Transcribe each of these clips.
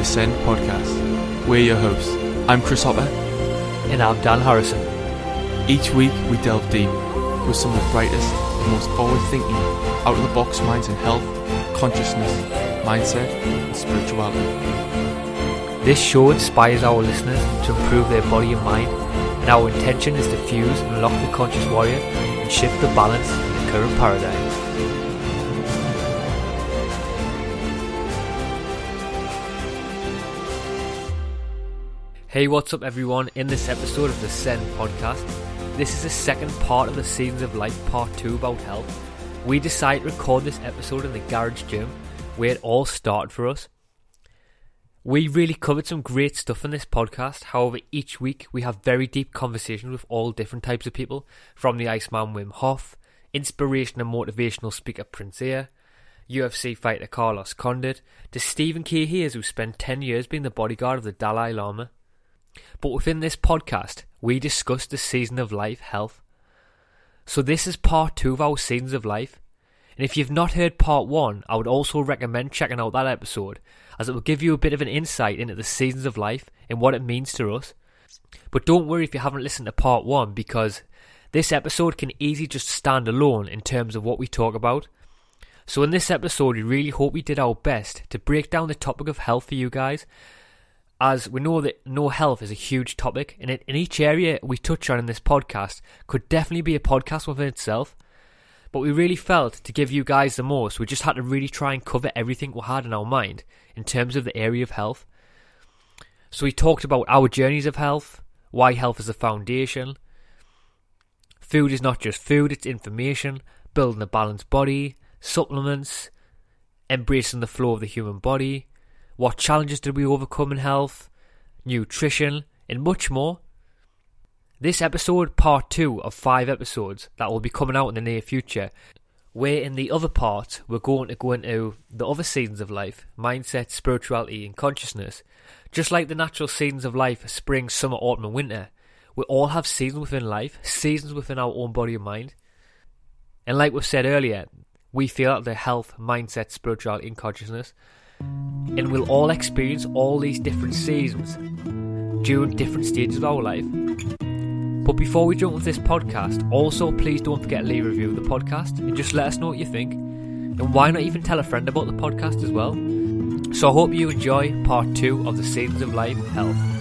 Welcome to the Ascend podcast. We're your hosts. I'm Chris Hopper. And I'm Dan Harrison. Each week we delve deep with some of the brightest, and most forward thinking, out of the box minds in health, consciousness, mindset, and spirituality. This show inspires our listeners to improve their body and mind, and our intention is to fuse and unlock the conscious warrior and shift the balance in the current paradigm. Hey, what's up, everyone? In this episode of the Ascend podcast, this is the second part of the Seasons of Life Part 2 about health. We decided to record this episode in the garage gym where it all started for us. We really covered some great stuff in this podcast. However, each week we have very deep conversations with all different types of people, from the Iceman Wim Hof, inspiration and motivational speaker Prince EA, UFC fighter Carlos Condit, to Stephen K. Who spent 10 years being the bodyguard of the Dalai Lama. But within this podcast, we discuss the season of life health. So this is part two of our seasons of life. And if you've not heard part one, I would also recommend checking out that episode, as it will give you a bit of an insight into the seasons of life and what it means to us. But don't worry if you haven't listened to part one, because this episode can easily just stand alone in terms of what we talk about. So in this episode, we really hope we did our best to break down the topic of health for you guys as we know that no health is a huge topic, and in each area we touch on in this podcast could definitely be a podcast within itself. But we really felt to give you guys the most, we just had to really try and cover everything we had in our mind in terms of the area of health. So we talked about our journeys of health, why health is a foundation. Food is not just food, it's information, building a balanced body, supplements, embracing the flow of the human body, what challenges did we overcome in health? Nutrition, and much more. This episode, part two of five episodes that will be coming out in the near future, where in the other part we're going to go into the other seasons of life mindset, spirituality, and consciousness. Just like the natural seasons of life spring, summer, autumn, and winter, we all have seasons within life, seasons within our own body and mind. And like we said earlier, we feel that the health, mindset, spirituality, and consciousness and we'll all experience all these different seasons during different stages of our life. But before we jump into this podcast, also please don't forget to leave a review of the podcast and just let us know what you think. And why not even tell a friend about the podcast as well? So I hope you enjoy part two of the Seasons of Life Health.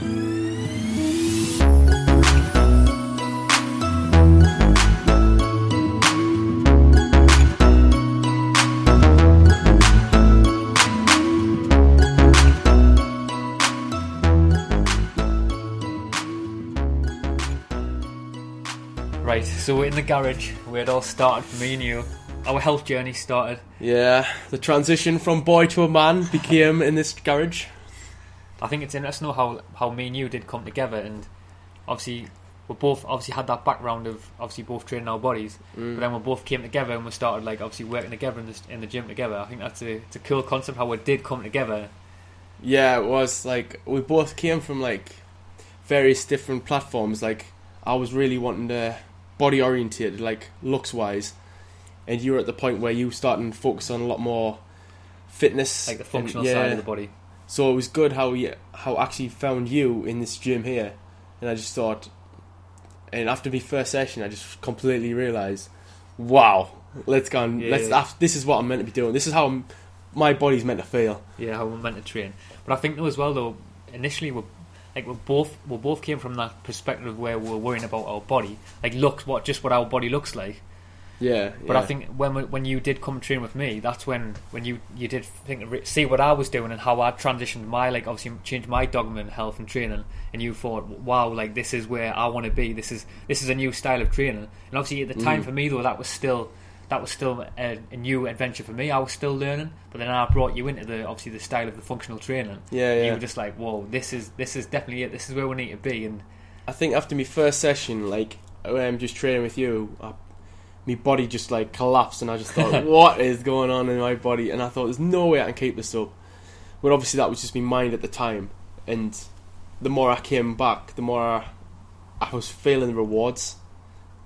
Right, so we're in the garage where it all started for me and you. Our health journey started. Yeah, the transition from boy to a man became in this garage. I think it's interesting how, how me and you did come together and obviously we both obviously had that background of obviously both training our bodies, Mm. but then we both came together and we started like obviously working together in the, in the gym together. I think that's a it's a cool concept how we did come together. Yeah, it was like we both came from like various different platforms. Like I was really wanting to body oriented, like looks wise, and you're at the point where you starting to focus on a lot more fitness, Like the and- functional yeah. side of the body. So it was good how you how I actually found you in this gym here, and I just thought, and after my first session, I just completely realised, wow, let's go and Yeah, let's. yeah. This is what I'm meant to be doing. This is how I'm, my body's meant to feel. Yeah, how we're meant to train. But I think though as well though, initially we like we both we both came from that perspective where we're worrying about our body, like looks what just what our body looks like. Yeah, But yeah. I think when we- when you did come train with me, that's when when you you did think see what I was doing and how I transitioned my like obviously changed my dogma in health and training, and you thought, wow, like this is where I want to be. This is this is a new style of training. And obviously at the time Mm. for me though, that was still that was still a, a new adventure for me. I was still learning, but then I brought you into the obviously the style of the functional training. yeah, yeah. You were just like, whoa, this is this is definitely it. This is where we need to be. And I think after my first session, like when I'm just training with you, I, my body just like collapsed, and I just thought, what is going on in my body? And I thought, there's no way I can keep this up. But obviously, that was just my mind at the time, and the more I came back, the more I, I was feeling the rewards,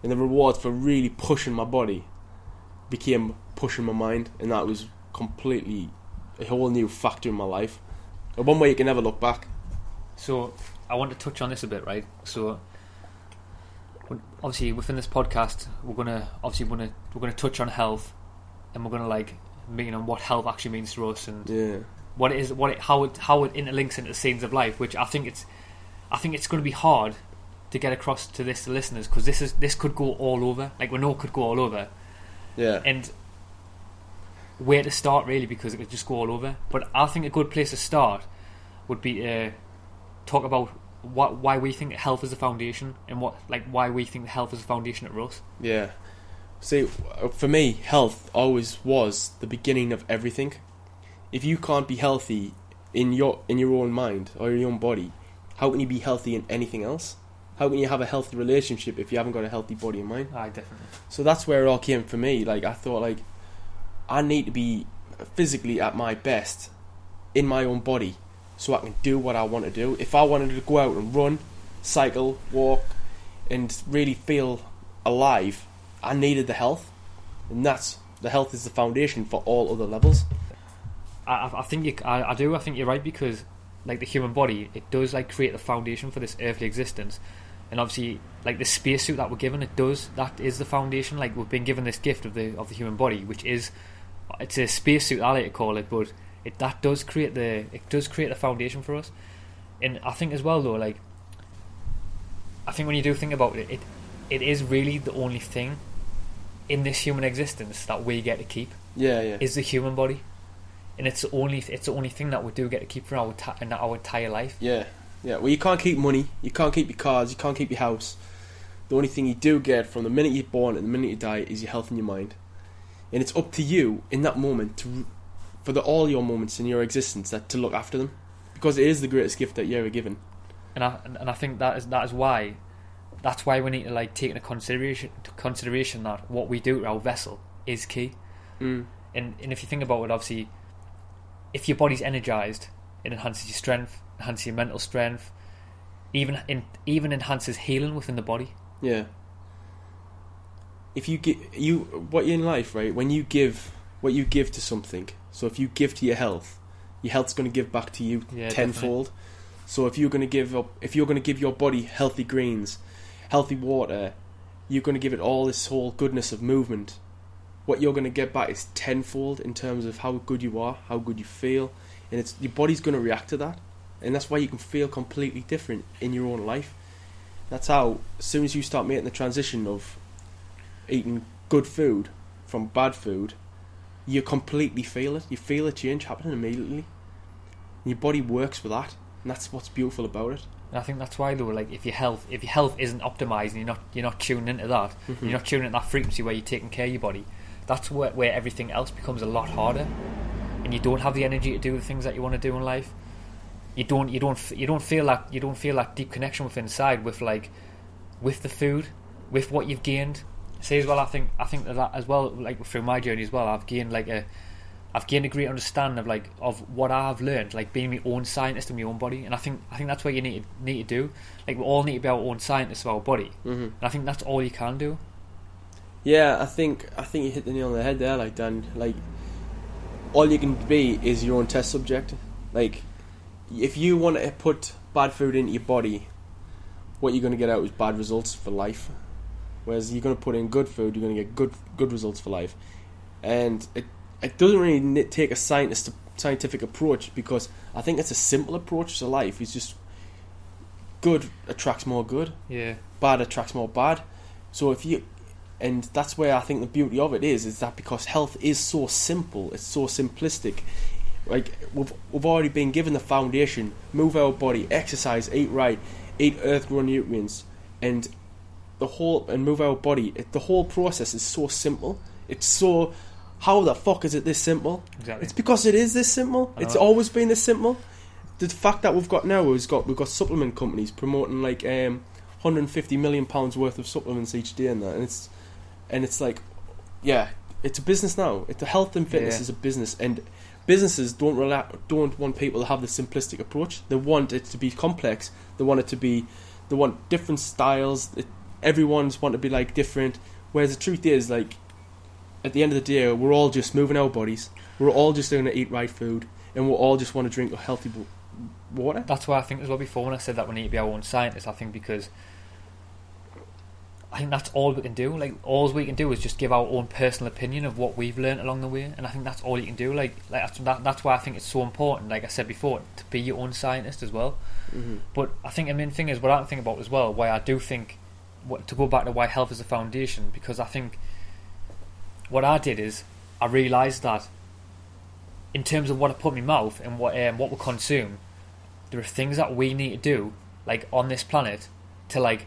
and the rewards for really pushing my body became pushing my mind, and that was completely a whole new factor in my life. One way you can never look back. So I want to touch on this a bit, right? So obviously within this podcast, we're gonna obviously we're gonna we're gonna touch on health, and we're gonna like mean on what health actually means to us and Yeah. what it is, what it, how it how it interlinks into the scenes of life. Which I think it's I think it's going to be hard to get across to this to listeners because this is this could go all over. Like we know it could go all over, Yeah. and where to start really because it could just go all over. But I think a good place to start would be to talk about what why we think health is a foundation and what like why we think health is a foundation at Russ. Yeah. See, uh, for me, health always was the beginning of everything. If you can't be healthy in your in your own mind or your own body, how can you be healthy in anything else? How can you have a healthy relationship if you haven't got a healthy body and mind? I definitely. So that's where it all came for me. Like I thought, like I need to be physically at my best in my own body, so I can do what I want to do. If I wanted to go out and run, cycle, walk, and really feel alive, I needed the health, and that's the health is the foundation for all other levels. I, I- think you, I, I do. I think you're right because, like the human body, it does like create the foundation for this earthly existence, and obviously, like the spacesuit that we're given, it does. That is the foundation. Like we've been given this gift of the of the human body, which is, it's a spacesuit. I like to call it, but it that does create the it does create the foundation for us, and I think as well though, like, I think when you do think about it, it it is really the only thing in this human existence that we get to keep Yeah, yeah, is the human body, and it's the only it's the only thing that we do get to keep for our in our entire life. yeah, yeah. Well, you can't keep money, you can't keep your cars, you can't keep your house. The only thing you do get from the minute you're born and the minute you die is your health and your mind, and it's up to you in that moment to, for the all your moments in your existence, that to look after them, because it is the greatest gift that you're ever given. And I and I think that is that is why that's why we need to like take into consideration to consideration that what we do to our vessel is key. Mm. And and if you think about it, obviously, if your body's energized, it enhances your strength, enhances your mental strength, even in, even enhances healing within the body. Yeah. If you give you what you in life, right? When you give what you give to something, so if you give to your health, your health's going to give back to you Yeah, tenfold. So if you're going to give up, if you're going to give your body healthy greens, healthy water, you're going to give it all this whole goodness of movement. What you're going to get back is tenfold in terms of how good you are, how good you feel, and it's your body's going to react to that, and that's why you can feel completely different in your own life. That's how, as soon as you start making the transition of eating good food from bad food, you completely feel it. You feel a change happening immediately. Your body works with that, and that's what's beautiful about it. And I think that's why though, like if your health if your health isn't optimized and you're not you're not tuning into that, Mm-hmm. you're not tuning into that frequency where you're taking care of your body, that's where where everything else becomes a lot harder, and you don't have the energy to do the things that you want to do in life. You don't you don't you don't feel that you don't feel that deep connection with inside with like with the food, with what you've gained. Say as well, I think I think that, as well, like through my journey as well, I've gained like a I've gained a great understanding of like of what I've learned, like being my own scientist in my own body, and I think I think that's what you need to, need to do. Like we all need to be our own scientists of our body, Mm-hmm. and I think that's all you can do. Yeah, I think I think you hit the nail on the head there, like Dan. Like, all you can be is your own test subject. Like, if you want to put bad food into your body, what you're going to get out is bad results for life. Whereas you're going to put in good food, you're going to get good good results for life. And it it doesn't really take a scientist scientific approach because I think it's a simple approach to life. It's just good attracts more good Yeah, bad attracts more bad. So if you, and that's where I think the beauty of it is, is that because health is so simple, it's so simplistic. Like we've we've already been given the foundation: move our body, exercise, eat right, eat earth-grown nutrients, and the whole and move our body. It, the whole process is so simple. It's so. How the fuck is it this simple? exactly. It's because it is this simple. It's always been this simple. The fact that we've got now is got we've got supplement companies promoting like um, 150 million pounds worth of supplements each day and that, and it's and it's like, yeah, it's a business now. It's the health and fitness Yeah. is a business, and businesses don't don't want people to have the simplistic approach. They want it to be complex. They want it to be, they want different styles. It, everyone's want to be like different. Whereas the truth is, like, at the end of the day, we're all just moving our bodies. We're all just going to eat right food, and we're all just want to drink healthy, water. That's why I think as well before when I said that we need to be our own scientists. I think because I think that's all we can do. Like all we can do is just give our own personal opinion of what we've learned along the way, and I think that's all you can do. Like, like that's, that, that's why I think it's so important. Like I said before, to be your own scientist as well. Mm-hmm. But I think the main thing is what I think about as well. Why I do think what, to go back to why health is a foundation because I think what I did is I realised that in terms of what I put in my mouth and what um, what we consume, there are things that we need to do like on this planet to like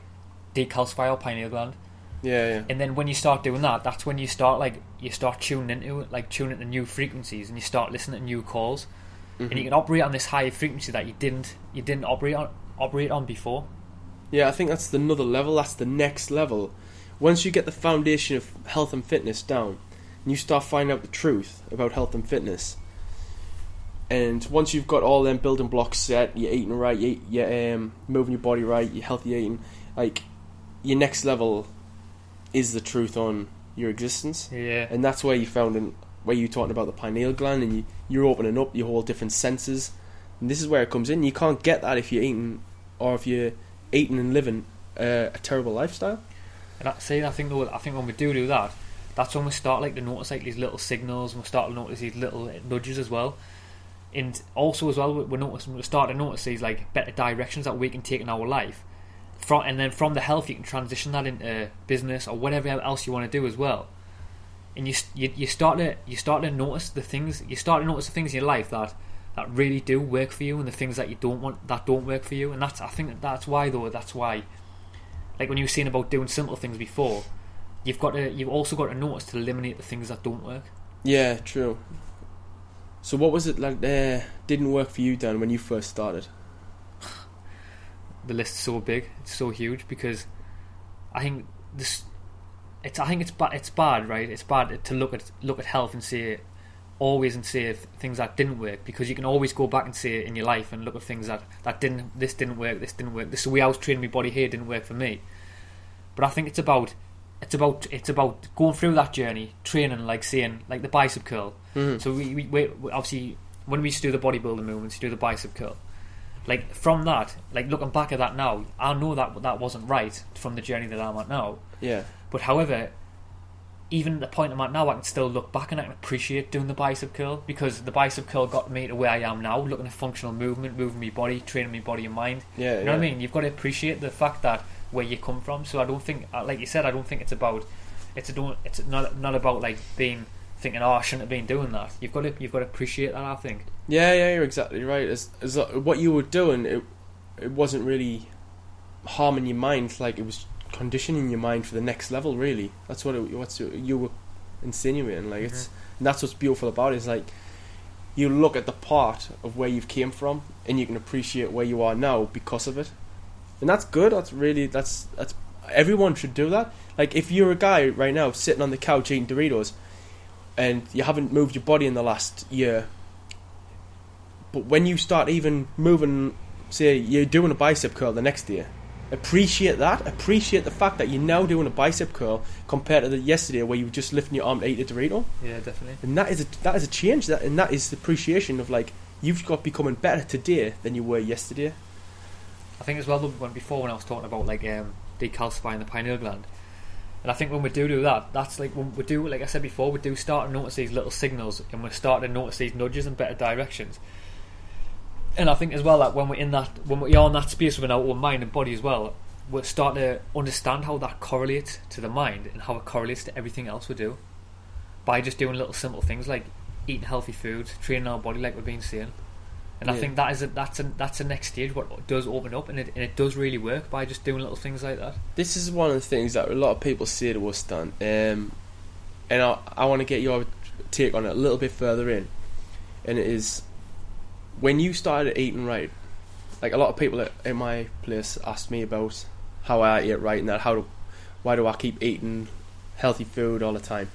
decalcify our pineal gland. Yeah, yeah. And then when you start doing that, that's when you start like you start tuning into it, like tuning into new frequencies, and you start listening to new calls, and you can operate on this higher frequency that you didn't you didn't operate on operate on before. Yeah, I think that's another level. That's the next level. Once you get the foundation of health and fitness down, and you start finding out the truth about health and fitness, and once you've got all them building blocks set, you're eating right, you you're um, moving your body right, you're healthy eating, like your next level is the truth on your existence, Yeah, and that's where you found in where you talking about the pineal gland, and you you're opening up your whole different senses, and this is where it comes in. You can't get that if you're eating or if you're eating and living uh, a terrible lifestyle. and I see. I think though, I think when we do do that, that's when we start like to notice like these little signals, and we start to notice these little nudges as well. And also as well, we- we're noticing we start to notice these like better directions that we can take in our life. From and then from the health, you can transition that into business or whatever else you want to do as well. And you you, you start to you start to notice the things you start to notice the things in your life that that really do work for you, and the things that you don't want that don't work for you. And that's I think that's why though that's why like when you were saying about doing simple things before, you've got to you've also got to notice to eliminate the things that don't work. Yeah, true. So what was it like? there didn't work for you, Dan, when you first started? The list's so big, it's so huge because I think this it's I think it's bad it's bad right it's bad to look at look at health and say always and say th- things that didn't work because you can always go back and say it in your life and look at things that that didn't this didn't work this didn't work this the way I was training my body here didn't work for me but I think it's about it's about it's about going through that journey training like saying like the bicep curl Mhm. so we, we, we we- obviously when we used to do the bodybuilding movements, you do the bicep curl. Like from that, like looking back at that now, I know that that wasn't right from the journey that I'm at now. Yeah, But however, even at the point I'm at now, I can still look back and I can appreciate doing the bicep curl because the bicep curl got me to where I am now, looking at functional movement, moving my body, training my body and mind. yeah, You know what I mean? You've got to appreciate the fact that where you come from. So I don't think, uh, like you said, I don't think it's about it's a don't it's not not about like being thinking, oh, I shouldn't have been doing that. You've got to you've got to appreciate that. I think. Yeah, yeah, you're exactly right. As, as uh, what you were doing, it it wasn't really harming your mind. Like it was conditioning your mind for the next level. Really, that's what it, what's you were insinuating. Like it's and that's what's beautiful about it. Is like you look at the part of where you've came from, and you can appreciate where you are now because of it. And that's good. That's really that's that's everyone should do that. Like if you're a guy right now sitting on the couch eating Doritos, and you haven't moved your body in the last year, but when you start even moving, say you're doing a bicep curl the next year, appreciate that. Appreciate the fact that you're now doing a bicep curl compared to the yesterday where you were just lifting your arm to eat a Dorito. Yeah, definitely. And that is a, that is a change. That and that is the appreciation of like you've got becoming better today than you were yesterday. I think as well when before when I was talking about like um, decalcifying the pineal gland, and I think when we do do that, that's like when we do, like I said before, we do start to notice these little signals, and we're starting to notice these nudges in better directions. And I think as well that when we're in that, when we're in that space within our own mind and body as well, we're starting to understand how that correlates to the mind and how it correlates to everything else we do by just doing little simple things like eating healthy foods, training our body like we've been saying. And I think that is a, that's a, that's the next stage. What does open up, and it and it does really work by just doing little things like that. This is one of the things that a lot of people say to us, Dan. Um, and I, I want to get your take on it a little bit further in. And it is when you started eating right. Like a lot of people at, at my place asked me about how I eat right and that. How do, why do I keep eating healthy food all the time?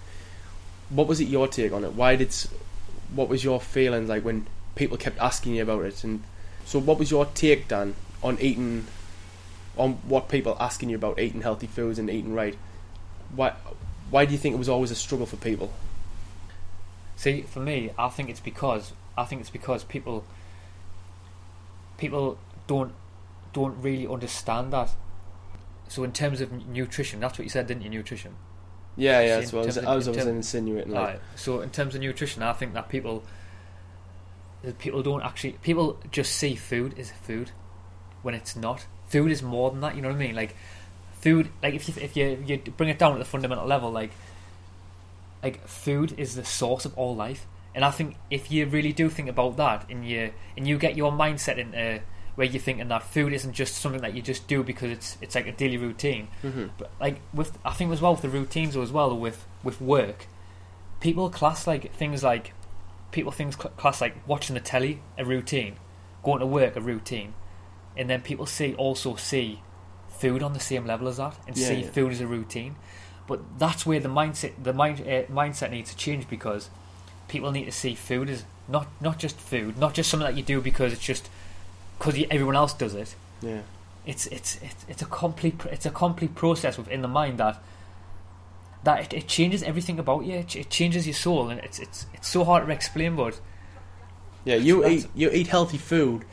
What was it your take on it? Why did what was your feelings like when people kept asking you about it? And so, what was your take, Dan, on eating on what people asking you about eating healthy foods and eating right. Why why do you think it was always a struggle for people? See, for me, I think it's because I think it's because people people don't don't really understand that. So in terms of nutrition, that's what you said, didn't you? Nutrition. Yeah, yeah. What I was, I was, I in term- insinuating. Like, Right. So in terms of nutrition, I think that people people don't actually people just see food as food when it's not. Food is more than that. You know what I mean? Like food. Like if you if you you bring it down to the fundamental level, like like food is the source of all life. And I think if you really do think about that, and you and you get your mindset into where you're thinking that food isn't just something that you just do because it's it's like a daily routine, mhm. but like with I think as well with the routines as well with with work, people class like things like people things cl- class like watching the telly a routine, going to work a routine, and then people see also see food on the same level as that and Yeah, see yeah. food as a routine. But that's where the mindset the mind uh, mindset needs to change because people need to see food as not not just food, not just something that you do because it's just because everyone else does it Yeah. it's it's it's it's a complete it's a complete process within the mind that that it, it changes everything about you. It, it changes your soul, and it's it's it's so hard to explain. But Yeah, you eat you eat healthy food,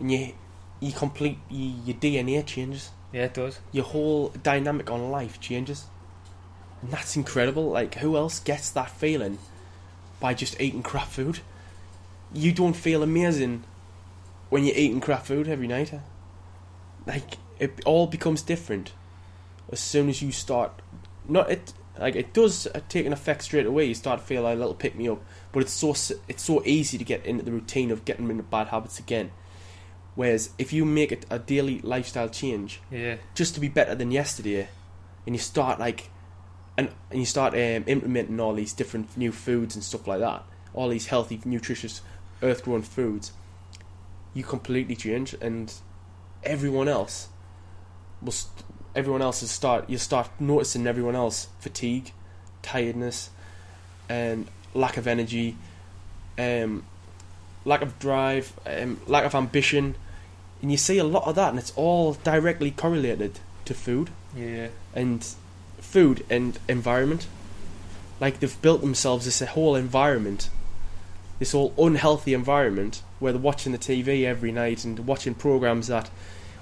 and you you complete you, your DNA changes. yeah, it does. Your whole dynamic on life changes, and that's incredible. Like who else gets that feeling by just eating crap food? You don't feel amazing when you're eating crap food every night. Like it all becomes different as soon as you start. Not it like it does take an effect straight away. You start to feel like a little pick me up, but it's so it's so easy to get into the routine of getting into bad habits again. Whereas if you make it a daily lifestyle change, Yeah, just to be better than yesterday, and you start like, and, and you start um, implementing all these different new foods and stuff like that, all these healthy, nutritious, earth-grown foods, you completely change, and everyone else will. St- everyone else will start. You start noticing everyone else fatigue, tiredness, and lack of energy, um, lack of drive, um, lack of ambition, and you see a lot of that, and it's all directly correlated to food yeah, and food and environment. Like they've built themselves this whole environment, this whole unhealthy environment where they're watching the TV every night and watching programs that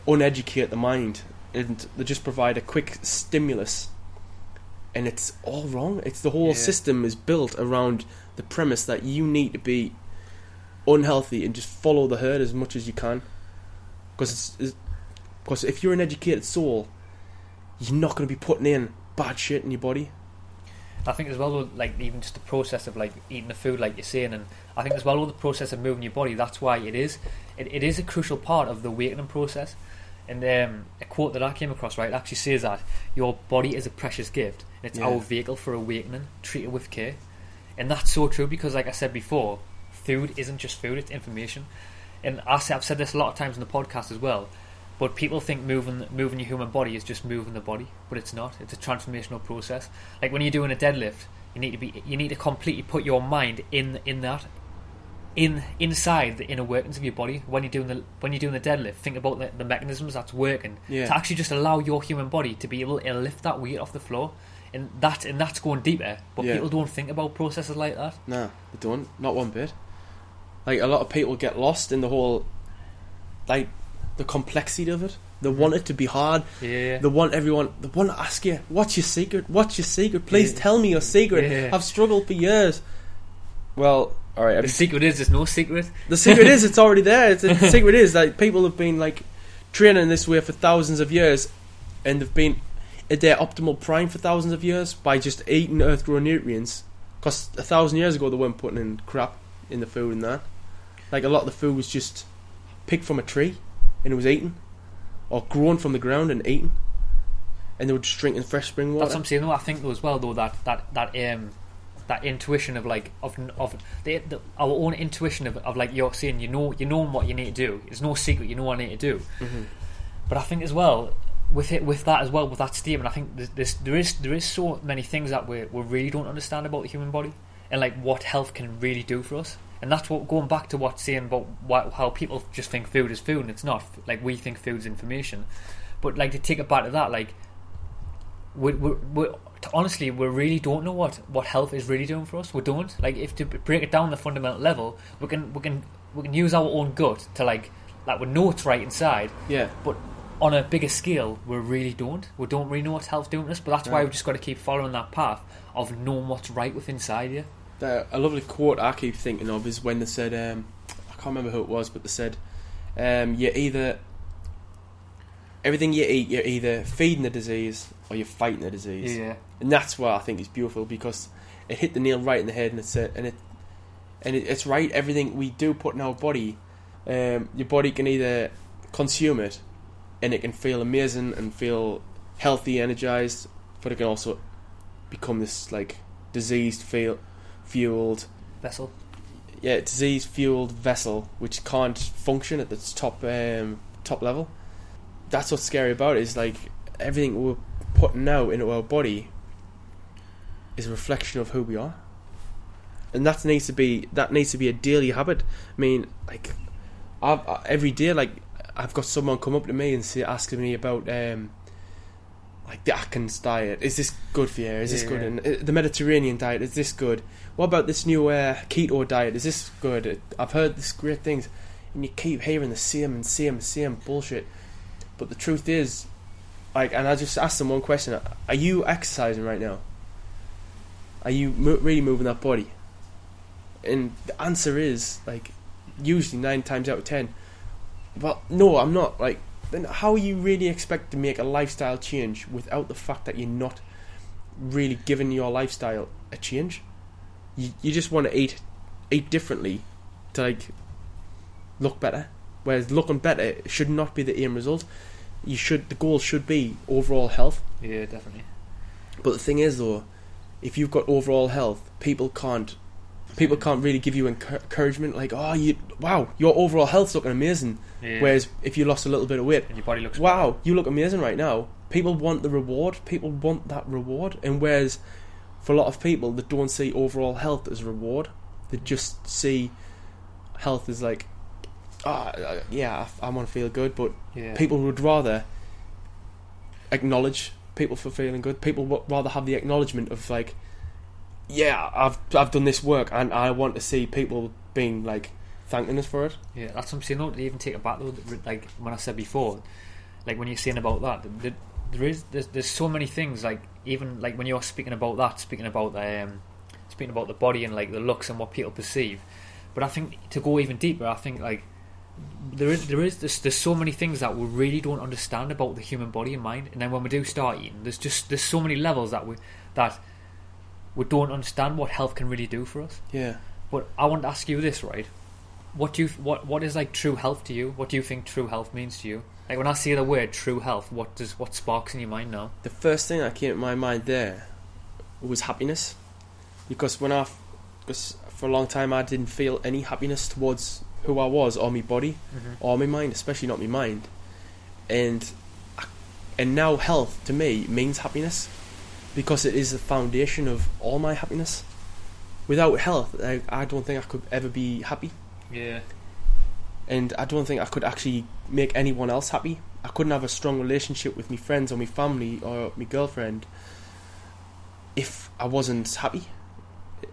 uneducate the mind and they just provide a quick stimulus. And it's all wrong. It's the whole Yeah. system is built around the premise that you need to be unhealthy and just follow the herd as much as you can. Because it's, because if you're an educated soul, you're not going to be putting in bad shit in your body. I think as well, like even just the process of like eating the food, like you're saying, and I think as well with the process of moving your body. That's why it is, it, it is a crucial part of the awakening process. And um, a quote that I came across right actually says that your body is a precious gift, and it's Yeah. our vehicle for awakening. Treat it with care, and that's so true because, like I said before, food isn't just food; it's information. And I say, I've said this a lot of times in the podcast as well. But people think moving moving your human body is just moving the body, but it's not. It's a transformational process. Like when you're doing a deadlift, you need to be you need to completely put your mind in in that in inside the inner workings of your body when you're doing the when you're doing the deadlift think about the, the mechanisms that's working Yeah. to actually just allow your human body to be able to lift that weight off the floor and that and that's going deeper but Yeah. people don't think about processes like that Nah, they don't. Not one bit. Like a lot of people get lost in the whole, like, the complexity of it. They mm-hmm. want it to be hard. yeah They want everyone. They want to ask you, "What's your secret? What's your secret? Please Yeah. tell me your secret. I've struggled for years." Well, all right. the secret is there's no secret The secret is it's already there. It's, the secret is that people have been like training this way for thousands of years, and they've been at their optimal prime for thousands of years by just eating earth-grown nutrients. Because a thousand years ago they weren't putting in crap in the food and that. Like a lot of the food was just picked from a tree and it was eaten, or grown from the ground and eaten, and they were just drinking fresh spring water. That's what I'm saying. Though I think though as well though that that that um that intuition of like of of the, the our own intuition of, of like you're saying you know you know what you need to do. It's no secret. You know what I need to do. Mhm. But I think as well with it with that as well with that statement, I think there's, there's, there is there is so many things that we we really don't understand about the human body and like what health can really do for us. And that's what going back to what saying about what, how people just think food is food and it's not. Like we think food's information, but like to take it back to that, like we we we honestly we really don't know what what health is really doing for us. We don't like if to break it down the fundamental level, we can we can we can use our own gut to like like we know it's right inside, Yeah. but on a bigger scale, we really don't. We don't really know what health's doing to us. But that's why we've just got to keep following that path of knowing what's right with inside you. The, a lovely quote I keep thinking of is when they said, um, I can't remember who it was, but they said, um, you're either, everything you eat, you're either feeding the disease or you're fighting the disease. Yeah, And that's why I think it's beautiful because it hit the nail right in the head and it's, uh, and it, and it, it's right, everything we do put in our body, um, your body can either consume it and it can feel amazing and feel healthy, energized, but it can also become this like diseased, feel, fueled, vessel. yeah, disease fueled vessel which can't function at its top um, top level. That's what's scary about it is like everything we're putting out into our body is a reflection of who we are, and that needs to be that needs to be a daily habit. I mean, like I've, I, every day, like I've got someone come up to me and say, asking me about um, like the Atkins diet. Is this good for you? Is this Yeah. good? And uh, the Mediterranean diet is this good? What about this new uh, keto diet? Is this good? I've heard this great things, and you keep hearing the same and same and same bullshit. But the truth is, like, and I just asked them one question: Are you exercising right now? Are you mo- really moving that body? And the answer is like, usually nine times out of ten. Well, no, I'm not. Like, then how you really expect to make a lifestyle change without the fact that you're not really giving your lifestyle a change? You, you just want to eat eat differently to like look better. Whereas looking better should not be the aim result. You should the goal should be overall health. Yeah, definitely. But the thing is though, if you've got overall health, people can't people mm. can't really give you encour- encouragement like, "Oh, you wow, your overall health's looking amazing." Yeah. Whereas if you lost a little bit of weight, and your body looks wow, you look amazing right now. People want the reward. People want that reward. And whereas for a lot of people, they don't see overall health as a reward. They just see health as like, uh, yeah, I, I want to feel good. But Yeah. people would rather acknowledge people for feeling good. People would rather have the acknowledgement of like, yeah, I've I've done this work, and I want to see people being like thanking us for it. Yeah, that's what I'm saying. Not even take it back though. Like when I said before, like when you're saying about that, the, there is there's, there's so many things. Like even like when you're speaking about that, speaking about um, speaking about the body and like the looks and what people perceive. But I think to go even deeper, I think like there is there is there's, there's so many things that we really don't understand about the human body and mind. And then when we do start eating, there's just there's so many levels that we that we don't understand what health can really do for us. Yeah. But I want to ask you this, right? What do you what what is like true health to you? What do you think true health means to you? Like when I say the word true health, what does what sparks in your mind now? the first thing that came to my mind there was happiness, because when I, because for a long time I didn't feel any happiness towards who I was or my body Mm-hmm. or my mind, especially not my mind, and and now health to me means happiness, because it is the foundation of all my happiness. Without health, I, I don't think I could ever be happy, Yeah, and I don't think I could actually make anyone else happy. I couldn't have a strong relationship with my friends or my family or my girlfriend if I wasn't happy.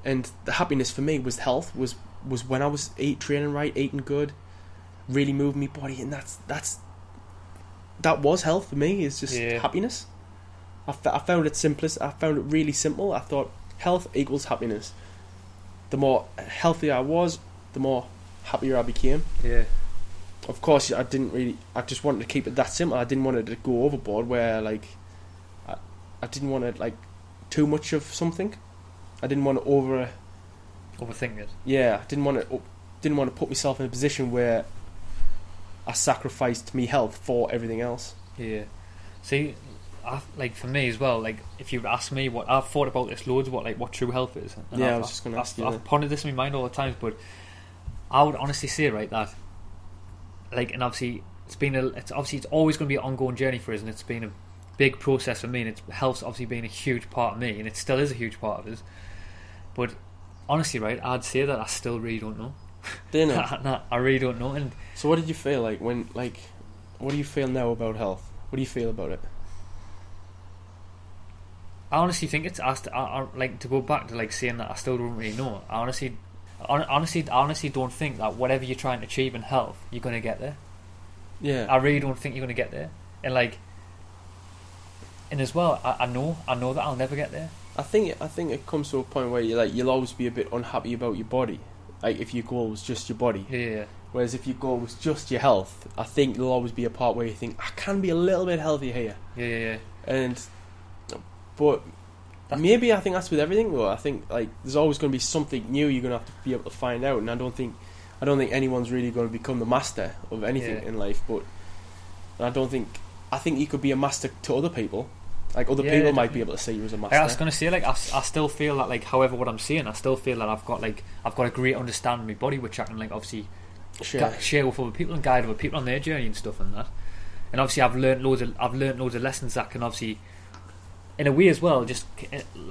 And the happiness for me was health was was when I was eat training right, eating good, really moving my body, and that's that's that was health for me. Is just Yeah. happiness. I, f- I found it simplest. I found it really simple. I thought health equals happiness. The more healthy I was, the more happier I became yeah, of course I didn't really I just wanted to keep it that simple I didn't want it to go overboard where like I, I didn't want it like too much of something I didn't want to over overthink it. yeah I didn't want to oh, didn't want to put myself in a position where I sacrificed me health for everything else Yeah. See, I, like for me as well. Like if you ask me what I've thought about this loads, what like what true health is. And Yeah, I've, I was just gonna I've, ask you I've that. pondered this in my mind all the times, but I would honestly say right that, like, and obviously it's been a, it's obviously it's always going to be an ongoing journey for us, and it's been a big process for me, and it's health's obviously been a huge part of me, and it still is a huge part of us. But honestly, right, I'd say that I still really don't know. do you know Nah, I really don't know, and so what did you feel like when like what do you feel now about health what do you feel about it I honestly think it's I, I, I like to go back to like saying that I still don't really know. I honestly, hon- honestly, I honestly don't think that whatever you're trying to achieve in health, you're going to get there. Yeah. I really don't think you're going to get there. And like, and as well, I, I know, I know that I'll never get there. I think I think it comes to a point where you like you'll always be a bit unhappy about your body. Like if your goal was just your body. Yeah, Whereas if your goal was just your health, I think there'll always be a part where you think I can be a little bit healthier here. yeah, yeah. yeah. And but That's- maybe I think that's with everything though. I think like there's always going to be something new you're going to have to be able to find out, and I don't think I don't think anyone's really going to become the master of anything Yeah. in life. But and I don't think I think you could be a master to other people. Like other Yeah, people might be able to see you as a Like, I was gonna say, like, I, I still feel that, like, however, what I'm saying, I still feel that I've got, like, I've got a great understanding of my body, which I can, like, obviously ga- share with other people and guide other people on their journey and stuff and that. And obviously, I've learned loads of, I've learned loads of lessons that can obviously, in a way as well, just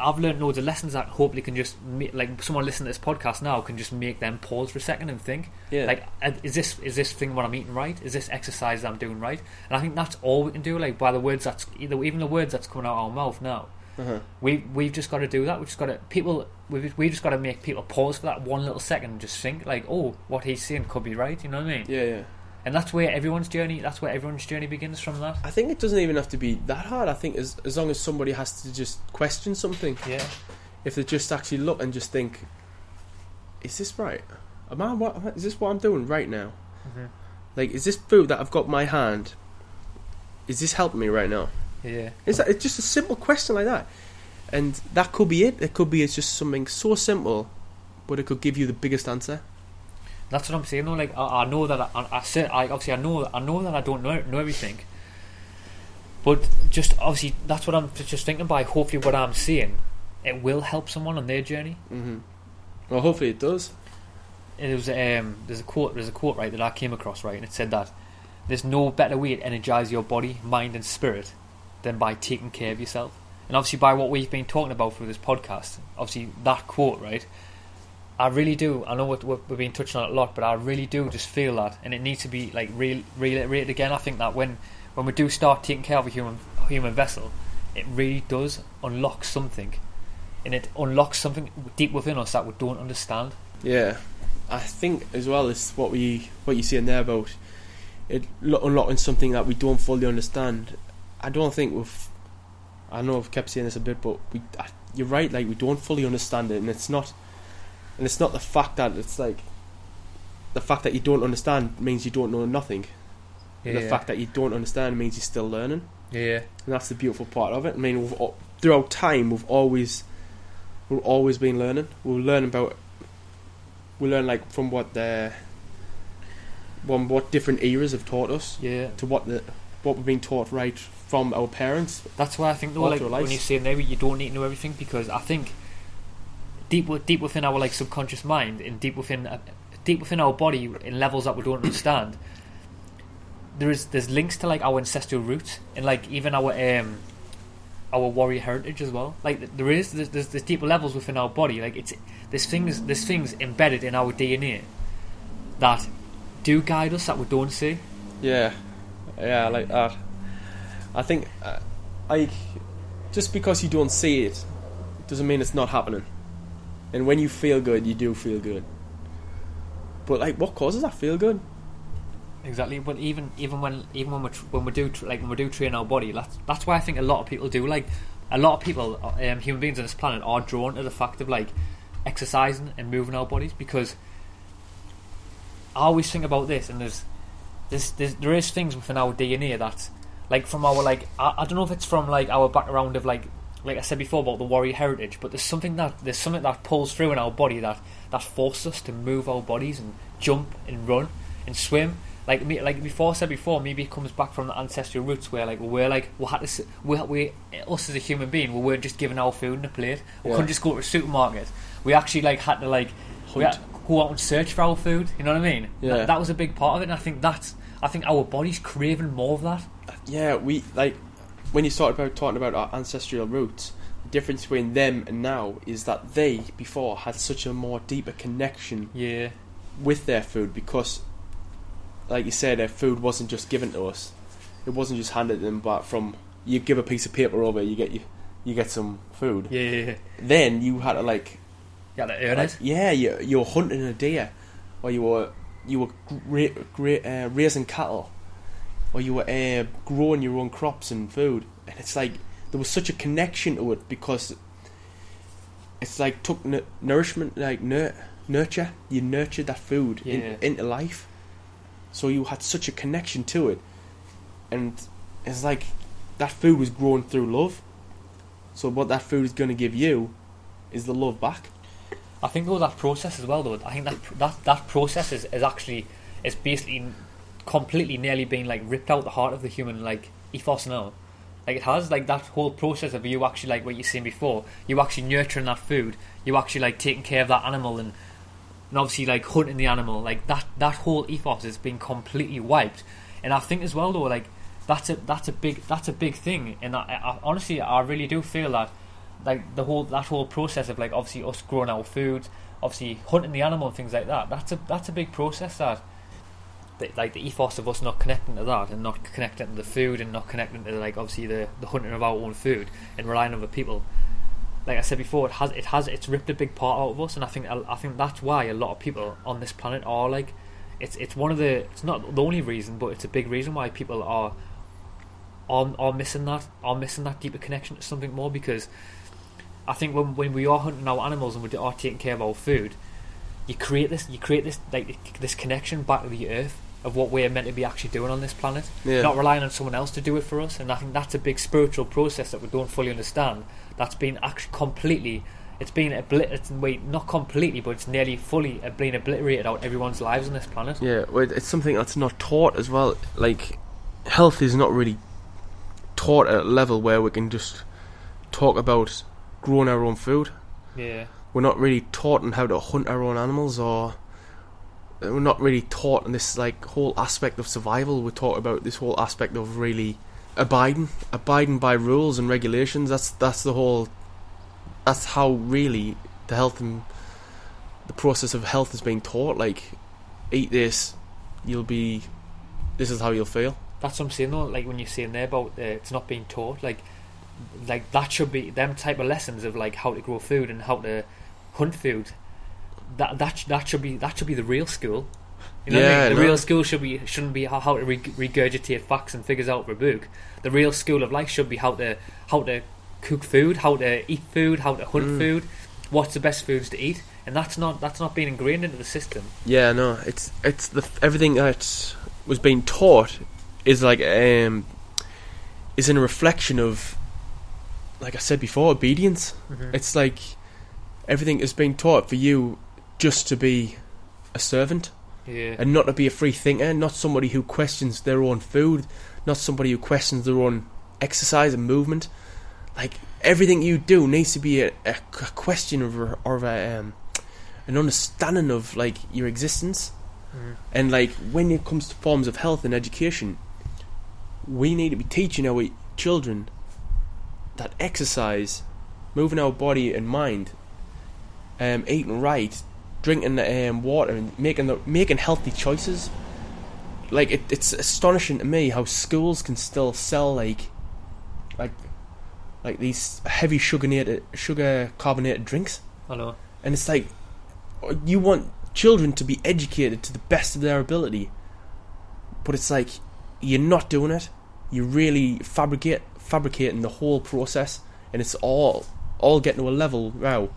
I've learned loads of lessons that hopefully can just make, like someone listening to this podcast now can just make them pause for a second and think, Yeah. like, uh, is this is this thing what I'm eating right? Is this exercise that I'm doing right? And I think that's all we can do, like by the words that's either even the words that's coming out of our mouth now. uh-huh. We we've just got to do that. We've just got to people. We've we just got to make people pause for that one little second and just think like, oh, what he's saying could be right. You know what I mean? Yeah, yeah. And that's where everyone's journey. That's where everyone's journey begins from. That. I think it doesn't even have to be that hard. I think as as long as somebody has to just question something, Yeah. if they just actually look and just think, is this right? Am I what is this what I'm doing right now? hmm Like, is this food that I've got in my hand? Is this helping me right now? Yeah. Is that it's just a simple question like that, and that could be it. It could be it's just something so simple, but it could give you the biggest answer. That's what I'm saying. Though, like I, I know that I, I, I said, I obviously I know I know that I don't know know everything. But just obviously, that's what I'm just thinking. By hopefully, what I'm saying, it will help someone on their journey. hmm Well, hopefully it does. it was um, there's a quote there's a quote right that I came across right and it said that there's no better way to energize your body, mind and spirit than by taking care of yourself. And obviously by what we've been talking about through this podcast, obviously that quote right, I really do. I know we've been touching on it a lot, but I really do just feel that, and it needs to be like re- reiterated again. I think that when when we do start taking care of a human human vessel, it really does unlock something, and it unlocks something deep within us that we don't understand. Yeah, I think as well as what we what you saying there about it unlocking something that we don't fully understand. I don't think we've. I know I've kept saying this a bit, but we. I, you're right. Like we don't fully understand it, and it's not. And it's not the fact that it's like. The fact that you don't understand means you don't know nothing. And the fact that you don't understand means you're still learning, yeah. and that's the beautiful part of it. I mean, we've, throughout time, we've always, we've always been learning. We'll learn about we learn like from what the from what different eras have taught us Yeah, to what the what we've been taught right from our parents. that's why I think though, like when life. you say now you don't need to know everything because I think deep deep within our like subconscious mind and deep within uh, deep within our body in levels that we don't understand, there is there's links to like our ancestral roots and like even our um our warrior heritage as well. Like there is there's, there's, there's deeper levels within our body. Like it's there's things there's things embedded in our DNA that do guide us that we don't see. Yeah, yeah, I like that. I think uh, just because you don't see it doesn't mean it's not happening. And when you feel good, you do feel good. But like, what causes that feel good? Exactly, but even even when even when we tr- when we do tr- like when we do train our body, that's that's why I think a lot of people do like a lot of people, um, human beings on this planet, are drawn to the fact of like exercising and moving our bodies because I always think about this, and there's there's, there's there is things within our DNA that like from our like I, I don't know if it's from like our background of like like I said before about the warrior heritage, but there's something that there's something that pulls through in our body that that forces us to move our bodies and jump and run and swim. Like me, like before I said before, maybe it comes back from the ancestral roots where like we're like we had to we we us as a human being we weren't just given our food in a plate. We Yeah. couldn't just go to a supermarket. We actually like had to like we had go out and search for our food. You know what I mean? Yeah. That, that was a big part of it, and I think that's I think our bodies craving more of that. Yeah, we like when you started about talking about our ancestral roots. The difference between them and now is that they before had such a more deeper connection Yeah, with their food because, like you said, their food wasn't just given to us. It wasn't just handed to them, but from you give a piece of paper over, you get you you get some food. yeah, yeah. yeah. Then you had to like, You had to earn like it. yeah, you you were hunting a deer, or you were you were gra- gra- uh, raising cattle. Or you were uh, growing your own crops and food, and it's like there was such a connection to it because it's like took n- nourishment, like nur- nurture. You nurtured that food in- into life, so you had such a connection to it, and it's like that food was grown through love. So what that food is going to give you is the love back. I think though that process as well though I think that that that process is, is actually is basically completely nearly being like ripped out the heart of the human like ethos now. Like it has like that whole process of you actually like what you're saying before, you actually nurturing that food, you actually like taking care of that animal and and obviously like hunting the animal, like that that whole ethos has been completely wiped. And I think as well though, like that's a that's a big that's a big thing. And I, I honestly I really do feel that like the whole that whole process of like obviously us growing our food, obviously hunting the animal and things like that. That's a that's a big process that. That, Like the ethos of us not connecting to that and not connecting to the food and not connecting to like obviously the, the hunting of our own food and relying on other people. Like I said before, it has it has it's ripped a big part out of us, and I think I think that's why a lot of people on this planet are like, it's it's one of the it's not the only reason, but it's a big reason why people are are, are missing that are missing that deeper connection to something more because I think when when we are hunting our animals and we are taking care of our food, you create this you create this like this connection back to the earth of what we're meant to be actually doing on this planet, Yeah. not relying on someone else to do it for us. And I think that's a big spiritual process that we don't fully understand. That's been actually completely. It's been obli- it's, wait, not completely, but it's nearly fully been obliterated out everyone's lives on this planet. Yeah, well, it's something that's not taught as well. Like, health is not really taught at a level where we can just talk about growing our own food. Yeah, We're not really taught on how to hunt our own animals, or we're not really taught on this like whole aspect of survival. We're taught about this whole aspect of really abiding, abiding by rules and regulations. That's that's the whole. That's how really the health and the process of health is being taught. Like, eat this, you'll be. This is how you'll feel. that's what I'm saying though. Like when you're saying there about uh, it's not being taught, like like that should be them type of lessons of like how to grow food and how to hunt food. That that that should be that should be the real school. You know what I mean? The no. real school should be shouldn't be how, how to reg- regurgitate facts and figures out of a book. The real school of life should be how to how to cook food, how to eat food, how to hunt Mm. food, what's the best foods to eat, and that's not that's not being ingrained into the system. Yeah, no, it's it's the everything that was being taught is like um is in a reflection of like I said before, obedience. Mhm. It's like everything is being taught for you just to be a servant Yeah, and not to be a free thinker, not somebody who questions their own food, not somebody who questions their own exercise and movement. Like everything you do needs to be a, a, question of or a, um, an understanding of like your existence. Mhm. And like when it comes to forms of health and education, we need to be teaching our children that exercise, moving our body and mind, um, eating right, drinking um, water, and making the, making healthy choices. Like it, it's astonishing to me how schools can still sell like, like, like these heavy sugar sugar carbonated drinks, I know. and it's like you want children to be educated to the best of their ability, but it's like you're not doing it. You're really fabricate fabricating the whole process, and it's all all getting to a level now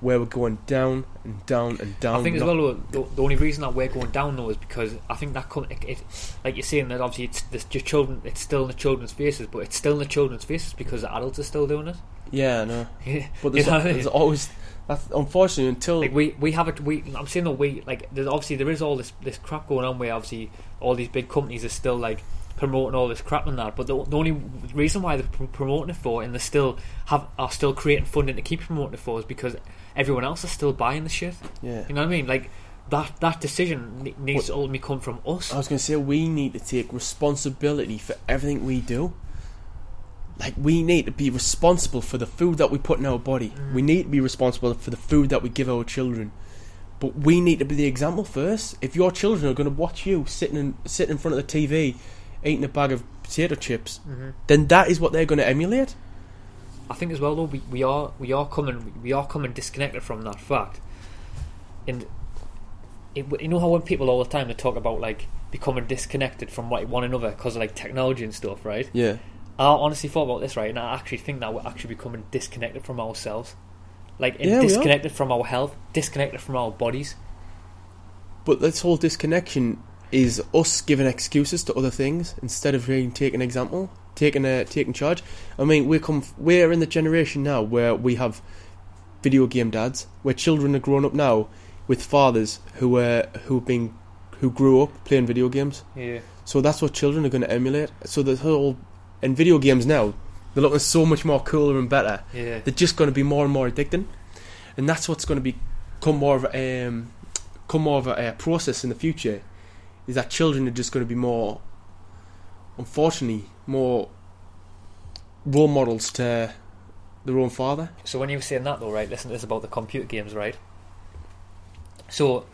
where we're going down and down and down. I think as well, the, the only reason that we're going down though is because I think that come, it, it, like you're saying that obviously it's the, your children, it's still in the children's faces, but it's still in the children's faces because the adults are still doing it. Yeah, no. But You know I there's always that's unfortunately until Like we we have it. We I'm saying that we like there's obviously there is all this this crap going on where obviously all these big companies are still like promoting all this crap and that. But the, the only reason why they're promoting it for and they still have are still creating funding to keep promoting it for is because everyone else is still buying the shit. yeah. You know what I mean? Like that that decision ne- needs to ultimately come from us. I was going to say we need to take responsibility for everything we do. Like we need to be responsible for the food that we put in our body. Mm. We need to be responsible for the food that we give our children. But we need to be the example first. If your children are going to watch you sitting in, sitting in front of the TV, eating a bag of potato chips, hmm then that is what they're going to emulate. I think as well though we, we are we are coming we are coming disconnected from that fact, and it, you know how when people all the time they talk about like becoming disconnected from like one another because of like technology and stuff, right? Yeah. I honestly thought about this, right, and I actually think that we're actually becoming disconnected from ourselves, like Yeah, disconnected from our health, disconnected from our bodies. But this whole disconnection is us giving excuses to other things instead of really taking example, taking a taking charge. I mean, we come we're in the generation now where we have video game dads, where children are growing up now with fathers who were who been who grew up playing video games. Yeah, So that's what children are going to emulate. So the whole in video games now, they're looking so much more cooler and better. yeah, They're just going to be more and more addicting, and that's what's going to become more of a, um, come more of a, a process in the future. Is that children are just going to be more, unfortunately, more role models to their own father. So when you were saying that though, right, listen to this about the computer games, right? So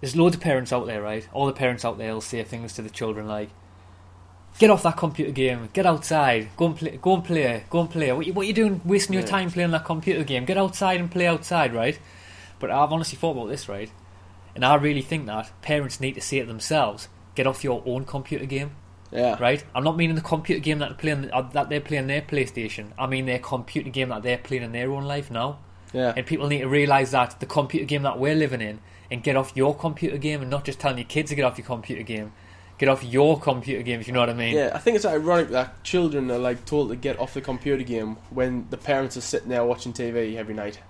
there's loads of parents out there, right? All the parents out there will say things to the children like, "Get off that computer game. Get outside. Go and play. Go and play. Go and play. What you, what you doing? Wasting your Yeah. time playing that computer game. Get outside and play outside, right?" But I've honestly thought about this, right? And I really think that parents need to say it themselves. Get off your own computer game Yeah, right? I'm not meaning the computer game that they're playing uh, that they're playing their PlayStation. I mean their computer game that they're playing in their own life now. yeah, And people need to realise that the computer game that we're living in, and get off your computer game, and not just telling your kids to get off your computer game. Get off your computer game, if you know what I mean. yeah. I think it's ironic that children are like told to get off the computer game when the parents are sitting there watching TV every night.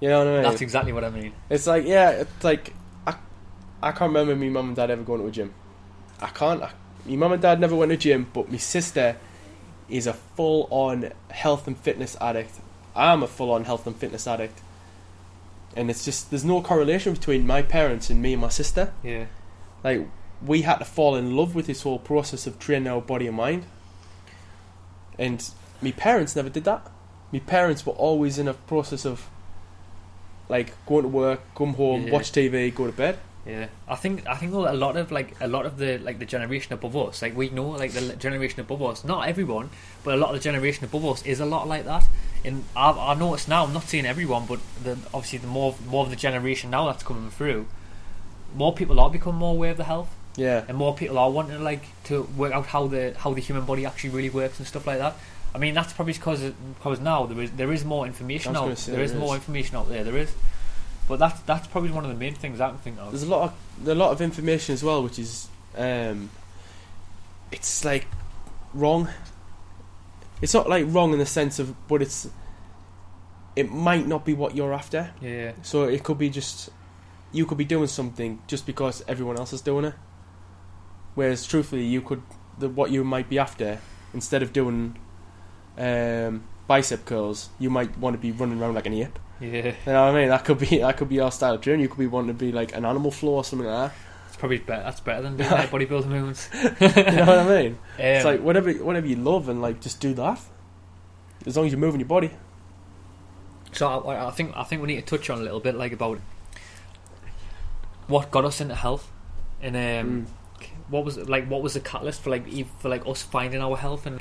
You know what I mean? That's exactly what I mean. It's like, yeah, it's like, I, I can't remember me mum and dad ever going to a gym. I can't. I, me mum and dad never went to gym, but my sister is a full on health and fitness addict. I'm a full on health and fitness addict. And it's just, there's no correlation between my parents and me and my sister. Yeah. Like, we had to fall in love with this whole process of training our body and mind. And my parents never did that. My parents were always in a process of, like, going to work, come home, Yeah. watch TV, go to bed. Yeah, I think I think though, a lot of like a lot of the like the generation above us, like we know like the generation above us, not everyone, but a lot of the generation above us is a lot like that. And I've I noticed now, I'm not saying everyone, but the obviously the more more of the generation now that's coming through, more people are becoming more aware of the health, Yeah. and more people are wanting to like to work out how the how the human body actually really works and stuff like that. I mean that's probably because because now there is there is more information out there is there more information out there there is, but that's that's probably one of the main things I can think of. There's a lot of a lot of information as well, which is um, it's like wrong. It's not like wrong in the sense of, but it's it might not be what you're after. Yeah. So it could be just you could be doing something just because everyone else is doing it. Whereas truthfully, you could the what you might be after instead of doing um, bicep curls, you might want to be running around like an ape. Yeah, You know what I mean? That could be that could be your style of training. You could be wanting to be like an Animal Flow or something like that. it's probably better. That's better than doing like bodybuilding movements. You know what I mean? it's Um, like whatever whatever you love and like just do that. As long as you're moving your body. so I, I think I think we need to touch on a little bit like about what got us into health, and um, Mm. what was like what was the catalyst for like for like us finding our health and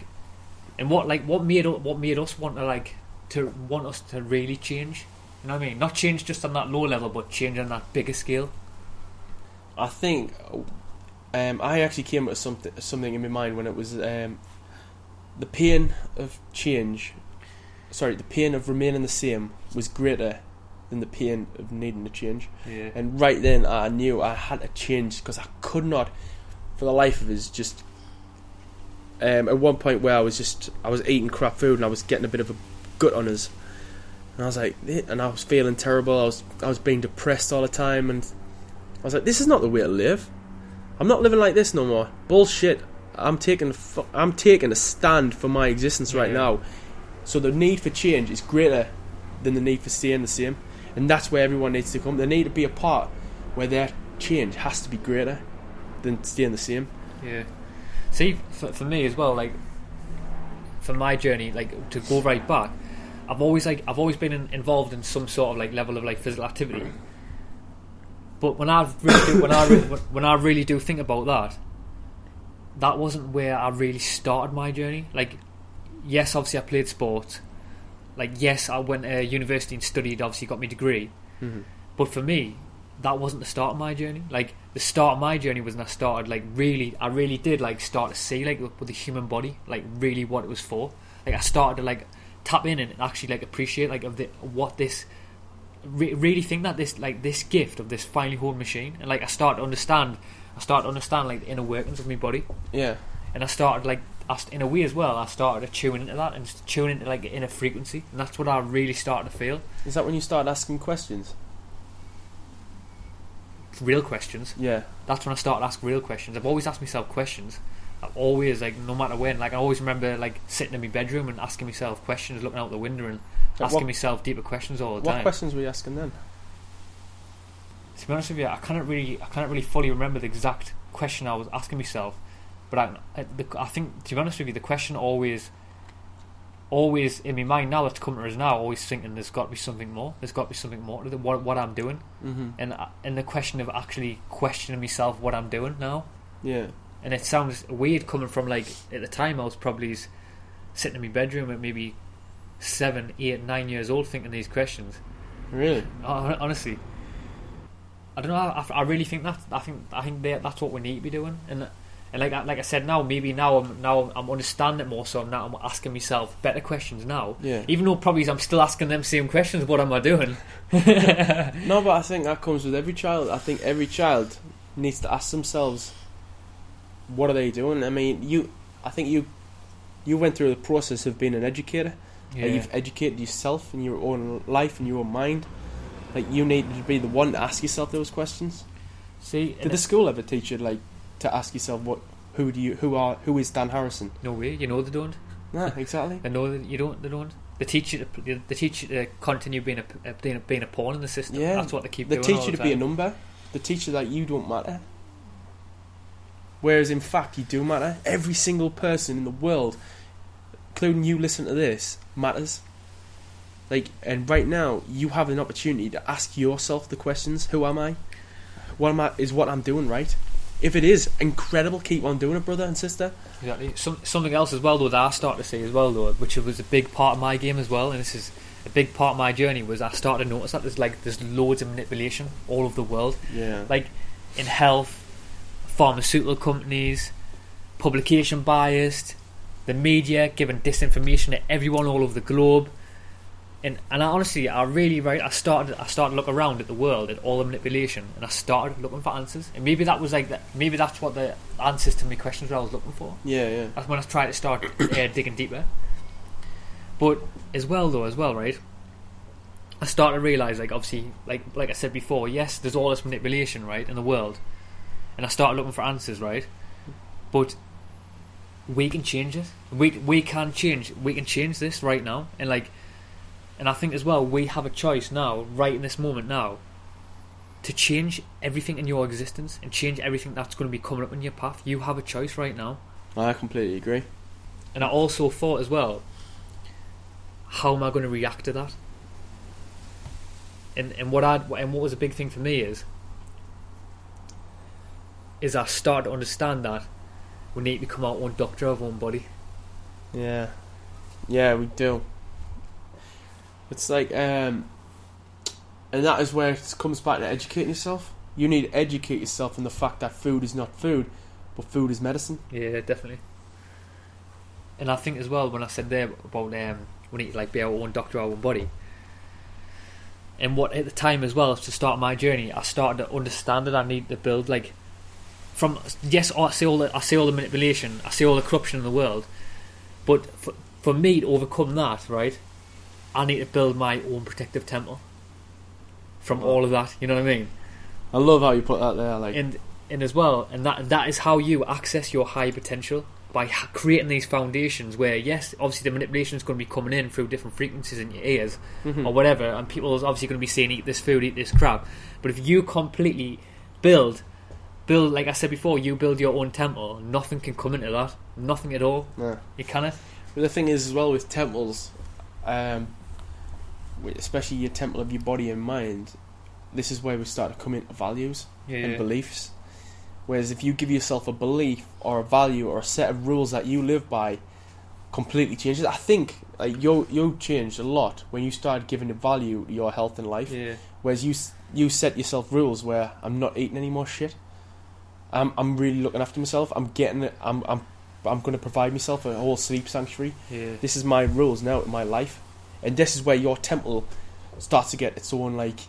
and what like what made what made us want to like to want us to really change. You know what I mean? Not change just on that low level, but change on that bigger scale. I think um, I actually came up with something something in my mind when it was um, the pain of change. Sorry, the pain of remaining the same was greater than the pain of needing to change. Yeah. And right then, I knew I had to change because I could not, for the life of us, just. Um, at one point where I was just I was eating crap food and I was getting a bit of a gut on us, and I was like, "Eh," and I was feeling terrible. I was I was being depressed all the time, and I was like, this is not the way to live. I'm not living like this no more. Bullshit. I'm taking I'm taking a stand for my existence right Yeah. now. So the need for change is greater than the need for staying the same, and that's where everyone needs to come. They need to be a part where their change has to be greater than staying the same. Yeah. See, for, for me as well, like for my journey, like to go right back, I've always like I've always been in, involved in some sort of like level of like physical activity. But when I really do, when I re- when I really do think about that, that wasn't where I really started my journey. Like, yes, obviously I played sport. Like, yes, I went to university and studied. Obviously, got my degree. Mm-hmm. But for me, that wasn't the start of my journey. Like the start of my journey was when I started like really, I really did like start to see like with the human body, like really what it was for. Like I started to like tap in and actually like appreciate like of the what this re- really think that this like this gift of this finely honed machine, and like I start to understand, I start to understand like the inner workings of my body, Yeah. and I started like I, in a way as well. I started to tune into that and tune into like inner frequency, and that's what I really started to feel. Is that when you started asking questions? Real questions. Yeah. That's when I started asking real questions. I've always asked myself questions. I've always like no matter when. Like I always remember like sitting in my bedroom and asking myself questions, looking out the window and Like, asking what, myself deeper questions all the what time. What questions were you asking then? to be honest with you, I can't really, I can't really fully remember the exact question I was asking myself, but I, I, the, I think to be honest with you, the question always, always in my mind now that's coming to us now, always thinking there's got to be something more. There's got to be something more to the, what what I'm doing, Mm-hmm. and uh, and the question of actually questioning myself what I'm doing now, Yeah. And it sounds weird coming from like at the time I was probably sitting in my bedroom at maybe seven, eight, nine years old thinking these questions. Really? Honestly, I don't know. I, I really think that. I think I think that that's what we need to be doing. And and like I- like I said, now maybe now I'm now I'm understanding it more. So I'm now I'm asking myself better questions now. Yeah. Even though probably I'm still asking them same questions. What am I doing? No, but I think that comes with every child. I think every child needs to ask themselves, what are they doing? I mean, you, I think you, you went through the process of being an educator. Yeah. Like, you've educated yourself in your own life and your own mind. Like you need to be the one to ask yourself those questions. See, Did the school ever teach you like to ask yourself what, who do you, who are, who is Dan Harrison? no way. You know they don't. Nah, exactly. They know that you don't. They don't. They teach you to. They teach you to continue being a being a, being a pawn in the system. Yeah. That's what they keep They teach you the to be a number. They teach you that you don't matter. Whereas in fact you do matter. Every single person in the world, including you listen to this, matters. Like and right now you have an opportunity to ask yourself the questions, who am I? What am I is what I'm doing right? If it is incredible, keep on doing it, brother and sister. Exactly. Some, something else as well, though, that I started to see as well, though, which was a big part of my game as well, and this is a big part of my journey, was I started to notice that there's like there's loads of manipulation all over the world, Yeah. like in health, pharmaceutical companies, publication biased, the media giving disinformation to everyone all over the globe. And, and I honestly, I really, right, I started, I started to look around at the world at all the manipulation, and I started looking for answers. And maybe that was like, that, maybe that's what the answers to my questions were I was looking for. yeah, yeah. That's when I tried to start uh, digging deeper. But as well, though, as well, right? I started to realize, like, obviously, like, like I said before, yes, there's all this manipulation, right, in the world, and I started looking for answers, right? But we can change it. We we can change. We can change this right now, and like, and I think as well, we have a choice now, right in this moment now, to change everything in your existence and change everything that's going to be coming up in your path. You have a choice right now. I completely agree. And I also thought as well, how am I going to react to that? And and what I and what was a big thing for me is, is I start to understand that we need to come out own doctor of our own body. Yeah, yeah, we do. It's like, um, and that is where it comes back to educating yourself. You need to educate yourself on the fact that food is not food, but food is medicine. Yeah, definitely. And I think as well when I said there about um, we need to like be our own doctor, our own body. And what at the time as well to start my journey, I started to understand that I need to build like from yes, I see all the I see all the manipulation, I see all the corruption in the world, but for, for me to overcome that, right, I need to build my own protective temple from all of that. You know what I mean? I love how you put that there. Like, and and as well, and that that is how you access your high potential by creating these foundations. Where yes, obviously the manipulation is going to be coming in through different frequencies in your ears mhm. or whatever, and people is obviously going to be saying eat this food, eat this crap. But if you completely build, build like I said before, you build your own temple. Nothing can come into that. Nothing at all. Yeah. You cannot. But the thing is, as well, with temples, um, especially your temple of your body and mind, this is where we start to come into values Yeah, and yeah. beliefs. Whereas if you give yourself a belief or a value or a set of rules that you live by, completely changes. I think like you you changed a lot when you started giving a value to your health and life. Yeah. Whereas you you set yourself rules where I'm not eating any more shit. I'm I'm really looking after myself. I'm getting it. I'm I'm I'm going to provide myself a whole sleep sanctuary. Yeah. This is my rules now in my life, and this is where your temple starts to get its own like.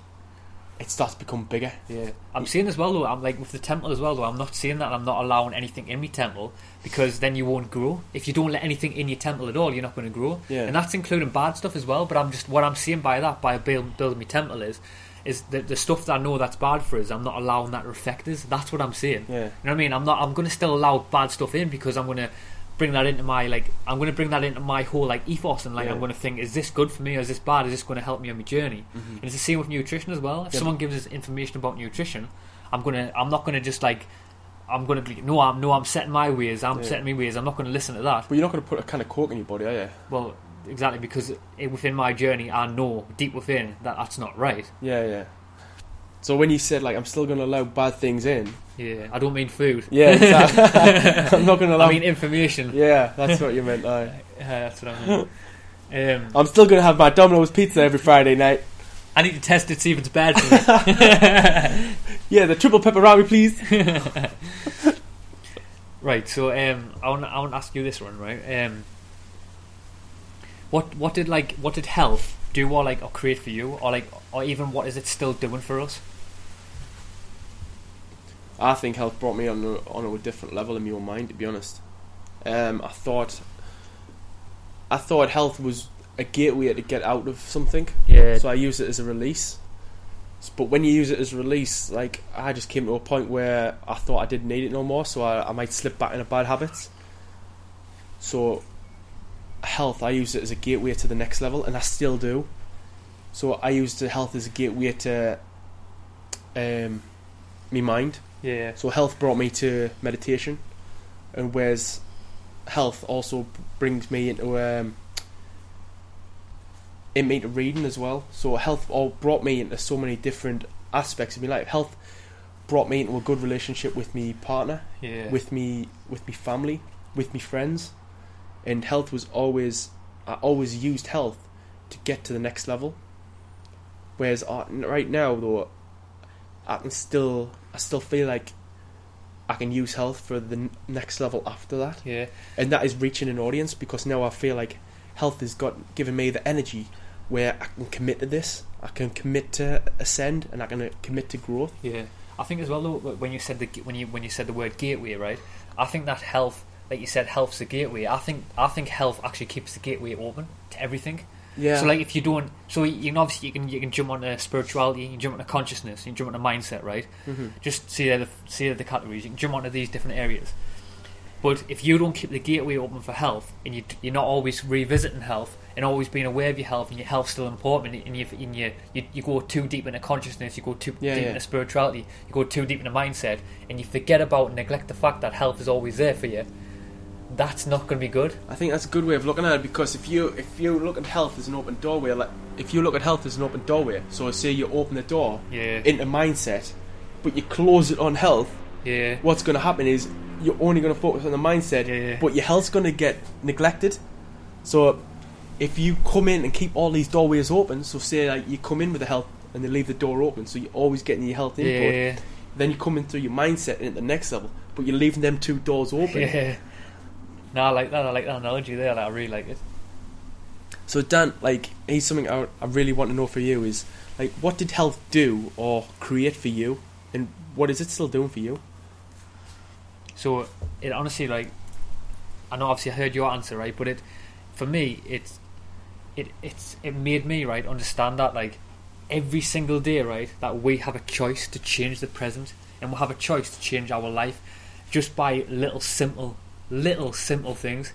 It starts to become bigger. Yeah, I'm seeing as well though. I'm like with the temple as well though. I'm not seeing that. I'm not allowing anything in my temple because then you won't grow. If you don't let anything in your temple at all, you're not going to grow. Yeah. and that's including bad stuff as well. But I'm just what I'm seeing by that by build, building my temple is is the the stuff that I know that's bad for us. I'm not allowing that to affect us. That's what I'm saying. Yeah. You know what I mean? I'm not. I'm going to still allow bad stuff in because I'm going to bring that into my like. I'm going to bring that into my whole like ethos and like Yeah. I'm going to think: is this good for me or is this bad? Is this going to help me on my journey? Mm-hmm. And it's the same with nutrition as well. If Yeah. someone gives us information about nutrition, I'm gonna. I'm not gonna just like. I'm gonna be no. I'm no. I'm setting my ways. I'm setting my ways. I'm not going to listen to that. But you're not going to put a kind of coke in your body, are you? Well, exactly because it, within my journey, I know deep within that that's not right. Yeah, yeah. So when you said like I'm still going to allow bad things in, Yeah, I don't mean food. yeah, exactly. I'm not going to allow. I mean information. yeah, that's what you meant. aye. Uh, that's what I mean. Um, I'm still going to have my Domino's pizza every Friday night. I need to test it see if it's bad for me. Yeah, the triple pepperoni, please. Right, so um, I want I want to ask you this one, right? Um, what what did like what did health do or like or create for you, or like or even what is it still doing for us? I think health brought me on a, on a different level in my own mind. To be honest, um, I thought I thought health was a gateway to get out of something, Yeah, so I use it as a release. But when you use it as a release, like I just came to a point where I thought I didn't need it no more, so I, I might slip back into bad habits. So health, I use it as a gateway to the next level, and I still do. So I use the health as a gateway to um, me mind. yeah, So health brought me to meditation, and whereas health also brings me into um, me to reading as well. So health all brought me into so many different aspects of my life. Health brought me into a good relationship with me partner, yeah, with me with me family, with me friends, and health was always I always used health to get to the next level. Whereas uh, right now though, I can still I still feel like I can use health for the n- next level after that, yeah, and that is reaching an audience because now I feel like health has got given me the energy where I can commit to this. I can commit to ascend, and I can uh, commit to growth. yeah. I think as well though when you said the when you when you said the word gateway, right? I think that health, like you said, health's a gateway. I think I think health actually keeps the gateway open to everything. Yeah. So like if you don't, so you can obviously you can you can jump onto spirituality, you can jump onto consciousness, you can jump onto mindset, right? Mhm. Just see the see the categories. You can jump onto these different areas. But if you don't keep the gateway open for health, and you, you're not always revisiting health and always being aware of your health, and your health's still important, and you and you, you you go too deep into consciousness, you go too Yeah, deep yeah. into spirituality, you go too deep into mindset, and you forget about and neglect the fact that health is always there for you. That's not going to be good. I think that's a good way of looking at it because if you if you look at health as an open doorway, like if you look at health as an open doorway, so say you open the door Yeah. into mindset, but you close it on health, yeah. what's going to happen is you're only going to focus on the mindset, Yeah, yeah. but your health's going to get neglected. So if you come in and keep all these doorways open, so say like you come in with the health and they leave the door open, so you're always getting your health input. Yeah. Then you come in through your mindset and at the next level, but you're leaving them two doors open. Yeah. No, I like that. I like that analogy there. Like, I really like it. So Dan, like, here's something I, I really want to know for you is like, what did health do or create for you, and what is it still doing for you? So it honestly, like, I know obviously I heard your answer, right? But it, for me, it's, it, it's, it made me right understand that like, every single day, right, that we have a choice to change the present, and we'll have a choice to change our life, just by little simple, little simple things.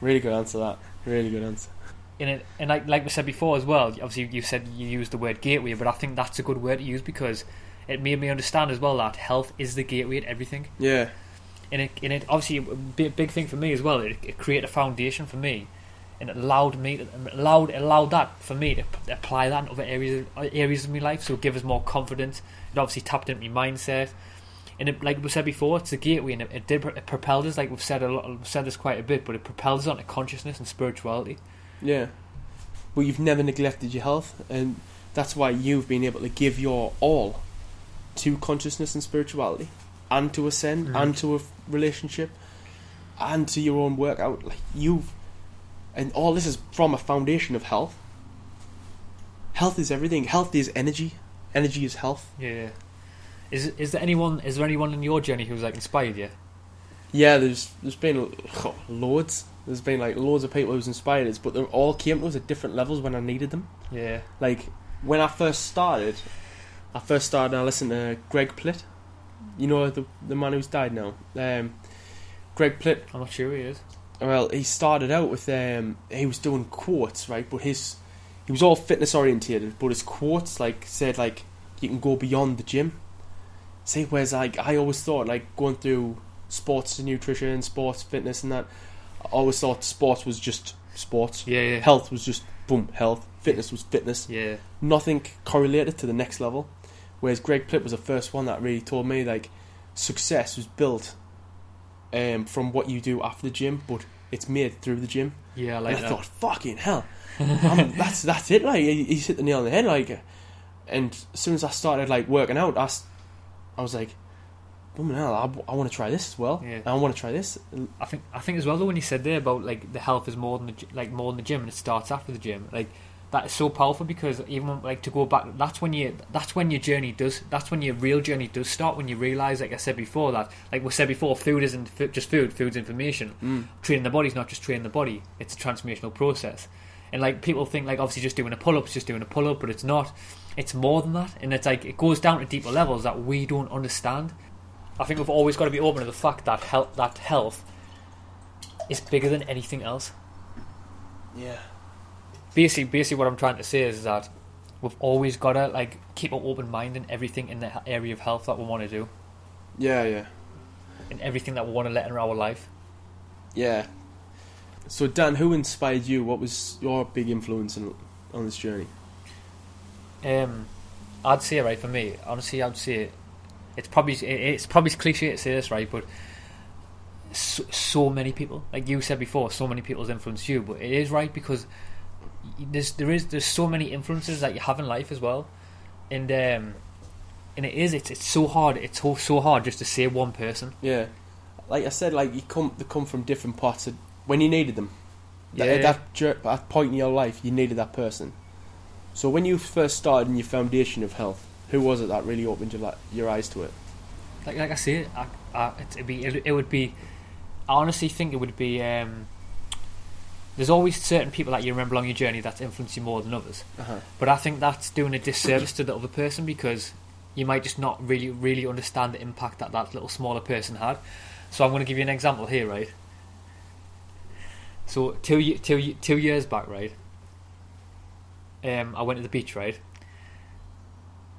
Really good answer. That really good answer. in it, and like like we said before as well. Obviously, you said you used the word gateway, but I think that's a good word to use because it made me understand as well that health is the gateway to everything. Yeah, And it, and it obviously a big, big thing for me as well. It, it created a foundation for me, and it allowed me to, allowed allowed that for me to apply that in other areas areas of my life. So give us more confidence. It obviously tapped into my mindset. And it, like we said before, it's a gateway, and it, it did it propelled us. Like we've said a lot, we've said this quite a bit, but it propelled us onto consciousness and spirituality. Yeah. But you've never neglected your health, and that's why you've been able to give your all to consciousness and spirituality, and to ascend, Mhm. and to a relationship, and to your own workout. Like you've, and all this is from a foundation of health. Health is everything. Health is energy. Energy is health. Yeah. Is is there anyone? Is there anyone in your journey who's like inspired you? Yeah, there's there's been oh, loads. There's been like loads of people who's inspired us, but they all came to us at different levels when I needed them. Yeah. Like when I first started, I first started. I listened to Greg Plitt. You know the the man who's died now. Um, Greg Plitt. I'm not sure who he is. Well, he started out with um, he was doing quotes, right? But his he was all fitness orientated, but his quotes like said like you can go beyond the gym. See, whereas like I always thought like going through sports and nutrition, sports fitness, and that. I always thought sports was just sports. Yeah, yeah. Health was just boom, health. Fitness was fitness Yeah. nothing correlated to the next level. Whereas Greg Plitt was the first one that really told me like success was built um, from what you do after the gym, but it's made through the gym. Yeah, I like and I that. thought, fucking hell, I'm, that's that's it. Like he, he's hit the nail on the head. Like, and as soon as I started like working out, I, I was like, "Boom, hell, I, want to try this as well. Yeah. I want to try this." I think I think as well though when you said there about like the health is more than the, like more than the gym and it starts after the gym like that is so powerful because even like to go back that's when you that's when your journey does that's when your real journey does start when you realize like I said before that like we said before food isn't just food food's information Mm. training the body's not just training the body it's a transformational process and like people think like obviously just doing a pull up is just doing a pull up but it's not it's more than that and it's like it goes down to deeper levels that we don't understand I think we've always got to be open to the fact that health that health is bigger than anything else Yeah. basically basically what I'm trying to say is that we've always got to like keep an open mind in everything in the area of health that we want to do Yeah, yeah, in everything that we want to let in our life yeah. So Dan, who inspired you? What was your big influence in, on this journey? Um, I'd say right for me, honestly, I'd say it's probably it's probably cliche to say this right, but so, so many people, like you said before, so many people's influenced you, but it is right because there's there is there's so many influences that you have in life as well, and um, and it is it's it's so hard it's so so hard just to say one person. Yeah, like I said, like you come they come from different parts of when you needed them. That- Yeah. At that, jer- that point in your life, you needed that person. So when you first started in your foundation of health, who was it that really opened your your eyes to it? Like like I say, I, I, it'd be it, it would be. I honestly think it would be. Um, there's always certain people that you remember along your journey that influence you more than others. Uh-huh. But I think that's doing a disservice to the other person because you might just not really, really understand the impact that that little smaller person had. So I'm going to give you an example here, right? So two, two, two years back, right? Um, I went to the beach, right?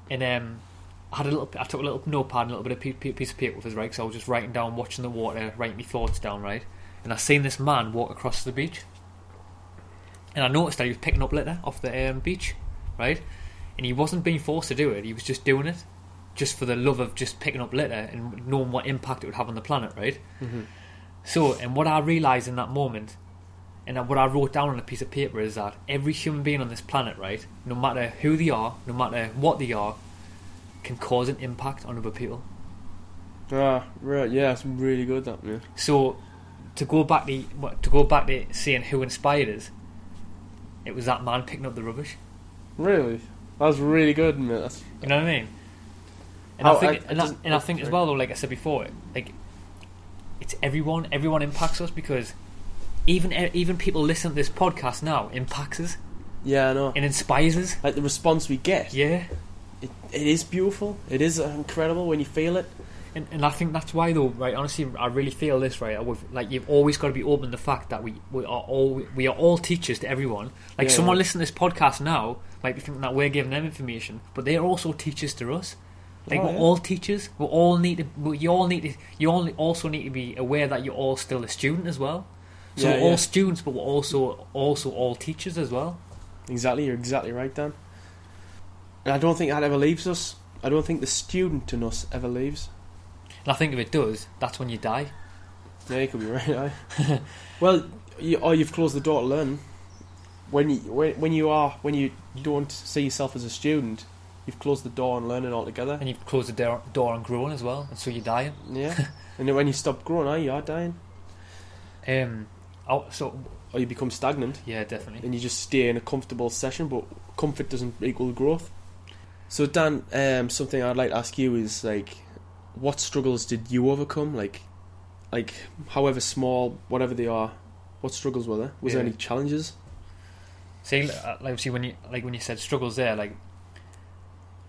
And um, I had a little, I took a little notepad and a little bit of pe- pe- piece of paper with us, right? So I was just writing down, watching the water, writing my thoughts down, right? And I seen this man walk across the beach, and I noticed that he was picking up litter off the um, beach, right? And he wasn't being forced to do it; he was just doing it, just for the love of just picking up litter and knowing what impact it would have on the planet, right? Mm-hmm. So, and what I realised in that moment, and what I wrote down on a piece of paper is that every human being on this planet, right, no matter who they are, no matter what they are, can cause an impact on other people. Ah, right. Yeah, it's really good. That yeah. So, to go back to what- to go back to seeing who inspired us, it was that man picking up the rubbish. Really, that was really good. Man. That's, You know what I mean? And Oh, I think, I- and, I, and I think as well, though, like I said before, like it's everyone. Everyone impacts us because even even people listening to this podcast now impacts us yeah, I know. and inspires us. Like the response we get, Yeah, it, it is beautiful. It is uh, incredible when you feel it. and, and I think that's why, though, right? Honestly, I really feel this, right? Like you've always got to be open to the fact that we, we are all we are all teachers to everyone. Like Yeah. someone listening to this podcast now might be thinking that we're giving them information, but they're also teachers to us. Like Oh, we're yeah. all teachers. We all need to. we- You all need to. You all also need to be aware that you're all still a student as well. So Yeah, we're all yeah. students, but we're also also all teachers as well. Exactly, you're exactly right, Dan. And I don't think that ever leaves us. I don't think the student in us ever leaves. And I think if it does, that's when you die. Yeah, you could be right. aye. well, you, or you've closed the door to learn. When you when, when you are when you don't see yourself as a student, you've closed the door on learning altogether. And you've closed the door, door on growing as well, and so you're dying. Yeah, and when you stop growing, aye, you are dying, Um, oh, so or you become stagnant, yeah, definitely. and you just stay in a comfortable session. But comfort doesn't equal growth. So Dan, um, something I'd like to ask you is like, what struggles did you overcome? Like, like however small, whatever they are, what struggles were there? Was there any challenges? See, uh, like, see when you like when you said struggles there, like,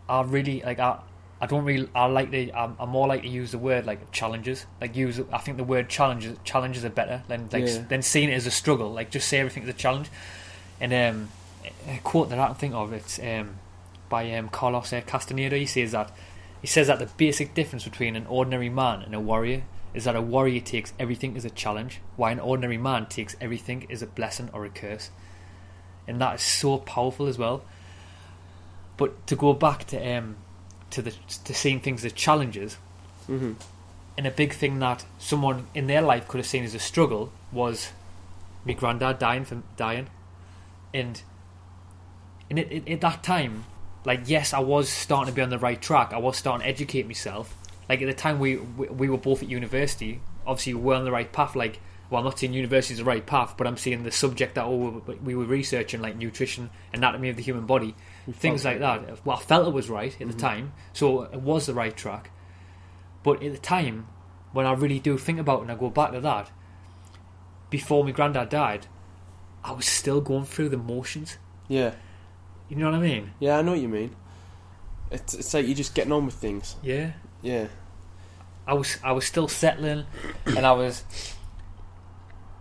I really like I, I don't really I like the. I'm, I'm more like to use the word like challenges. Like use I think the word challenges challenges are better than like Yeah. than seeing it as a struggle. Like just say everything as a challenge. And um, a quote that I can think of it's um by um Carlos Castaneda. He says that he says that the basic difference between an ordinary man and a warrior is that a warrior takes everything as a challenge, while an ordinary man takes everything as a blessing or a curse and that is so powerful as well. But to go back to um to the to seeing things as challenges, Mm-hmm. and a big thing that someone in their life could have seen as a struggle was my granddad dying from dying, and and it, it, at that time, like yes, I was starting to be on the right track. I was starting to educate myself. Like at the time we we, we were both at university, obviously we were on the right path. Like well, I'm not saying university is the right path, but I'm seeing the subject that all we- we were researching, like nutrition, anatomy of the human body, things like that. Well, I felt it was right at the Mhm. time, so it was the right track. But at the time, when I really do think about it and I go back to that, before my granddad died, I was still going through the motions. Yeah, You know what I mean? yeah, I know what you mean. It's it's like you're just getting on with things. Yeah. Yeah, I was I was still settling, and I was.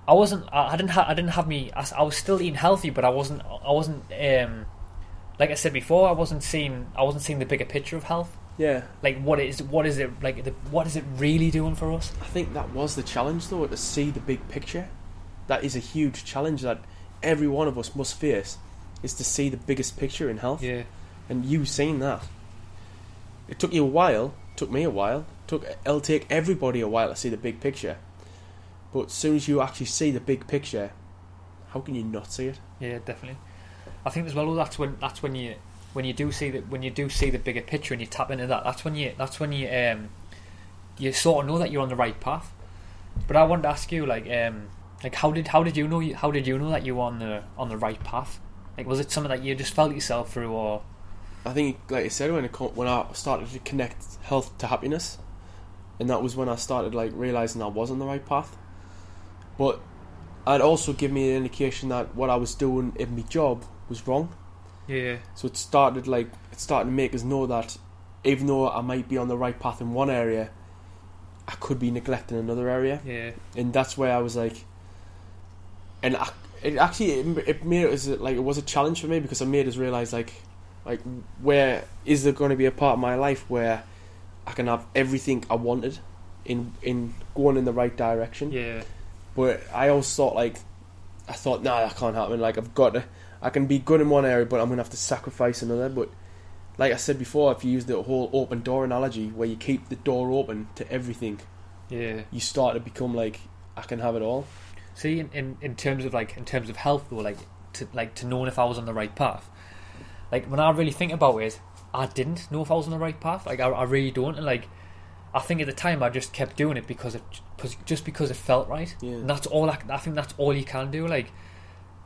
I wasn't. I I didn't. Ha- I didn't have me. I was still eating healthy, but I wasn't. I wasn't. Um, like I said before, I wasn't seeing. I wasn't seeing the bigger picture of health. yeah. Like what is what is it like? The, what is it really doing for us? I think that was the challenge, though, to see the big picture. That is a huge challenge that every one of us must face, is to see the biggest picture in health. Yeah. And you seen that. It took you a while. Took me a while. Took it'll take everybody a while to see the big picture. But as soon as you actually see the big picture, how can you not see it? Yeah, definitely. I think as well. That's when that's when you when you do see that when you do see the bigger picture and you tap into that. That's when you that's when you um you sort of know that you're on the right path. But I wanted to ask you like um like how did how did you know you, how did you know that you were on the on the right path? Like was it something that you just felt yourself through or I think, like I said, when it when I started to connect health to happiness, and that was when I started like realizing I was on the right path. But it also give me an indication that what I was doing in my job was wrong. yeah So it started like it started to make us know that even though I might be on the right path in one area, I could be neglecting another area, yeah and that's where I was like, and I, it actually it, it made it was like it was a challenge for me because it made us realize like, like where is there going to be a part of my life where I can have everything I wanted in in going in the right direction. yeah But I always thought like, I thought, nah, that can't happen. Like I've got to, I can be good in one area, but I'm gonna have to sacrifice another. But like I said before, if you use the whole open door analogy, where you keep the door open to everything, yeah. you start to become like, I can have it all. See, in, in, in terms of like in terms of health though, like to like to knowing if I was on the right path. Like when I really think about it, I didn't know if I was on the right path. Like I, I really don't. And like I think at the time I just kept doing it because it just because it felt right. Yeah. And that's all I, I think that's all you can do. Like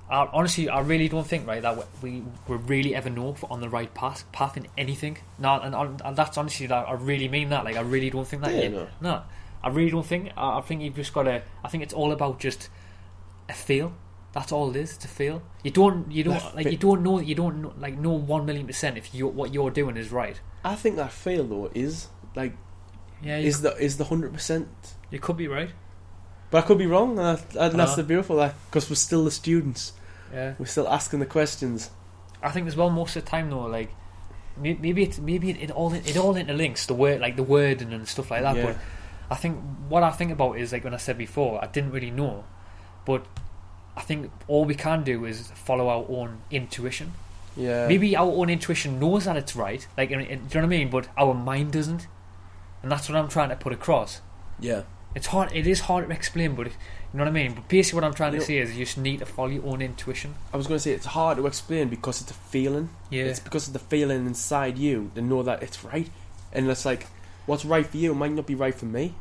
I, honestly, I really don't think right that we were really ever know if we're on the right path path in anything. No, and, and that's honestly that I really mean that. Like I really don't think that. Yeah, no. no, I really don't think. I, I think you've just got to. I think it's all about just a feel. That's all it is. It's a feel. You don't. You don't That like. You don't know. You don't know, like know one million percent if you what you're doing is right. I think that feel though is like Yeah, is the is the hundred percent. you could be right. But I could be wrong, and that's Uh-huh. the beautiful thing because we're still the students. Yeah, We're still asking the questions. I think as well. Most of the time though, like maybe it maybe it, it all it all interlinks the word like the wording and stuff like that. Yeah. But I think what I think about is like when I said before, I didn't really know, but I think all we can do is follow our own intuition. Yeah. Maybe our own intuition knows that it's right, like, in- in- do you know what I mean? But our mind doesn't. and that's what I'm trying to put across. Yeah. It's hard. It is hard to explain, but it, you know what I mean. But basically, what I'm trying to say is you just need to follow your own intuition. I was going to say it's hard to explain because it's a feeling. Yeah, It's because of the feeling inside you to know that it's right. And it's like, what's right for you might not be right for me.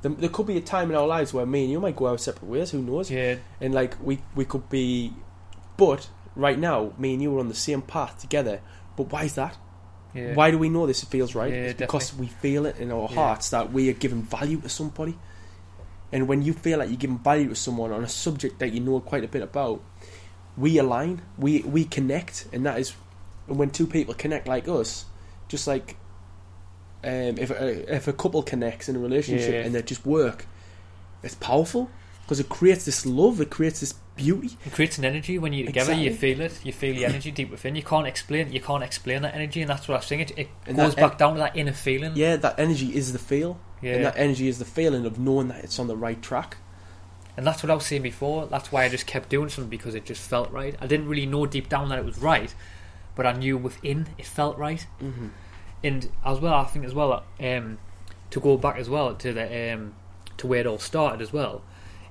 There, there could be a time in our lives where me and you might go our separate ways, who knows? yeah, And like, we, we could be. But right now, me and you are on the same path together. But why is that? yeah. Why do we know this feels right? Yeah, it's because we feel it in our Yeah. hearts that we are giving value to somebody. And when you feel like you're giving value to someone on a subject that you know quite a bit about, we align, we we connect, and that is and when two people connect like us, just like um, if a, if a couple connects in a relationship Yeah. and they just work, it's powerful because it creates this love, it creates this beauty. It creates an energy when you're together. You feel it. You feel the energy deep within. You can't explain. You can't explain that energy, and that's what I was saying. It, it And goes back down to that inner feeling. Yeah, that energy is the feel, Yeah. and that energy is the feeling of knowing that it's on the right track. And that's what I was saying before. That's why I just kept doing something because it just felt right. I didn't really know deep down that it was right, but I knew within it felt right. Mm-hmm. And as well, I think as well, um, to go back as well to the um, to where it all started as well.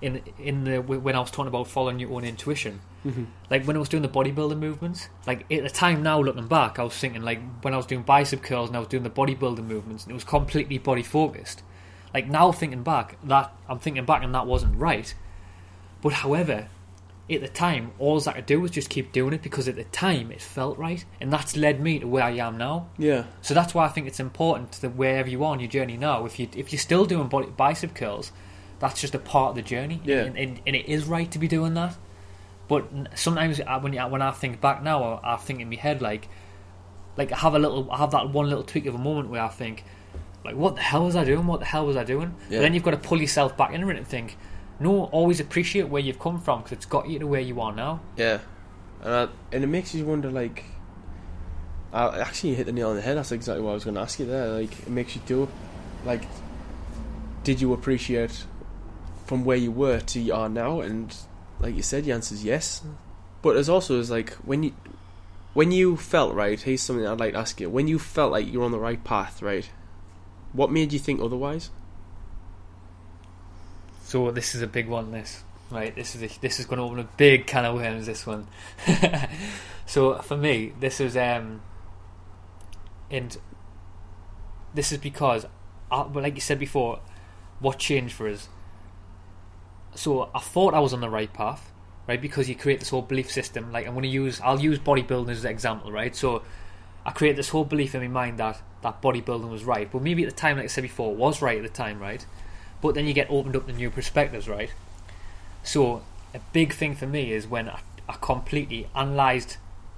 In in the when I was talking about following your own intuition, Mm-hmm. like when I was doing the bodybuilding movements, like at the time now looking back, I was thinking like when I was doing bicep curls and I was doing the bodybuilding movements, and it was completely body focused. Like now thinking back, that I'm thinking back and that wasn't right. But however, at the time, all I could do was just keep doing it because at the time it felt right, and that's led me to where I am now. Yeah, So that's why I think it's important that wherever you are on your journey now, if you if you're still doing body, bicep curls, that's just a part of the journey. Yeah. and, and, and it is right to be doing that. But sometimes I- when you, when I think back now, I, I think in my head like, like I have a little, I have that one little tweak of a moment where I think, like, what the hell was I doing? What the hell was I doing? Yeah. But then you've got to pull yourself back into it and think, no, always appreciate where you've come from because it's got you to where you are now. yeah, and I, and it makes you wonder. Like, I actually hit the nail on the head. That's exactly what I was going to ask you there. Like, it makes you do, like, did you appreciate from where you were to you are now? And like you said, the answer is yes. But there's also is like when you when you felt right. Here's something I'd like to ask you. When you felt like you're on the right path, right? What made you think otherwise? So this is a big one. This right. This is a, this is going to open a big can of worms. This one. so for me, this is um, and this is because, I, well, like you said before, what changed for us. So I thought I was on the right path, right? Because you create this whole belief system. Like I'm going to use, I'll use bodybuilding as an example, right? So I create this whole belief in my mind that that bodybuilding was right, but maybe at the time, like I said before, it was right at the time, right? But then you get opened up to new perspectives, right? So a big thing for me is when I, I completely analysed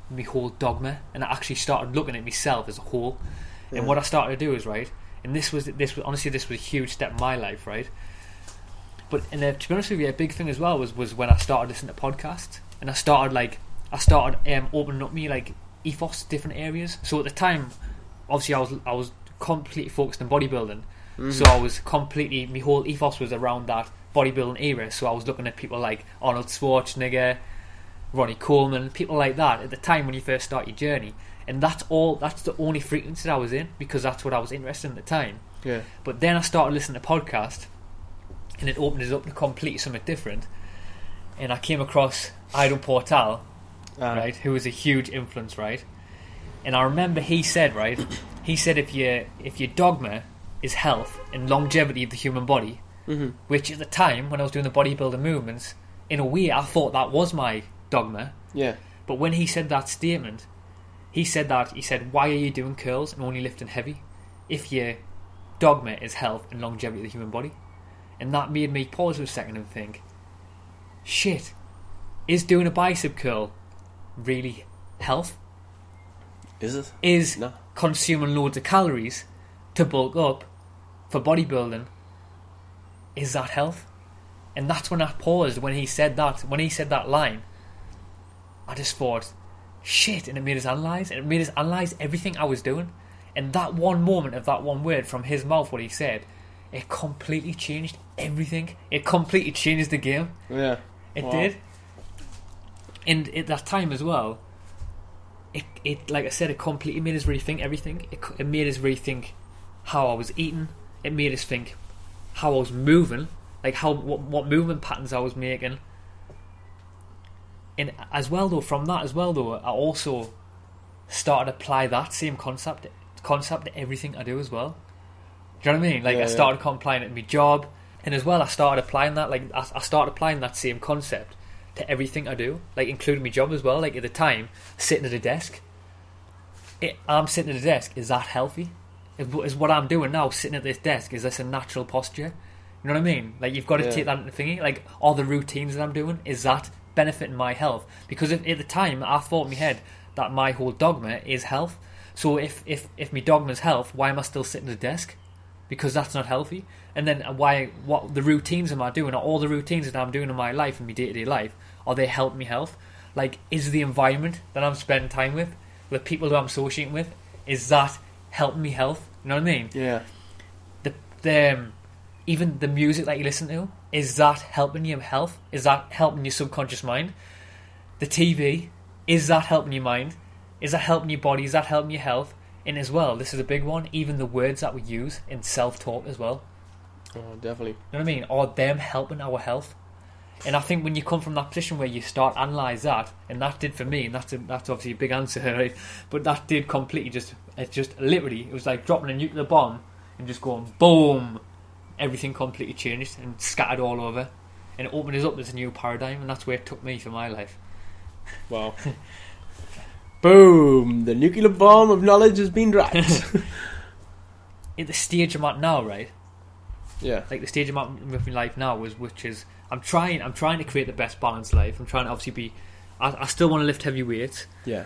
my whole dogma and I actually started looking at myself as a whole. Yeah. And what I started to do is right, and this was this was honestly this was a huge step in my life, right? But and uh, to be honest with you, a big thing as well was was when I started listening to podcasts and I started like I started um, opening up me like ethos to different areas. So at the time, obviously I was I was completely focused on bodybuilding. Mm-hmm. So I was completely my whole ethos was around that bodybuilding era. So I was looking at people like Arnold Schwarzenegger, Ronnie Coleman, people like that at the time when you first start your journey. And that's all. That's the only frequency that I was in because that's what I was interested in at the time. yeah, But then I started listening to podcasts, and it opened us up to completely something different. And I came across Ido Portal, Ah, right, who was a huge influence, right? And I remember he said, right, he said if your if your dogma is health and longevity of the human body, Mm-hmm. which at the time when I was doing the bodybuilding movements, in a way I thought that was my dogma. Yeah, But when he said that statement, he said that he said, "Why are you doing curls and only lifting heavy if your dogma is health and longevity of the human body?" And that made me pause for a second and think, "Shit, is doing a bicep curl really health? is it? Is No. consuming loads of calories to bulk up for bodybuilding is that health?" And that's when I paused when he said that. When he said that line, I just thought, shit, and it made us analyse. And it made us analyse everything I was doing. And that one moment of that one word from his mouth, what he said, it completely changed everything. It completely changed the game. Yeah, It Wow. did. And at that time as well, it, it like I said, it completely made us rethink everything. It, it made us rethink how I was eating. It made us think how I was moving, like how what, what movement patterns I was making. And as well though, from that as well though, I also started to apply that same concept concept to everything I do as well. Do you know what I mean? Like Yeah, I yeah. started applying it in my job, and as well I started applying that. Like I, I started applying that same concept to everything I do, like including my job as well. Like at the time, sitting at a desk, it, I'm sitting at a desk. Is that healthy? Is, is what I'm doing now, sitting at this desk, is this a natural posture? You know what I mean? Like you've got to Yeah. take that thingy. Like all the routines that I'm doing, is that benefiting my health? Because if, at the time I thought in my head that my whole dogma is health. So if if if my dogma is health, why am I still sitting at a desk? Because that's not healthy. And then why? What the routines am I doing? Are all the routines that I'm doing in my life, in my day to day life, are they helping me health? Like, is the environment that I'm spending time with, the people that I'm associating with, is that helping me health? You know what I mean? Yeah. the the um, even the music that you listen to is that helping your health? Is that helping your subconscious mind? The TV is that helping your mind? Is that helping your body? Is that helping your health? And as well, this is a big one. Even the words that we use in self talk as well. Oh, definitely. You know what I mean? Are them helping our health? And I think when you come from that position where you start analyze that, and that did for me, and that's a, that's obviously a big answer, right? But that did completely just it just literally it was like dropping a nuclear bomb and just going boom, everything completely changed and scattered all over, and it opened us up a new paradigm, and that's where it took me for my life. Wow. Boom! The nuclear bomb of knowledge has been dropped. At the stage I'm at now, right? yeah. like the stage I'm at with my life now is which is I'm trying I'm trying to create the best balanced life. I'm trying to obviously be I, I still want to lift heavy weights, Yeah.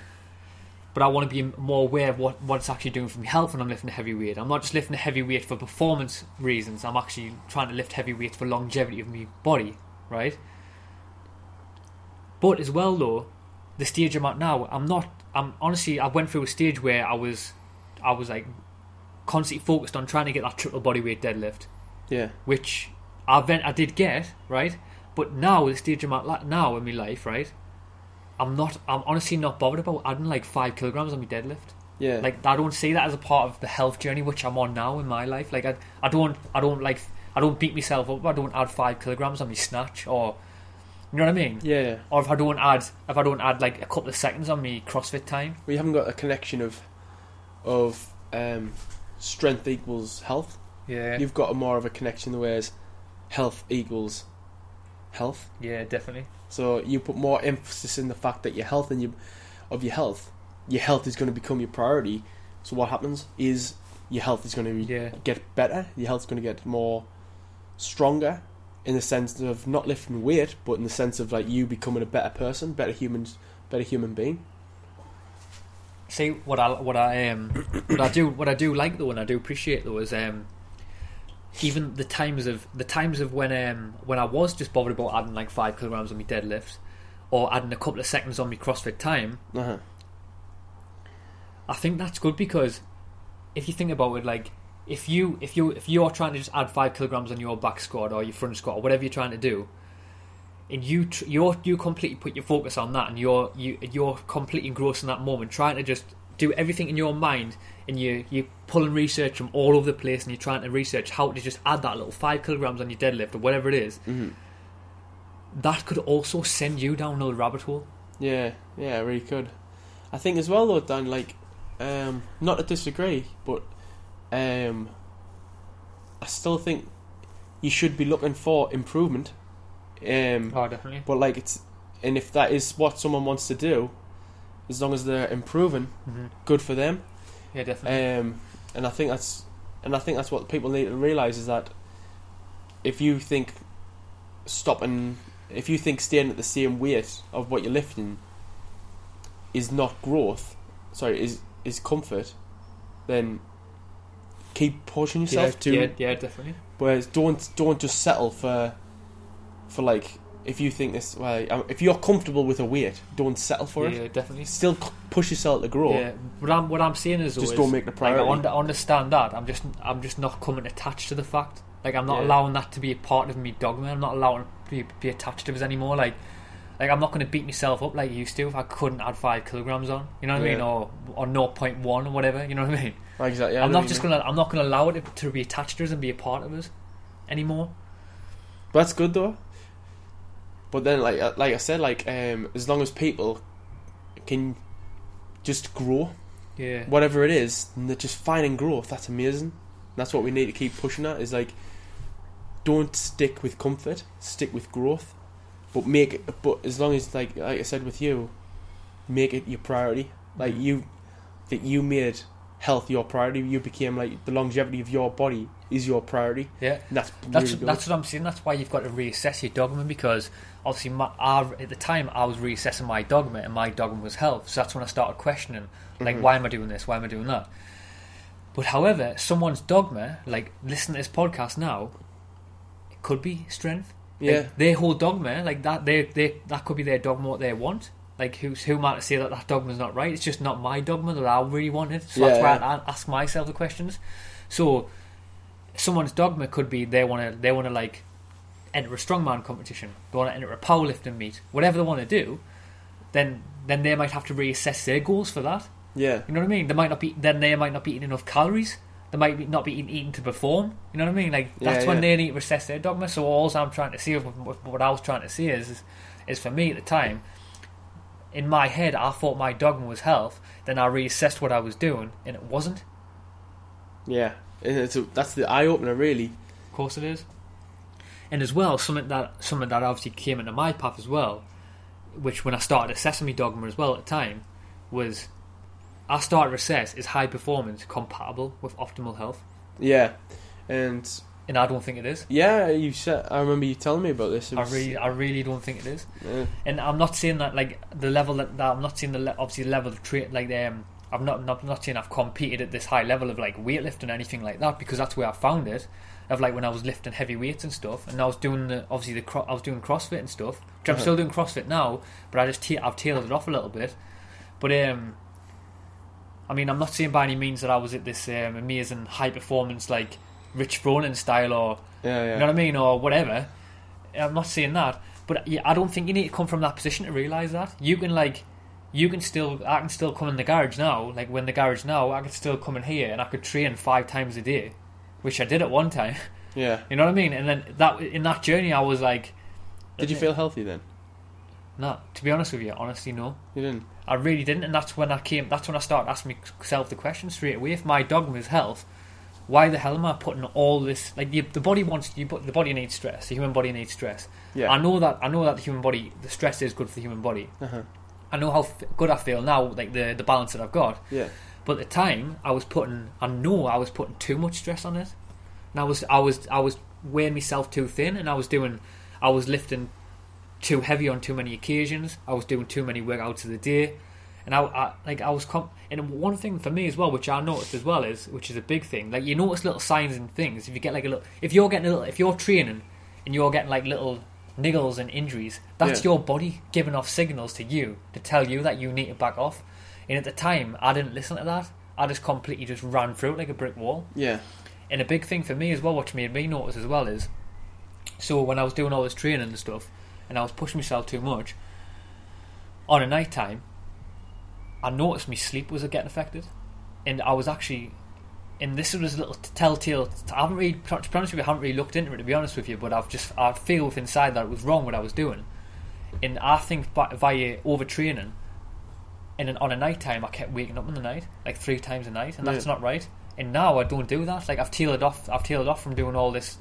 but I want to be more aware of what, what it's actually doing for my health when I'm lifting a heavy weight. I'm not just lifting a heavy weight for performance reasons. I'm actually trying to lift heavy weights for longevity of my body, right? But as well though, the stage I'm at now, I'm not. I'm honestly, I went through a stage where I was, I was like, constantly focused on trying to get that triple body weight deadlift Yeah. which I then I did get right, but now the stage I'm at now in my life, right, I'm not. I'm honestly not bothered about adding like five kilograms on my deadlift. Yeah. Like I don't see that as a part of the health journey which I'm on now in my life. Like I, I don't, I don't like, I don't beat myself up. I don't add five kilograms on my snatch or, you know what I mean? yeah. Or if I don't add, if I don't add like a couple of seconds on my CrossFit time. We haven't got a connection of of um, strength equals health. Yeah, You've got a more of a connection the whereas health equals health. yeah, definitely. So you put more emphasis in the fact that your health and your of your health, your health is going to become your priority. So what happens is your health is going to be, Yeah. get better. Your health's going to get more stronger in the sense of not lifting weight, but in the sense of like you becoming a better person, better humans, better human being. See what I what I um what I do what I do like though and I do appreciate though is um even the times of the times of when um when I was just bothered about adding like five kilograms on my deadlift or adding a couple of seconds on my CrossFit time, Uh-huh. I think that's good because if you think about it, like if you if you if you're trying to just add five kilograms on your back squat or your front squat or whatever you're trying to do, and you tr- you're you completely put your focus on that and you're you you're completely engrossed in that moment, trying to just do everything in your mind and you you pulling research from all over the place and you're trying to research how to just add that little five kilograms on your deadlift or whatever it is, hmm that could also send you down another rabbit hole. Yeah, yeah, it really could. I think as well though, Dan, like, um, not to disagree, but um, I still think you should be looking for improvement. Um, Oh, definitely. but like it's, and if that is what someone wants to do, as long as they're improving, hmm good for them. Yeah, definitely. Um, and I think that's, and I think that's what people need to realize is that if you think stopping, if you think staying at the same weight of what you're lifting is not growth, sorry, is is comfort, then keep pushing yourself yeah, to. yeah, yeah, definitely. Whereas don't don't just settle for for like if you think this well um, if you're comfortable with a weight, don't settle for yeah, it. definitely. Still push yourself to grow. Yeah, what I'm what I'm saying is Just don't make the like, priority. I understand that. I'm just I'm just not coming attached to the fact. Like I'm not Yeah. allowing that to be a part of me dogma. I'm not allowing to be, be attached to it anymore. Like Like I'm not going to beat myself up like I used to if I couldn't add five kilograms on. You know what I mean? Or or 0.1 or whatever. You know what I mean? Exactly. I I'm not just gonna. I'm not gonna allow it to be attached to us and be a part of us anymore. But that's good though. But then, like uh, like I said, like um, as long as people can just grow, Yeah. whatever it is, and they're just finding growth. That's amazing. That's what we need to keep pushing at. Is like, don't stick with comfort, stick with growth, but make it. But as long as like like I said with you, make it your priority. Like Mhm. you, that you made health your priority. You became like the longevity of your body is your priority. Yeah. And that's That's really that's what I'm saying. That's why you've got to reassess your dogma because obviously, my, I, at the time, I was reassessing my dogma, and my dogma was health. So that's when I started questioning, like, Mhm. why am I doing this? Why am I doing that? But however, someone's dogma, like, listen to this podcast now, it could be strength. Like, yeah. their whole dogma, like that, they they that could be their dogma, what they want. Like, who's who to say that that dogma's not right? It's just not my dogma that I really wanted. So that's Yeah, why yeah. I ask myself the questions. So, someone's dogma could be they want to they want to like enter a strongman competition, they want to enter a powerlifting meet, whatever they want to do. Then then they might have to reassess their goals for that. Yeah. You know what I mean? They might not be then they might not be eating enough calories. They might be, not be eating, eating to perform. You know what I mean? Like that's Yeah, when they need to assess their dogma. So all I'm trying to see, what I was trying to see is, is, is for me at the time. In my head, I thought my dogma was health. Then I reassessed what I was doing, and it wasn't. Yeah. It's a, that's the eye opener, really. Of course, it is. And as well, something that something that obviously came into my path as well, which when I started assessing my dogma as well at the time, was I started to assess is high performance compatible with optimal health, Yeah. And and I don't think it is. yeah, you said. I remember you telling me about this. I really, I really don't think it is. uh, And I'm not saying that like the level that, that I'm not saying the le- obviously the level of tra- like um I'm not, not not saying I've competed at this high level of like weightlifting or anything like that because that's where I found it. Of like when I was lifting heavy weights and stuff, and I was doing the obviously the cro- I was doing CrossFit and stuff. Which I'm Uh-huh. still doing CrossFit now, but I just ta- I've tailored it off a little bit. But um, I mean I'm not saying by any means that I was at this um, amazing high performance like Rich Froning style or yeah, yeah. you know what I mean, or whatever. I'm not saying that, but I don't think you need to come from that position to realize that you can like, you can still, I can still come in the garage now. Like when the garage now, I could still come in here and I could train five times a day, which I did at one time. yeah. You know what I mean? And then that in that journey, I was like, Did you uh, feel healthy then? No, to be honest with you, honestly, no. You didn't. I really didn't, and that's when I came. That's when I started asking myself the question straight away. If my dogma is health, why the hell am I putting all this? Like the, the body wants you, put the body needs stress. The human body needs stress. Yeah. I know that. I know that the human body, the stress is good for the human body. Uh-huh. I know how f- good I feel now, like the the balance that I've got. Yeah. But at the time, I was putting. I know I was putting too much stress on it, and I was I was I was weighing myself too thin, and I was doing, I was lifting too heavy on too many occasions. I was doing too many workouts of the day, and I, I like I was. Com- and one thing for me as well, which I noticed as well is, which is a big thing, like you notice little signs and things. If you get like a little, if you're getting a little, if you're training, and you're getting like little niggles and injuries, that's Yeah. your body giving off signals to you to tell you that you need to back off. And at the time, I didn't listen to that. I just completely just ran through it like a brick wall. Yeah. And a big thing for me as well, which made me notice as well, is so when I was doing all this training and stuff, and I was pushing myself too much, on a night time, I noticed my sleep was getting affected, and I was actually, and this was a little telltale. I haven't really, to be honest with you, I haven't really looked into it to be honest with you, but I've just I feel with inside that it was wrong what I was doing, and I think by, via overtraining, and on a night time I kept waking up in the night like three times a night, and that's Yeah. not right. And now I don't do that. Like I've tailored off. I've tailored off from doing all this,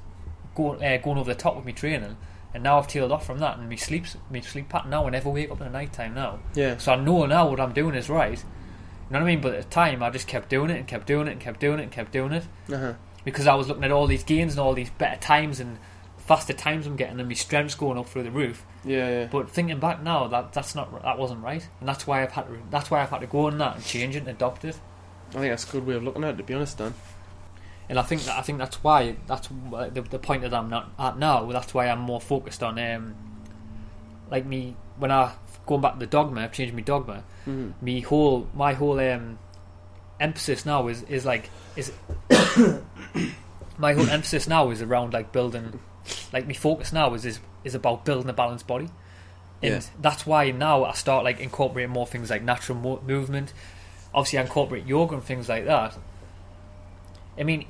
going uh, going over the top with me training, and now I've tailored off from that. And my sleeps, my sleep pattern now, I never wake up in the night time now. Yeah. So I know now what I'm doing is right. You know what I mean? But at the time, I just kept doing it and kept doing it and kept doing it and kept doing it Uh-huh. because I was looking at all these gains and all these better times and faster times I'm getting and my strengths going up through the roof. Yeah, yeah. But thinking back now, that that's not that wasn't right, and that's why I've had to that's why I've had to go on that and change it and adopt it. I think that's a good way of looking at it, to be honest, Dan. And I think that I think that's why that's the, the point that I'm not at now. That's why I'm more focused on um, like me when I going back to the dogma. I've changed my dogma. Mm-hmm. Me whole my whole um, emphasis now is is like is my whole emphasis now is around like building like my focus now is is is about building a balanced body. and Yeah. that's why now I start like incorporating more things like natural mo- movement. Obviously, I incorporate yoga and things like that. I mean,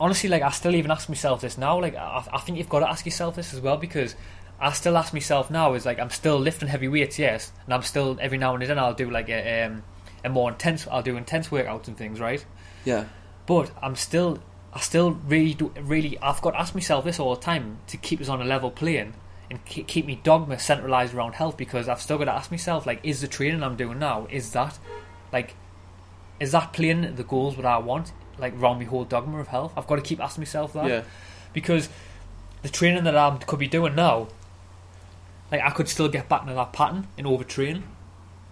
honestly, like I still even ask myself this now. Like I, I think you've got to ask yourself this as well because I still ask myself now is like I'm still lifting heavy weights, yes, and I'm still every now and then I'll do like a um, a more intense. I'll do intense workouts and things, right? Yeah. But I'm still, I still really do, really. I've got to ask myself this all the time to keep us on a level plane and keep, keep me dogma centralized around health because I've still got to ask myself like, is the training I'm doing now is that, like, is that playing the goals that I want like around my whole dogma of health? I've got to keep asking myself that Yeah. because the training that I could be doing now, like I could still get back into that pattern and overtrain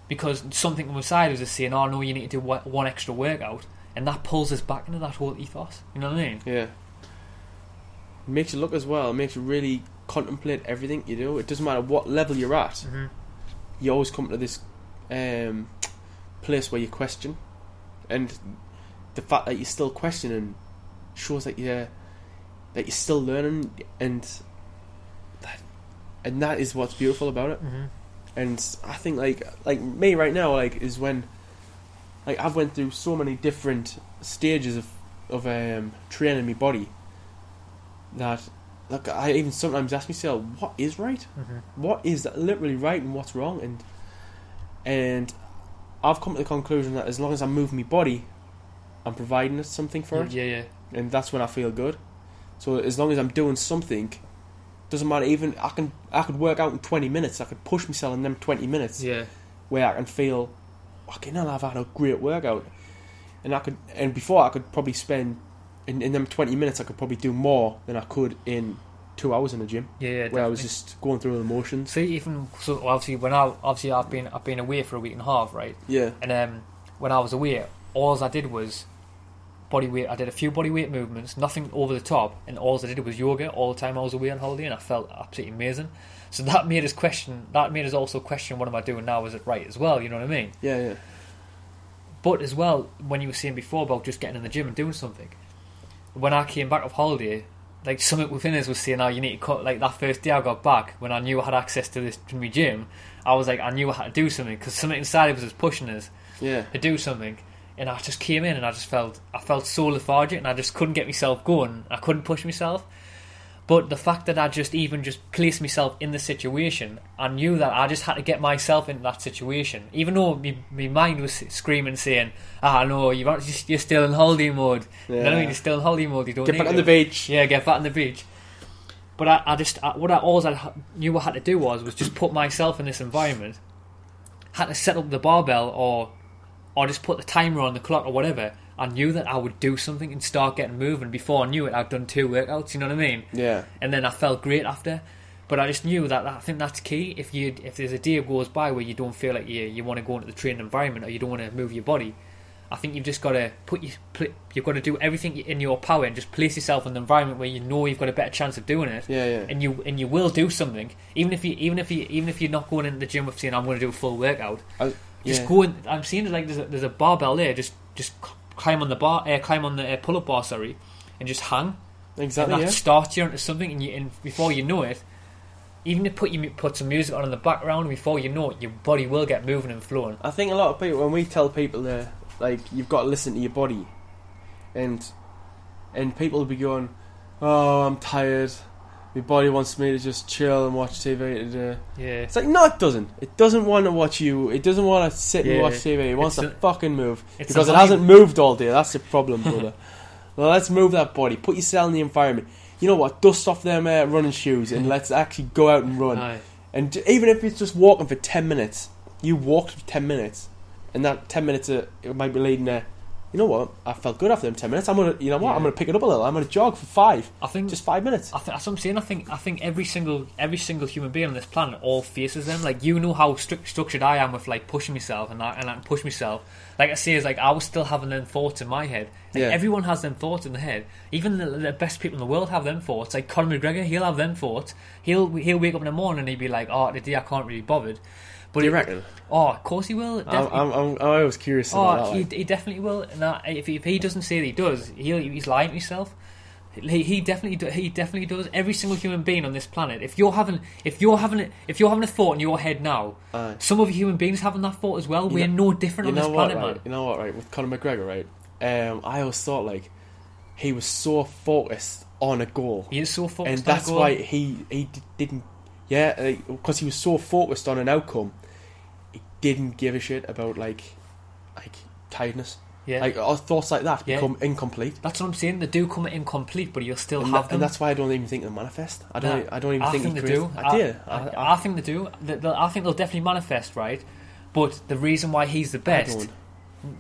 because something on my side was just saying, "Oh no, you need to do one one extra workout," and that pulls us back into that whole ethos. You know what I mean? Yeah. It makes you look as well. It makes you really contemplate everything you do. It doesn't matter what level you're at. Mm-hmm. You always come to this um, place where you question, and the fact that you're still questioning shows that you're that you're still learning, and that and that is what's beautiful about it. Mm-hmm. And I think like like me right now like is when like I've went through so many different stages of of um, training my body that like I even sometimes ask myself what is right, Mm-hmm. what is literally right, and what's wrong, and and I've come to the conclusion that as long as I move my body, I'm providing it something for it, Yeah, yeah, and that's when I feel good. So as long as I'm doing something, doesn't matter. Even I can I could work out in 20 minutes. I could push myself in them 20 minutes yeah. where I can feel, okay, now I've had a great workout, and I could, and before I could probably spend in, in them twenty minutes, I could probably do more than I could in two hours in the gym, Yeah, yeah, where I was just going through the motions. See, even so, obviously, when I obviously I've been I've been away for a week and a half, right? Yeah, And um, when I was away, all I did was body weight. I did a few body weight movements, nothing over the top, and all I did was yoga all the time I was away on holiday, and I felt absolutely amazing. So that made us question. That made us also question what am I doing now? Is it right as well? You know what I mean? yeah, yeah, But as well, when you were saying before about just getting in the gym and doing something, when I came back off holiday, like something within us was saying, "Oh, you need to cut." Like that first day I got back, when I knew I had access to this to my gym, I was like, I knew I had to do something because something inside of us was pushing us yeah. to do something. And I just came in and I just felt I felt so lethargic and I just couldn't get myself going. I couldn't push myself. But the fact that I just even just placed myself in the situation, I knew that I just had to get myself into that situation. Even though my, my mind was screaming, saying, "Ah, no, you're you're still in holiday mode. You know what I mean? Yeah. You're still in holiday mode. You don't Get back on the beach. Yeah, get back on the beach. But I, I just I, what I always I knew I had to do was was just put myself in this environment. Had to set up the barbell or or just put the timer on the clock or whatever. I knew that I would do something and start getting moving. Before I knew it, I'd done two workouts. You know what I mean? Yeah, And then I felt great after. But I just knew that I think that's key. If you if there's a day goes by where you don't feel like you you want to go into the training environment or you don't want to move your body, I think you've just got to put you pl- you've got to do everything in your power and just place yourself in an environment where you know you've got a better chance of doing it. yeah, yeah. And you and you will do something, even if you even if you even if you're not going into the gym with saying I'm going to do a full workout. I- Just yeah. go in. I'm seeing it like there's a, there's a barbell there. Just just climb on the bar, uh, climb on the uh, pull-up bar, sorry, and just hang Exactly. and that Yeah. starts you into something, and, you, and before you know it, even to put you put some music on in the background, before you know it, your body will get moving and flowing. I think a lot of people when we tell people that like you've got to listen to your body, and and people will be going, "Oh, I'm tired. My body wants me to just chill and watch TV today." Yeah, It's like no, it doesn't. It doesn't want to watch you. It doesn't want to sit and Yeah. watch TV. It wants It's to a- fucking move it's because a it hasn't moved all day. That's the problem, brother. well, let's move that body. Put yourself in the environment. You know what? Dust off them uh, running shoes and let's actually go out and run. Aye. And j- even if it's just walking for 10 minutes, you walked for 10 minutes, and that 10 minutes uh, it might be leading to, you know what, I felt good after them 10 minutes. I'm going to, you know what, Yeah. I'm to pick it up a little. I'm going to jog for five. I think Just five minutes. I think that's what I'm saying. I think I think every single every single human being on this planet all faces them. Like you know how stru- structured I am with like pushing myself and I, and I can push myself. Like I say, is like I was still having them thoughts in my head. Like Yeah. everyone has them thoughts in the head. Even the, the best people in the world have them thoughts. Like Conor McGregor, he'll have them thoughts. He'll he'll wake up in the morning and he'd be like, "Oh, today I can't really bothered." But Do you it- reckon? Oh, of course he will. I'm, I'm, I'm, I was curious about Oh, he, he definitely will. And if, he, if he doesn't say that he does, he'll, he's lying to himself. He, he definitely do, he definitely does. Every single human being on this planet. If you're having if you're having if you're having a thought in your head now, Aye. some of human beings having that thought as well. You We're know- no different you on know this what, planet, right? man. You know what, right? With Conor McGregor, right? Um, I always thought like he was so focused on a goal, He is so focused. and on that's goal. And that's why he he d- didn't. Yeah, because he was so focused on an outcome, he didn't give a shit about like like tiredness. Yeah, Like uh, thoughts like that Yeah. become incomplete. that's what I'm saying. They do come incomplete, but you'll still And, have that- them. and that's why I don't even think they manifest. I don't. I don't even I think, think he they creates- do. I. I, I, I, I think they do. They- I think they'll definitely manifest, right? But the reason why he's the best,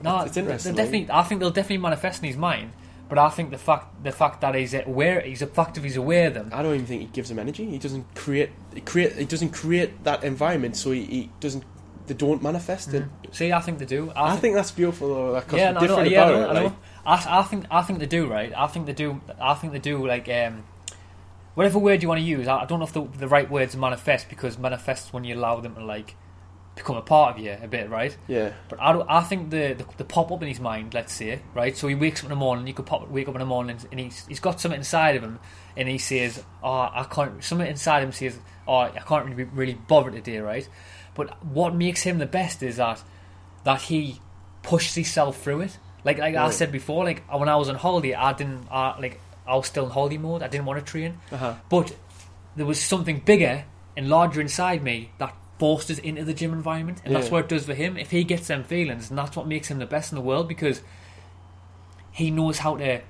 no, It's interesting, definitely. I think they'll definitely manifest in his mind. But I think the fact, the fact that he's aware, he's a fact of he's aware of them. I don't even think he gives them energy. He doesn't create. Create. He doesn't create that environment, so he, he doesn't. They don't manifest it. See, I think they do. I think that's beautiful though. 'cause yeah, no, I yeah, about know, it. I like- I, I think I think they do, right? I think they do. I think they do. Like um, whatever word you want to use. I, I don't know if the, the right word's manifest because manifests when you allow them to like become a part of you a bit, right? yeah, But I, don't, I think the, the the pop up in his mind, let's say, right? So he wakes up in the morning. You could pop wake up in the morning and he's he's got something inside of him, and he says, "Oh, I can't." Something inside him says, "Oh, I can't really be really bothered today," right? But what makes him the best is that that he pushes himself through it. Like like I said before, like when I was on holiday, I didn't I, like I was still in holiday mode. I didn't want to train, uh-huh. but there was something bigger and larger inside me that forced us into the gym environment, and that's what it does for him. If he gets them feelings, and that's what makes him the best in the world because he knows how to.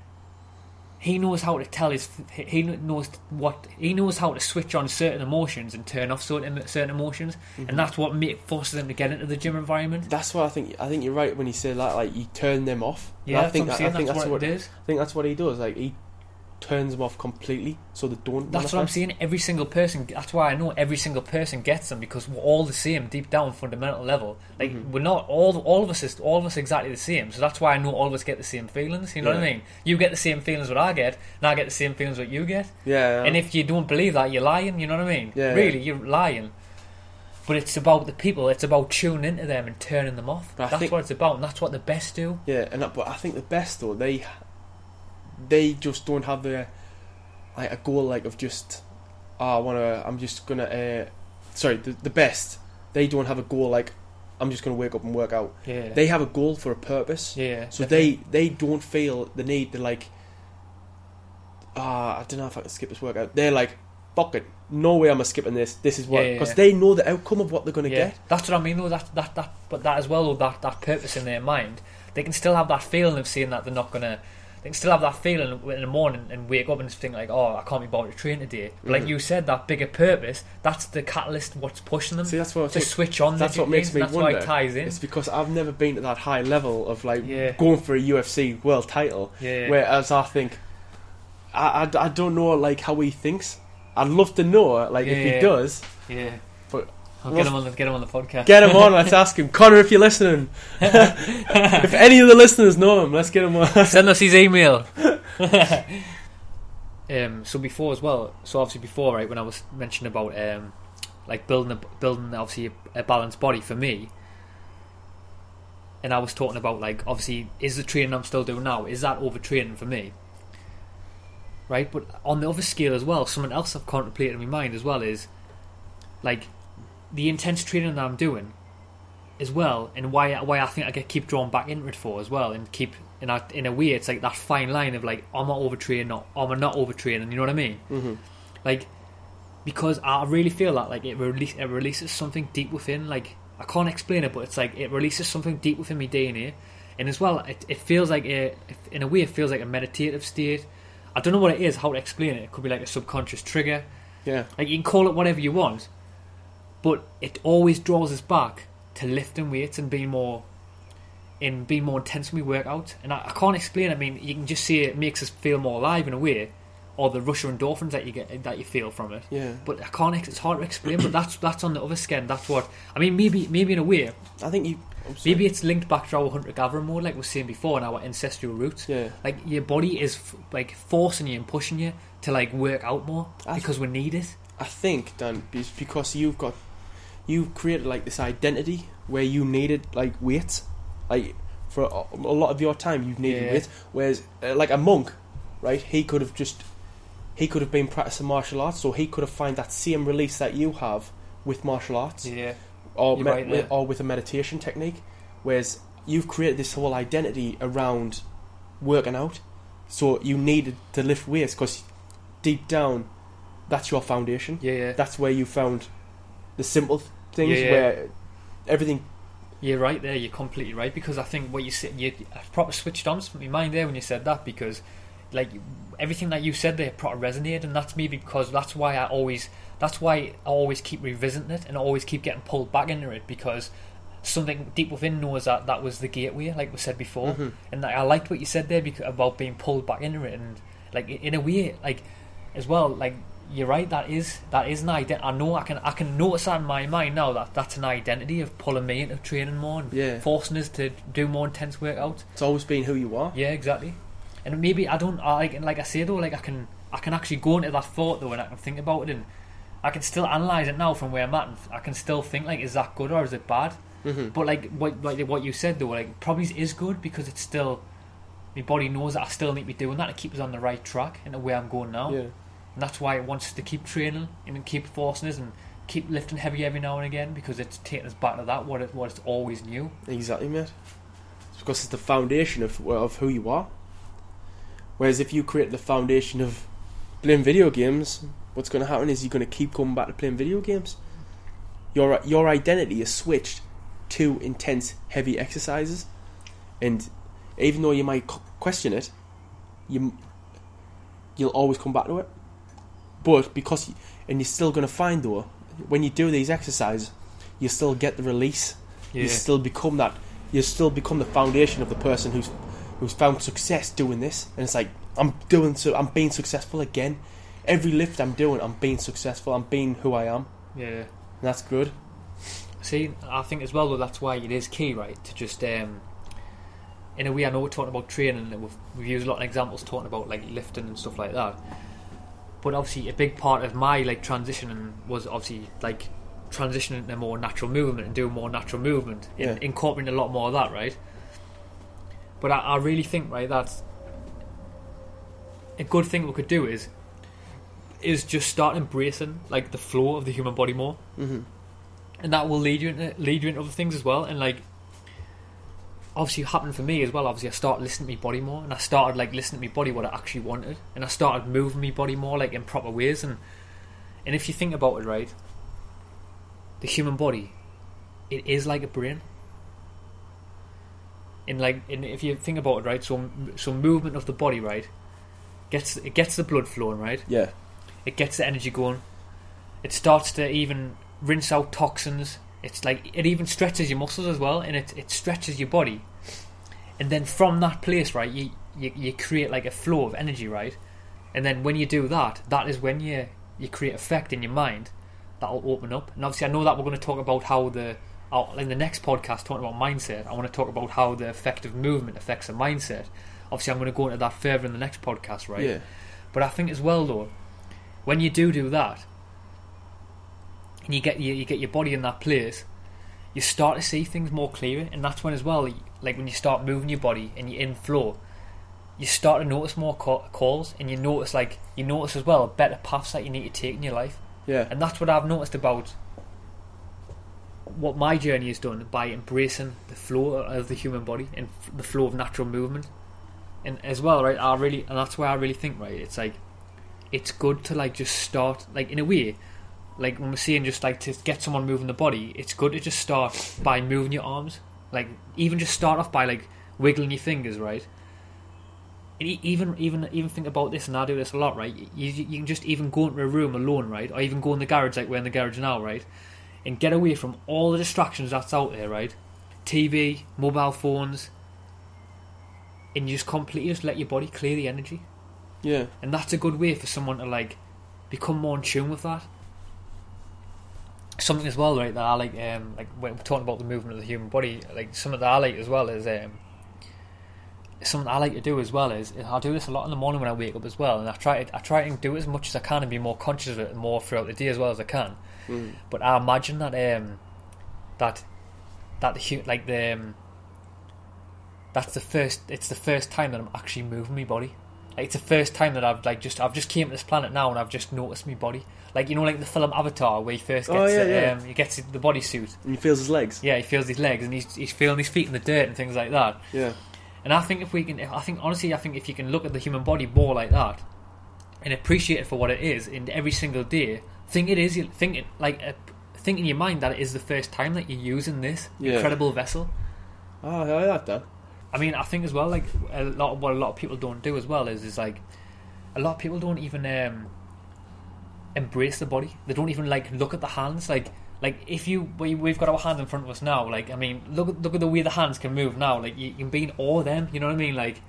He knows how to tell his. He knows what he knows how to switch on certain emotions and turn off certain certain emotions, Mm-hmm. and that's what make, forces him to get into the gym environment. That's what I think. I think you're right when you say that. Like you turn them off. Yeah, I think that's what I'm I think that's that's what what it is. I think that's what he does. Like he turns them off completely, so they don't. That's what I'm manifest. saying. Every single person. That's why I know every single person gets them because we're all the same deep down, fundamental level. Like Mhm. we're not all. All of us is all of us exactly the same. So that's why I know all of us get the same feelings. You know what I mean? You get the same feelings what I get, and I get the same feelings what you get. Yeah, And if you don't believe that, you're lying. You know what I mean? Yeah. Really, you're lying. But it's about the people. It's about tuning into them and turning them off. But That's think- what it's about, and that's what the best do. yeah, and that, but I think the best though they they just don't have the like a goal like of just oh, I want to. I'm just gonna. Uh, sorry, the, the best they don't have a goal like I'm just gonna wake up and work out. Yeah. They have a goal for a purpose. yeah. So definitely. they they don't feel the need to like. Ah, I don't know if I can skip this workout. They're like, fuck it, no way I'm I skipping this. This is what Yeah, yeah, because yeah. they know the outcome of what they're gonna get. that's what I mean. Though that that that, but that as well, though, that that purpose in their mind, they can still have that feeling of seeing that they're not gonna. They can still have that feeling in the morning and wake up and just think like, oh, I can't be bothered to train today. But like Mhm. you said, that bigger purpose, that's the catalyst. What's pushing them See, that's what I to think. switch on. That's what makes me That's wonder. why it ties in. It's because I've never been to that high level of like Yeah. going for a UFC world title. Yeah. Whereas I think, I, I, I don't know like how he thinks. I'd love to know like if he yeah. does. yeah. I'll get him on the get him on the podcast. Get him on. let's ask him, Conor, if you're listening. if any of the listeners know him, let's get him on. Send us his email. um, so before as well, so obviously before, right, when I was mentioning about um, like building a, building obviously a, a balanced body for me, and I was talking about like obviously is the training I'm still doing now is that overtraining for me, right? But on the other scale as well, something else I've contemplated in my mind as well is like the intense training that I'm doing as well, and why why I think I get keep drawn back into it for as well, and keep in a in a way it's like that fine line of like am I overtraining or am I not overtraining? You know what I mean? hmm Like because I really feel that like it release it releases something deep within. Like I can't explain it, but it's like it releases something deep within me DNA, and as well it, it feels like a in a way it feels like a meditative state. I don't know what it is, how to explain it. It could be like a subconscious trigger. Yeah. Like you can call it whatever you want, but it always draws us back to lifting weights and being more in being more intense when we work out. And I, I can't explain. I mean, you can just see it makes us feel more alive in a way, or the rush of endorphins that you get that you feel from it. Yeah. But I can't. It's hard to explain. but that's that's on the other skin. That's what I mean. Maybe maybe in a way, I think you. Maybe it's linked back to our hunter gatherer mode, like we were saying before, and our ancestral roots. Yeah. Like your body is f- like forcing you and pushing you to like work out more I th- because we need it. I think Dan, because you've got you've created like this identity where you needed like weight, like for a, a lot of your time you've needed Yeah. weight. Whereas uh, like a monk, right? He could have just he could have been practicing martial arts, so he could have found that same release that you have with martial arts, Yeah. or me- right there. or with a meditation technique. Whereas you've created this whole identity around working out, so you needed to lift weights because deep down, that's your foundation. Yeah, yeah. That's where you found the simple things Yeah, where everything. You're right there. You're completely right because I think what you said, you I proper switched on my mind there when you said that because, like, everything that you said there proper resonated, and that's maybe because that's why I always, that's why I always keep revisiting it and I always keep getting pulled back into it because something deep within knows that that was the gateway, like we said before, Mhm. and I liked what you said there because, about being pulled back into it and like in a way, like as well, like you're right. That is that is an identity. I know I can I can notice that in my mind now that that's an identity of pulling me into training more and Yeah. forcing us to do more intense workouts. It's always been who you are. Yeah, exactly. And maybe I don't I like like I say though, like I can I can actually go into that thought though, and I can think about it, and I can still analyze it now from where I'm at. And I can still think like, is that good or is it bad? hmm But like what like what you said though, like probably is good because it's still my body knows that I still need to be doing that It keeps us on the right track and the way I'm going now. Yeah. And that's why it wants to keep training and keep forcing us and keep lifting heavy every now and again because it's taking us back to that what it what it's always knew. Exactly, mate. It's because it's the foundation of of who you are. Whereas if you create the foundation of playing video games, what's going to happen is you're going to keep coming back to playing video games. Your your identity is switched to intense, heavy exercises, and even though you might question it, you you'll always come back to it. But because and you're still going to find though when you do these exercises, you still get the release you still become that you still become the foundation of the person who's who's found success doing this and it's like I'm doing so I'm being successful again every lift I'm doing I'm being successful I'm being who I am yeah. and that's good See, I think as well though that's why it is key, right? To just um, in a way, I know we're talking about training, and we've, we've used a lot of examples talking about like lifting and stuff like that. But obviously, a big part of my like transitioning was obviously like transitioning to more natural movement and doing more natural movement, in, Yeah. incorporating a lot more of that, right? But I, I really think right that a good thing we could do is is just start embracing like the flow of the human body more mm-hmm. and that will lead you into lead you into other things as well. And like, obviously, happened for me as well. Obviously, I started listening to my body more, and I started like listening to my body what I actually wanted, and I started moving my body more like in proper ways. And and if you think about it, right, the human body, it is like a brain. In like, in, if you think about it, right, so so movement of the body, right, gets it gets the blood flowing, right yeah it gets the energy going. It starts to even rinse out toxins. It's like it even stretches your muscles as well, and it it stretches your body. And then from that place, right, you you, you create like a flow of energy, right? And then when you do that, that is when you you create effect in your mind that'll open up. And obviously, I know that we're going to talk about how the uh, in the next podcast talking about mindset. I want to talk about how the effect of movement affects the mindset. Obviously, I'm going to go into that further in the next podcast, right? yeah But I think as well though, when you do do that, and you get you, you get your body in that place, you start to see things more clearer, and that's when as well, like when you start moving your body and you're in flow, you start to notice more ca- calls, and you notice like you notice as well better paths that you need to take in your life, yeah. And that's what I've noticed about what my journey has done by embracing the flow of the human body and f- the flow of natural movement. And as well right I really and that's why I really think right it's like it's good to like just start like in a way like when we're seeing just like to get someone moving the body it's good to just start by moving your arms. Like even just start off by like wiggling your fingers right? And even even even think about this and I do this a lot right? You, you can just even go into a room alone right? Or even go in the garage like we're in the garage now right? And get away from all the distractions that's out there right? TV mobile phones and you just completely just let your body clear the energy. Yeah. And that's a good way for someone to like become more in tune with that. Something as well, right? That I like, um, like when we're talking about the movement of the human body, like something that I like as well is um, something I like to do as well is I do this a lot in the morning when I wake up as well, and I try to I try and do it as much as I can and be more conscious of it more throughout the day as well as I can. mm. But I imagine that um, that that the like the um, that's the first it's the first time that I'm actually moving my body Like it's the first time that I've like just I've just came to this planet now and I've just noticed my body. Like you know, like the film Avatar where he first gets Oh, yeah, it, yeah. Um, he gets the bodysuit. And he feels his legs. Yeah, he feels his legs and he's he's feeling his feet in the dirt and things like that. Yeah. And I think if we can, I think honestly, I think if you can look at the human body more like that and appreciate it for what it is in every single day, think it is, think it like uh, think in your mind that it is the first time that you're using this Yeah. incredible vessel. Oh, I like that. I mean, I think as well, like a lot of what a lot of people don't do as well is is like a lot of people don't even um, embrace the body. They don't even like look at the hands. Like like if you we, we've got our hands in front of us now. Like I mean, look at look at the way the hands can move now. Like you, you can be in awe of them. You know what I mean? Like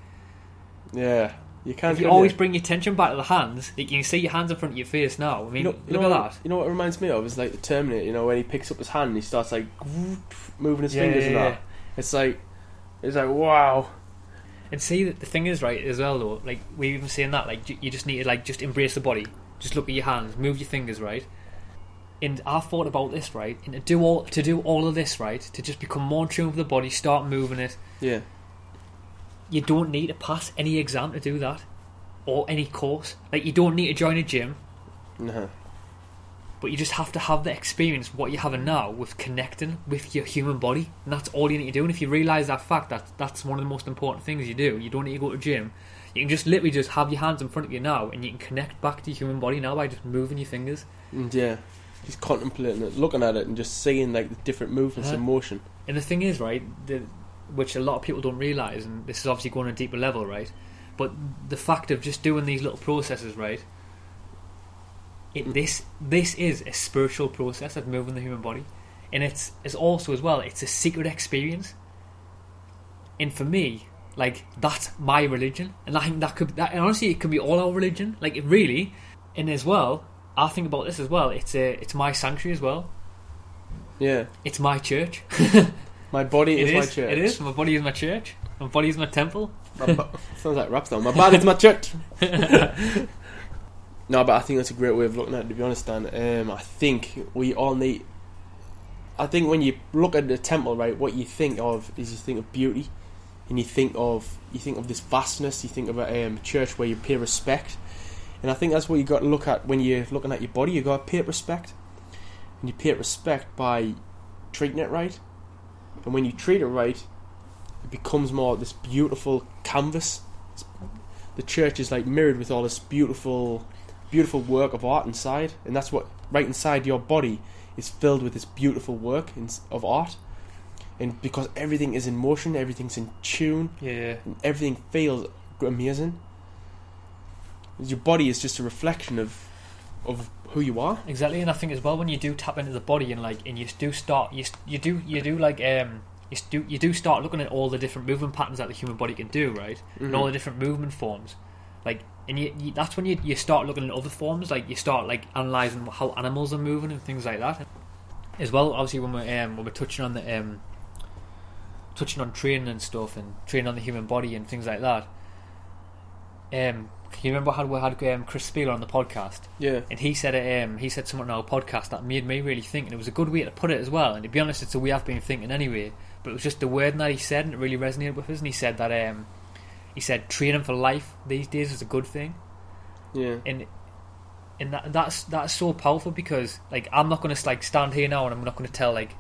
Yeah. You can't. if you can always bring your attention back to the hands, Like you can see your hands in front of your face now. I mean, You know, you look know at that. You know what it reminds me of is like the Terminator. You know when he picks up his hand and he starts like moving his Yeah, fingers yeah, and yeah. that. It's like it's like wow. And see, the the thing is, right, as well though, like we're even saying that, like you just need to like just embrace the body, just look at your hands, move your fingers, right. And I thought about this, right, and to do all to do all of this, right, to just become more in tune with the body, start moving it. Yeah. You don't need to pass any exam to do that, or any course. Like you don't need to join a gym, Nah. But you just have to have the experience what you're having now with connecting with your human body, and that's all you need to do. And if you realise that fact, that that's one of the most important things you do. You don't need to go to gym. You can just literally just have your hands in front of you now, and you can connect back to your human body now by just moving your fingers. And yeah. just contemplating it, looking at it, and just seeing like the different movements Uh-huh. and motion. And the thing is, right, the, which a lot of people don't realise, and this is obviously going on a deeper level, right? But the fact of just doing these little processes, right? It, this this is a spiritual process of moving the human body, and it's it's also as well it's a secret experience. And for me, like that's my religion, and I think that could that and honestly it could be all our religion, like it really. And as well, I think about this as well. It's a it's my sanctuary as well. Yeah. It's my church. My body is my church. It is. My body is my church. My body is my temple. My bo- sounds like rap song. My body is my church. no, but I think that's a great way of looking at it. To be honest, Dan, um, I think we all need. I think when you look at the temple, right, what you think of is you think of beauty, and you think of you think of this vastness. You think of a um, church where you pay respect, and I think that's what you got to look at when you're looking at your body. You got to pay it respect, and you pay it respect by treating it right, and when you treat it right, it becomes more this beautiful canvas. It's- the church is like mirrored with all this beautiful, beautiful work of art inside, and that's what right inside your body is filled with this beautiful work in, of art. And because everything is in motion, everything's in tune, Yeah. and everything feels amazing. Your body is just a reflection of of who you are. Exactly, and I think as well when you do tap into the body and like and you do start you you do you do like um you do you do start looking at all the different movement patterns that the human body can do, right? And all the different movement forms, like and you, you that's when you you start looking at other forms, like you start like analyzing how animals are moving and things like that. As well, obviously when we're um, when we're touching on the um touching on training and stuff and training on the human body and things like that. Um, can you remember how we had um, Chris Spieler on the podcast? Yeah, and he said it, um, he said something on our podcast that made me really think, and it was a good way to put it as well. And to be honest, it's a way I've been thinking anyway. But it was just the word that he said, and it really resonated with us. And he said that um, he said training for life these days is a good thing, yeah, and and that, that's that's so powerful because like I'm not going to like stand here now, and I'm not going to tell like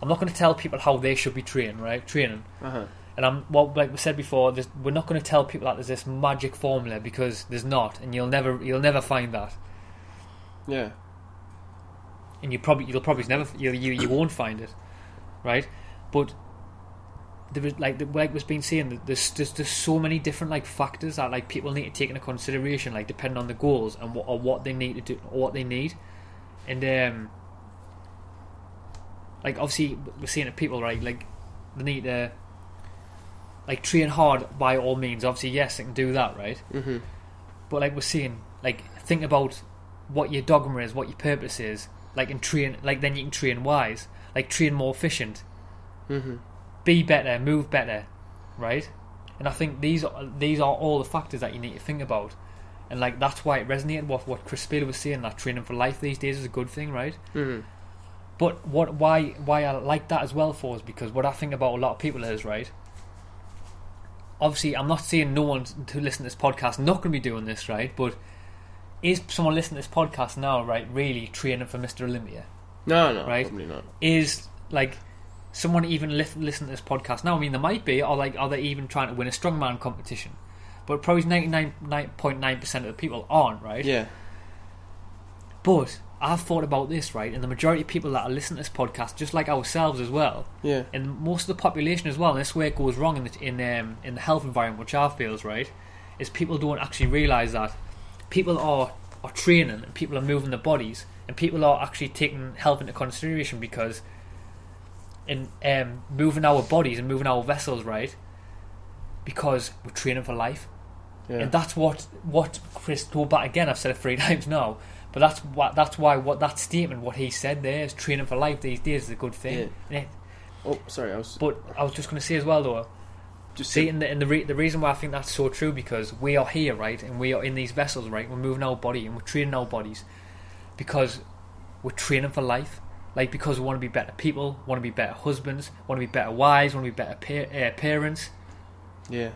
I'm not going to tell people how they should be trained, right? Training. uh huh, And I'm well, like we said before, we're not going to tell people that there's this magic formula because there's not, and you'll never you'll never find that. yeah, and you probably you'll probably never you you, you won't find it, right? But there is like the like was being saying that there's, there's there's so many different like factors that like people need to take into consideration, like depending on the goals and what or what they need to do or what they need, and um, like obviously we're seeing it people right like they need to like train hard by all means. Obviously, yes, they can do that, right? mm-hmm. But like we're seeing like think about what your dogma is, what your purpose is, like and train like then you can train wise. Like train more efficient, Mm-hmm. Be better, move better, right? And I think these are these are all the factors that you need to think about. And like that's why it resonated with what Chris Spiller was saying, that training for life these days is a good thing, right? Mm-hmm. But what why why I like that as well for is because what I think about a lot of people is right. obviously, I'm not saying no one to listen to this podcast not going to be doing this, right? But is someone listening to this podcast now, right, really training for Mr. Olympia? No, no, Right. probably not. Is like someone even li- listen to this podcast now? I mean, there might be, or like, are they even trying to win a strongman competition? But probably 99.9 percent of the people aren't, right? Yeah, But I've thought about this, right, and the majority of people that are listening to this podcast, just like ourselves as well, yeah, and most of the population as well. And this is where it goes wrong in the in um, in the health environment, which I feel is right, is people don't actually realise that people are are training and people are moving their bodies and people are actually taking health into consideration because in um, moving our bodies and moving our vessels right because we're training for life yeah. and that's what what Chris go back again. I've said it three times now, but that's what that's why what that statement, what he said there, is training for life these days is a good thing. Yeah. It- oh, sorry, I was but I was just going to say as well though, just see, and the and the, re- the reason why I think that's so true because we are here, right, and we are in these vessels, right. We're moving our body and we're training our bodies because we're training for life. Like because we want to be better people, want to be better husbands, want to be better wives, want to be better pa- uh, parents. Yeah.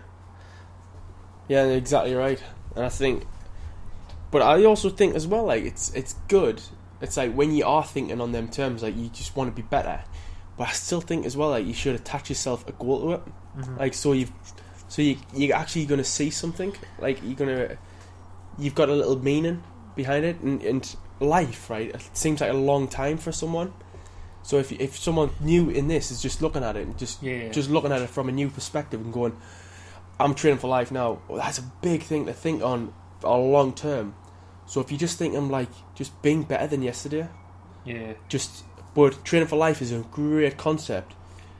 Yeah, exactly right. And I think, but I also think as well, like it's it's good. It's like when you are thinking on them terms, like you just want to be better. But I still think as well, like you should attach yourself a goal to it. Like so you've, so you you're actually going to see something. Like you're gonna, you've got a little meaning behind it, and, and life, right? It seems like a long time for someone. So if if someone new in this is just looking at it and just Yeah. just looking at it from a new perspective and going, I'm training for life now. Well, that's a big thing to think on a long term. So if you just think I'm like just being better than yesterday, Yeah, just but training for life is a great concept.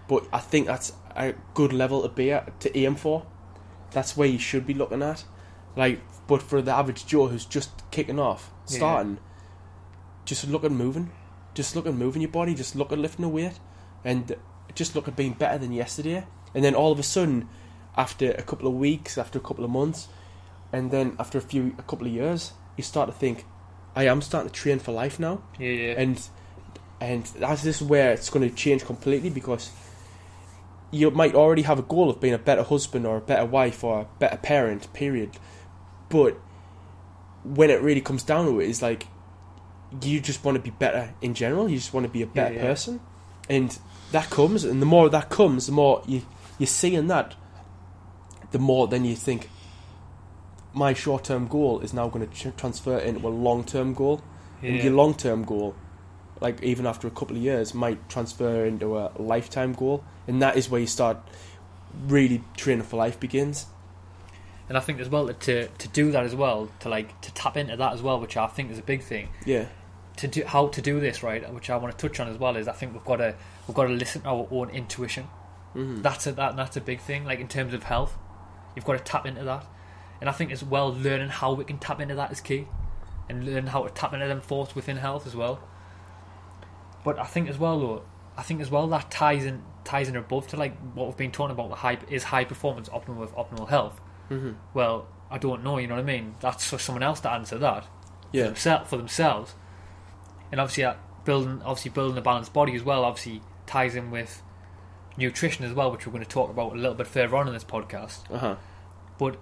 But I think that's a good level to be at to aim for. That's where you should be looking at. Like, but for the average Joe who's just kicking off, Yeah. Just look at moving, just look at moving your body, just look at lifting a weight, and just look at being better than yesterday. And then all of a sudden, after a couple of weeks, after a couple of months, and then after a few, a couple of years, you start to think, I am starting to train for life now yeah, yeah. and and that's this is where it's going to change completely because you might already have a goal of being a better husband or a better wife or a better parent period but when it really comes down to it is like you just want to be better in general you just want to be a better yeah. person and that comes and the more that comes the more you you're seeing that the more then you think my short-term goal is now going to tr- transfer into a long-term goal and your long term goal, like even after a couple of years, might transfer into a lifetime goal, and that is where you start really training for life begins. And I think as well that to to do that as well, to like to tap into that as well, which I think is a big thing. Yeah, To do how to do this right, which I want to touch on as well, is I think we've got to we've got to listen to our own intuition. mm-hmm. That's a that that's a big thing. Like in terms of health, you've got to tap into that. And I think as well, learning how we can tap into that is key, and learn how to tap into them thoughts within health as well. But I think as well, though, I think as well that ties in ties in above to like what we've been talking about. The high is high performance optimal with optimal health. Mm-hmm. Well, I don't know. You know what I mean? That's for someone else to answer that for, yeah, themselves, for themselves. And obviously, that building obviously building a balanced body as well. Obviously, ties in with nutrition as well, which we're going to talk about a little bit further on in this podcast. uh huh, But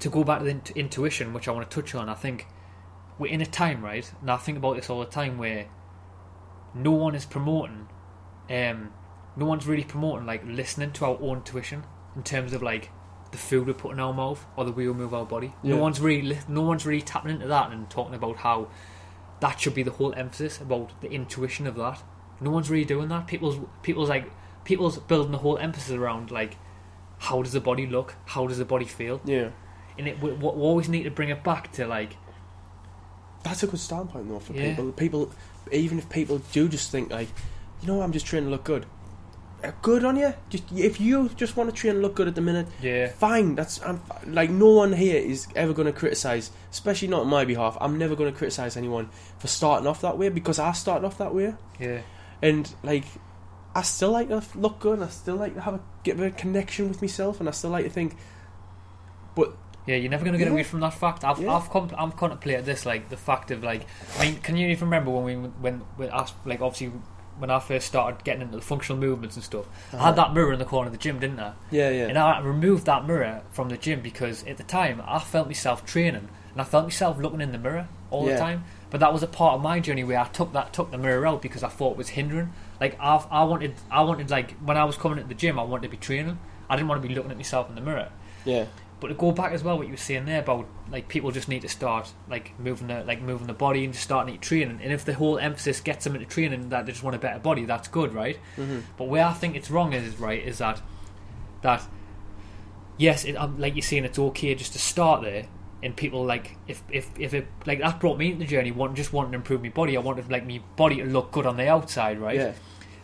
to go back to the int- intuition, which I want to touch on, I think we're in a time, right? And I think about this all the time where no one is promoting, um, no one's really promoting like listening to our own intuition in terms of like the food we put in our mouth or the way we move our body. Yeah. No one's really, no one's really tapping into that and talking about how that should be the whole emphasis about the intuition of that. No one's really doing that. People's people's like people's building the whole emphasis around like how does the body look, how does the body feel, yeah. and it we, we always need to bring it back to like That's a good standpoint though for Yeah. people. People, even if people do just think like, you know, I'm just trying to look good. Uh, Good on you. Just if you just want to train and look good at the minute, yeah fine. That's I'm, like no one here is ever going to criticize, especially not on my behalf. I'm never going to criticize anyone for starting off that way because I started off that way, yeah and like I still like to look good. I still like to have a get a connection with myself, and I still like to think. But yeah you're never gonna get Yeah. away from that fact. I've Yeah. I've com- I've contemplated this like the fact of like I mean can you even remember when we when we asked like obviously when I first started getting into the functional movements and stuff, I Uh-huh. had that mirror in the corner of the gym, didn't I? Yeah, yeah. And I removed that mirror from the gym because at the time I felt myself training and I felt myself looking in the mirror all Yeah. the time. But that was a part of my journey where I took that took the mirror out because I thought it was hindering. Like I, I wanted, I wanted like when I was coming into the gym, I wanted to be training. I didn't want to be looking at myself in the mirror. yeah. But to go back as well, what you were saying there about like people just need to start like moving the like moving the body and just starting to training. And if the whole emphasis gets them into training that they just want a better body, that's good, right? Mm-hmm. But where I think it's wrong is right is that that yes, it, um, like you're saying, it's okay just to start there. And people like if if if it like that brought me into the journey, want just wanting to improve my body. I wanted like my body to look good on the outside, right? Yeah.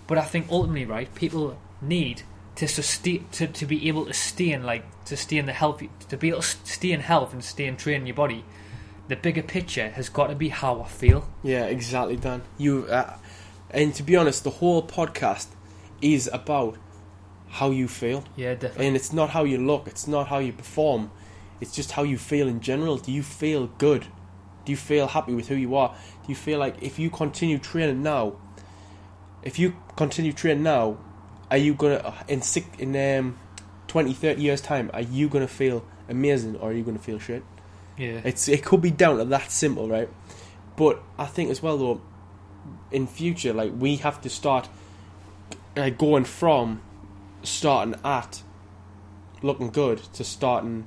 But I think ultimately, right, people need to sustain to, to be able to stay in like to stay in the healthy to be able to stay in health and stay and train your body. The bigger picture has got to be how I feel. Yeah, exactly, Dan. You uh, and to be honest, the whole podcast is about how you feel, Yeah, definitely. and it's not how you look. It's not how you perform. It's just how you feel in general. Do you feel good? Do you feel happy with who you are? Do you feel like if you continue training now, if you continue training now, are you gonna in six in um 20, 30 years time? Are you gonna feel amazing or are you gonna feel shit? yeah, It's it could be down to that simple, right? But I think as well though, in future, like we have to start like going from starting at looking good to starting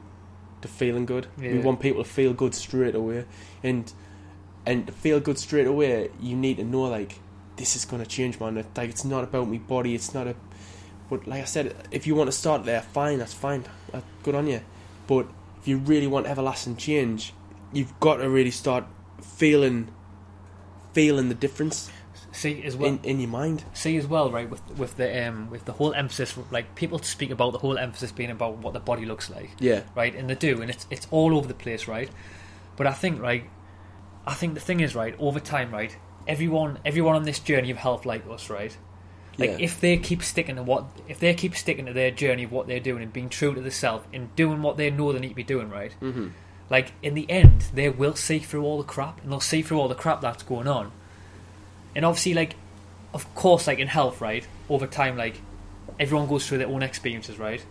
to feeling good. We want people to feel good straight away, and and to feel good straight away, you need to know like this is gonna change, man. Like it's not about me body. It's not a. But like I said, if you want to start there, fine. That's fine. Uh, Good on you. But if you really want everlasting change, you've got to really start feeling feeling the difference see as well. in, in your mind. see as well, right? With with the um with the whole emphasis, like people speak about the whole emphasis being about what the body looks like. Yeah. right? And they do, and it's it's all over the place, right? But I think, right, I think the thing is, right, over time, right, everyone everyone on this journey of health, like us, right, like Yeah. if they keep sticking to what, if they keep sticking to their journey of what they're doing and being true to themselves and doing what they know they need to be doing, right, Mm-hmm. like in the end, they will see through all the crap, and they'll see through all the crap that's going on. And obviously, like, of course, like in health, right, over time, like everyone goes through their own experiences, right?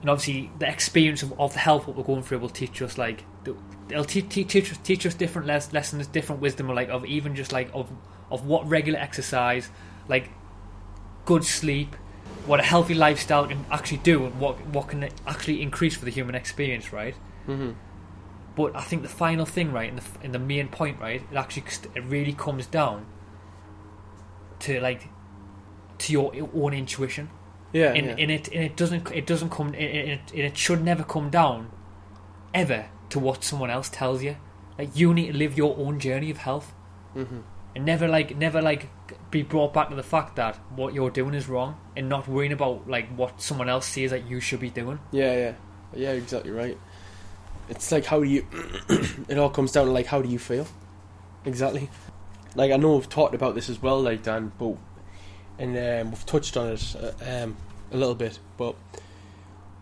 And obviously, the experience of, of the health what we're going through will teach us like the- they'll te- te- teach us teach us different les- lessons, different wisdom, like of even just like of of what regular exercise, like good sleep, what a healthy lifestyle can actually do, and what what can actually increase for the human experience, right? Mm-hmm. But I think the final thing, right, and the, and the main point, right, it actually it really comes down to like to your own intuition, Yeah. and, yeah. and it and it doesn't it doesn't come and it, and it should never come down ever to what someone else tells you. Like you need to live your own journey of health, mm-hmm. And never like never like be brought back to the fact that what you're doing is wrong, and not worrying about like what someone else says that you should be doing. Yeah, yeah, yeah. Exactly right. It's like how do you? it all comes down to like how do you feel? Exactly. Like I know we've talked about this as well, like Dan, but and um, we've touched on it uh, um, a little bit, but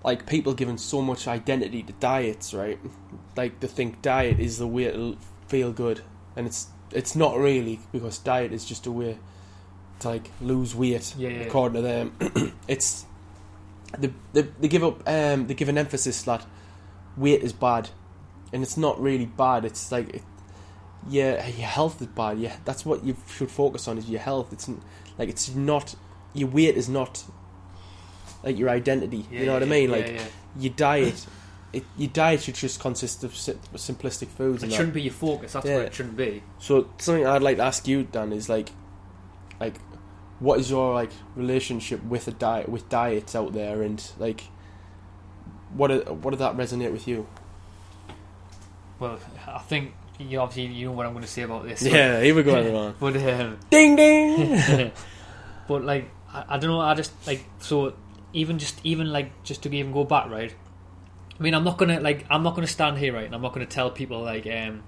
like people giving so much identity to diets, right? Like they think diet is the way to feel good, and it's it's not really because diet is just a way to like lose weight Yeah, yeah. according to them. it's they, they they give up um they give an emphasis that weight is bad, and it's not really bad. It's like it, yeah, your health is bad. Yeah, that's what you should focus on is your health. It's like it's not your weight is not like your identity. you know what I mean? Like yeah. your diet. It, your diet should just consist of si- simplistic foods. It and that. shouldn't be your focus. That's Yeah. what it shouldn't be. So something I'd like to ask you, Dan, is like, like, what is your like relationship with a diet with diets out there, and like, what are, what did that resonate with you? Well, I think you obviously you know what I'm going to say about this. Yeah, here we go, everyone. But um, ding ding. but like I, I don't know. I just like so even just even like just to even go back right. I mean, I'm not gonna like I'm not gonna stand here right, and I'm not gonna tell people like um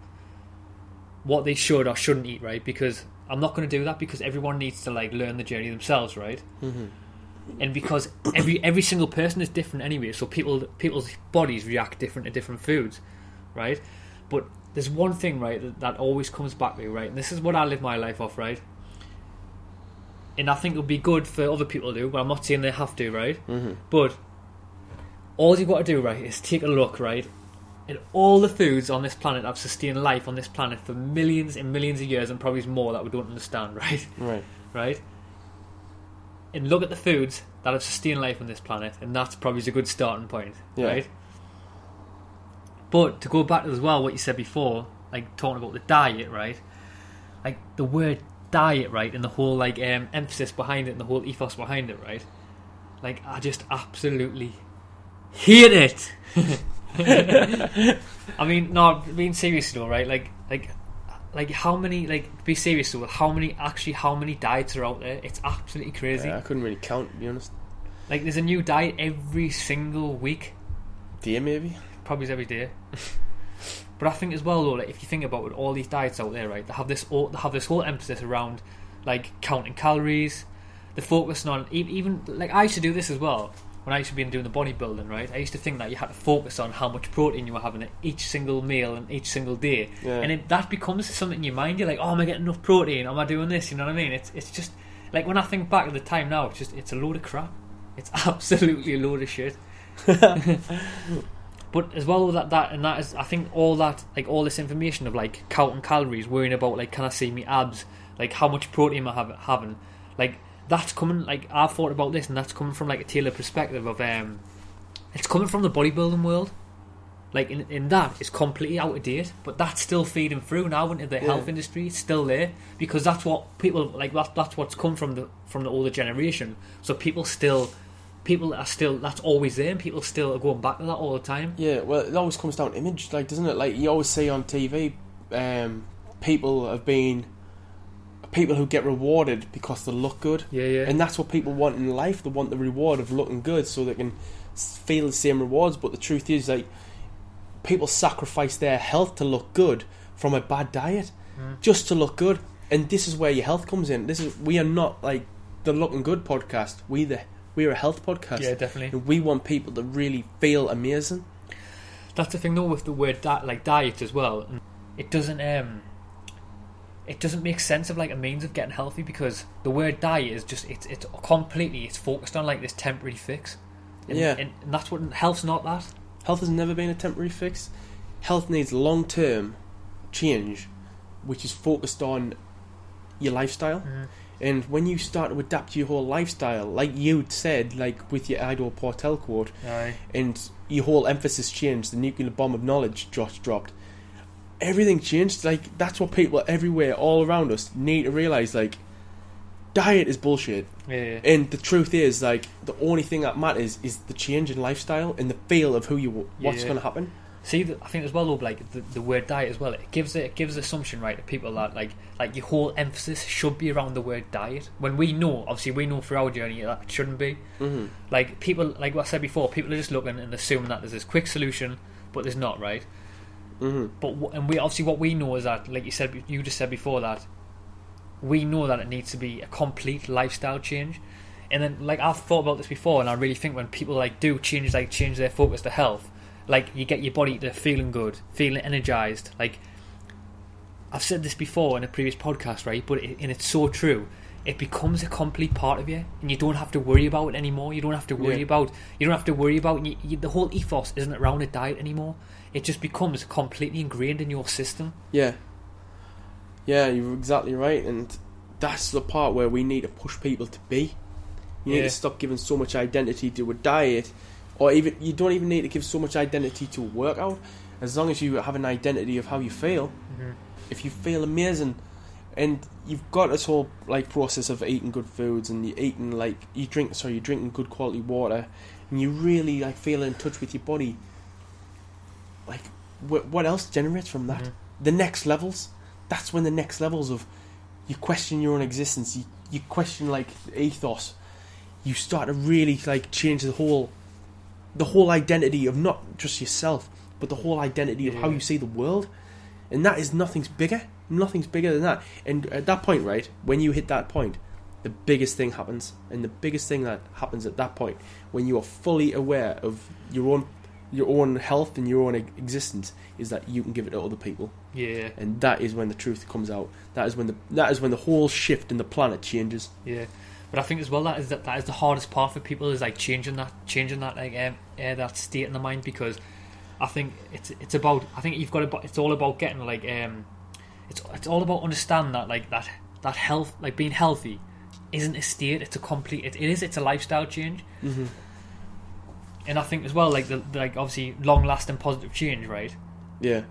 what they should or shouldn't eat right because I'm not gonna do that because everyone needs to like learn the journey themselves right. mm-hmm. and because every every single person is different anyway, so people people's bodies react different to different foods, right? But there's one thing right that, that always comes back to me, right? And this is what I live my life off, right? and I think it would be good for other people to do. But I'm not saying they have to, right? hmm But all you've got to do, right, is take a look, right, at all the foods on this planet that have sustained life on this planet for millions and millions of years, and probably more that we don't understand, right? Right. Right? And look at the foods that have sustained life on this planet, and that's probably a good starting point, Yeah. right? But to go back as well, what you said before, like talking about the diet, right? Like the word diet, right, and the whole like um, emphasis behind it, and the whole ethos behind it, right? Like I just absolutely hate it. I mean, no, being serious though, right? Like, like, like how many? Like, be serious though. How many? Actually, how many diets are out there? It's absolutely crazy. Yeah, I couldn't really count, to be honest. Like, there's a new diet every single week. Deer, maybe? probably every day. but I think as well though, like if you think about it, all these diets out there, right? They have this all, they have this whole emphasis around like counting calories. They're focusing on e- even like I used to do this as well when I used to be doing the bodybuilding, right? I used to think that you had to focus on how much protein you were having at each single meal and each single day, Yeah. and it, that becomes something in your mind. You're like, oh, am I getting enough protein? Am I doing this? You know what I mean? It's it's just like when I think back at the time now, it's just it's a load of crap. It's absolutely a load of shit. But as well with that, that and that is, I think all that, like all this information of like counting calories, worrying about like, can I see me abs, like how much protein am I have, having, like that's coming. Like I've thought about this, and that's coming from like a tailored perspective of, um, it's coming from the bodybuilding world. Like in, in that, it's completely out of date, but that's still feeding through now into the Yeah. health industry. It's still there because that's what people like. That, that's what's come from the from the older generation. So people still, people are still. That's always there, and people still are going back to that all the time. Yeah, well, it always comes down to image, like, doesn't it? Like, you always see on TV, um, people have been. People who get rewarded because they look good. Yeah, yeah. And that's what people want in life. They want the reward of looking good so they can feel the same rewards. But the truth is, like, people sacrifice their health to look good from a bad diet Mm. just to look good. And this is where your health comes in. This is we are not like the looking good podcast. We the we're a health podcast. Yeah, definitely. And we want people to really feel amazing. That's the thing though with the word di- like diet as well. It doesn't um it doesn't make sense of like a means of getting healthy because the word diet is just it's it's completely it's focused on like this temporary fix. And, Yeah. and, and that's what health's not that. Health has never been a temporary fix. Health needs long term change, which is focused on your lifestyle. Mm-hmm. And when you start to adapt your whole lifestyle, like you said, like with your Ido Portal quote, Aye. and your whole emphasis changed, the nuclear bomb of knowledge just dropped. Everything changed. Like that's what people everywhere, all around us, need to realize. Like, diet is bullshit. Yeah. And the truth is, like, the only thing that matters is the change in lifestyle and the feel of who you, what's Yeah. going to happen. See, I think as well, though, like the, the word diet as well, it gives it, it gives assumption right to people that like like your whole emphasis should be around the word diet. When we know, obviously, we know through our journey that it shouldn't be. Mm-hmm. Like people, like what I said before, people are just looking and assuming that there's this quick solution, but there's not, right? Mm-hmm. But and we obviously what we know is that, like you said, you just said before that, we know that it needs to be a complete lifestyle change. And then, like I've thought about this before, and I really think when people like do change, like change their focus to health, like you get your body to feeling good, feeling energized. Like I've said this before in a previous podcast, right? But it, and it's so true. It becomes a complete part of you, and you don't have to worry about it anymore. You don't have to worry Yeah. about. You don't have to worry about. You, you, the whole ethos isn't around a diet anymore. It just becomes completely ingrained in your system. Yeah. Yeah, you're exactly right, and that's the part where we need to push people to be. You need Yeah. to stop giving so much identity to a diet, or even you don't even need to give so much identity to a workout. As long as you have an identity of how you feel, mm-hmm. if you feel amazing, and you've got this whole like process of eating good foods and you're eating like you drink, sorry, you're drinking good quality water, and you really like feel in touch with your body. Like, wh- what else generates from that? Mhm. the next levels? That's when the next levels of you question your own existence. You, you question like ethos. You start to really like change the whole the whole identity of not just yourself but the whole identity of how you see the world. And that is nothing's bigger. Nothing's bigger than that. And at that point right when you hit that point the biggest thing happens. And the biggest thing that happens at that point when you are fully aware of your own your own health and your own existence is that you can give it to other people Yeah, and that is when the truth comes out. That is when the that is when the whole shift in the planet changes. yeah. But I think as well that is that, that is the hardest part for people is like changing that changing that like um, uh, that state in the mind because I think it's it's about I think you've got to it's all about getting like um it's it's all about understanding that like that that health like being healthy isn't a state it's a complete it, it is it's a lifestyle change Mm-hmm. And I think as well like the like obviously long lasting positive change right Yeah.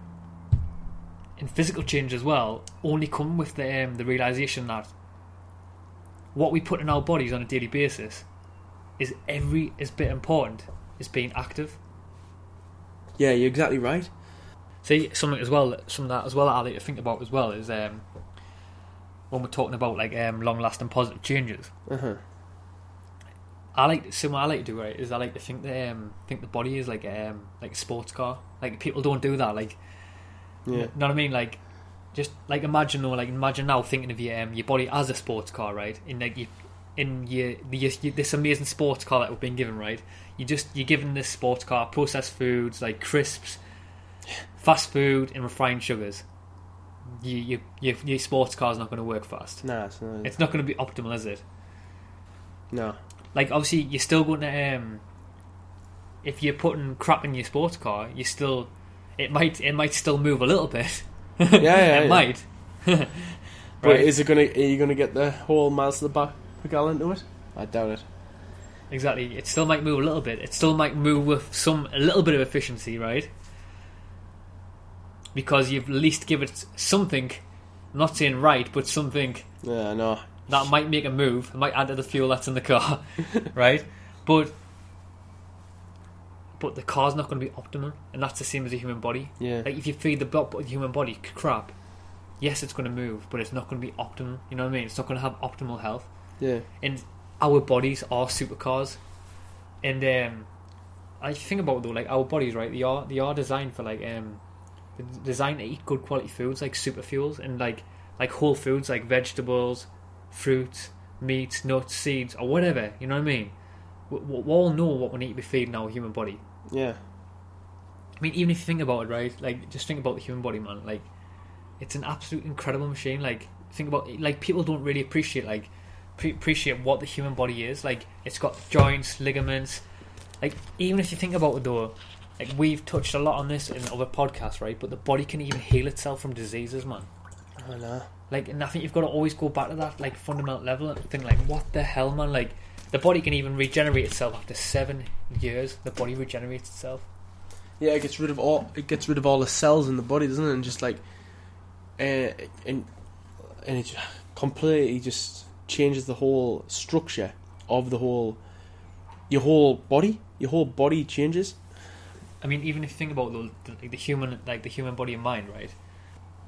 and physical change as well only come with the um, the realization that what we put in our bodies on a daily basis is every as bit important as being active. Yeah, you're exactly right. See something as well, something that as well that I like to think about as well is um, when we're talking about like um, long lasting positive changes. Uh huh. I like so what I like to do right is I like to think that um, think the body is like um like a sports car. Like people don't do that. Like Yeah. You know what I mean? Like, just like imagine, or like imagine now thinking of your um, your body as a sports car, right? In like you, in your, the, your this amazing sports car that we've been given, right? You just you're given this sports car processed foods like crisps, fast food, and refined sugars. You, you, your, your sports car's not going to work fast. Nah, it's not. It's not going to be optimal, is it? no. Like obviously, you're still going to um, if you're putting crap in your sports car, you still it might it might still move a little bit. Yeah, yeah, it yeah. might. But Right. is it gonna? Are you gonna get the whole miles to the back per gallon to it? I doubt it. Exactly. It still might move a little bit. It still might move with some a little bit of efficiency, right? Because you've at least give it something, I'm not saying right, but something Yeah, no. That might make a move. It might add to the fuel that's in the car, right? But but the car's not going to be optimal, and that's the same as a human body. Yeah. Like if you feed the human body crap, yes, it's going to move, but it's not going to be optimal. You know what I mean? It's not going to have optimal health. Yeah. and our bodies are supercars and um I think about it though like our bodies right they are they are designed for like um designed to eat good quality foods like super fuels and like like whole foods like vegetables fruits meats nuts seeds or whatever you know what I mean we, we we all know what we need to be feeding our human body Yeah. I mean, even if you think about it, right? Like, just think about the human body, man. Like, it's an absolute incredible machine. Like, think about it. like people don't really appreciate like pre- appreciate what the human body is. Like, it's got joints, ligaments. Like, even if you think about it though, like we've touched a lot on this in other podcasts, right? But the body can even heal itself from diseases, man. Oh, I know. Like, and I think you've got to always go back to that like fundamental level and think like, what the hell, man? Like, the body can even regenerate itself after seven years. The body regenerates itself. Yeah, it gets rid of all. It gets rid of all the cells in the body, doesn't it? And just like, uh, and and it completely just changes the whole structure of the whole, your whole body. Your whole body changes. I mean, even if you think about the, the, like the human, like the human body and mind, right?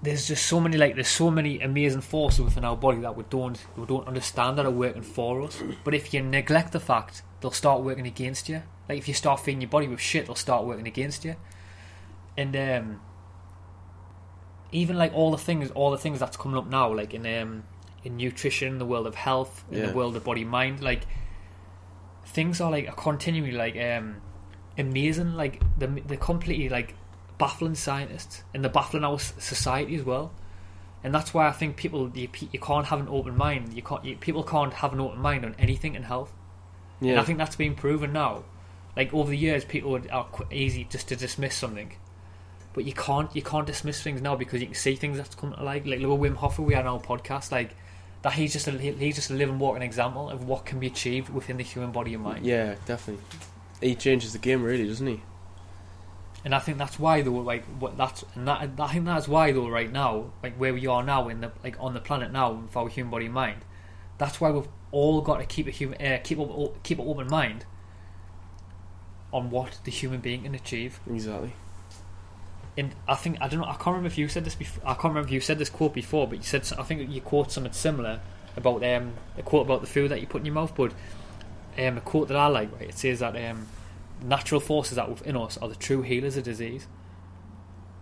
There's just so many, like, there's so many amazing forces within our body that we don't, we don't understand that are working for us. But if you neglect the fact, they'll start working against you. Like, if you start feeding your body with shit, they'll start working against you. And um, even like all the things, all the things that's coming up now, like in um, in nutrition, the world of health, in Yeah. the world of body mind, like things are like are continually like um amazing. Like the the completely like baffling scientists and the baffling our society as well. And that's why I think people you, you can't have an open mind. You can't you, people can't have an open mind on anything in health. And I think that's been proven now. Like over the years, people are easy just to dismiss something, but you can't you can't dismiss things now because you can see things that's coming to light. Like look at Wim Hof, we had on our podcast, like that he's just a he's just a living, walking example of what can be achieved within the human body and mind. yeah, definitely. He changes the game, really, doesn't he? And I think that's why though, like what that's and that I think that's why though, right now, like where we are now in the like on the planet now with our human body and mind, that's why we've all got to keep a human uh, keep a, keep an open mind on what the human being can achieve. Exactly. And I think I don't know. I can't remember if you said this before. I can't remember if you said this quote before, but you said I think you quote something similar about um a quote about the food that you put in your mouth. But um, a quote that I like, right? It says that um, natural forces that within us are the true healers of disease,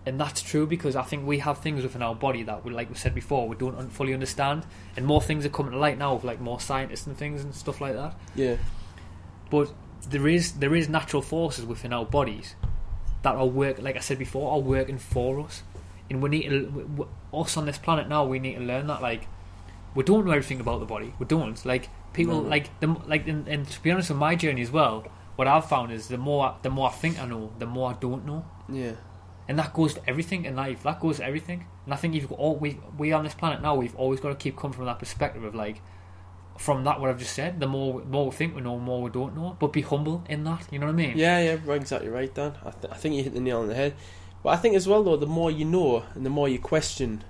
and that's true because I think we have things within our body that we, like we said before, we don't fully understand, and more things are coming to light now with like more scientists and things and stuff like that. Yeah. But there is there is natural forces within our bodies that are work like I said before are working for us, and we need to us on this planet now. We need to learn that like we don't know everything about the body. We don't like People No. like the like, and, and to be honest, with my journey as well, what I've found is the more the more I think I know, the more I don't know, Yeah. and that goes to everything in life. That goes to everything, and I think you've got all we we on this planet now. We've always got to keep coming from that perspective of like. From that, what I've just said, the more more we think we know, the more we don't know. But be humble in that. You know what I mean? Yeah, yeah, right, exactly right, Dan. I, th- I think you hit the nail on the head. But I think as well, though, the more you know and the more you question,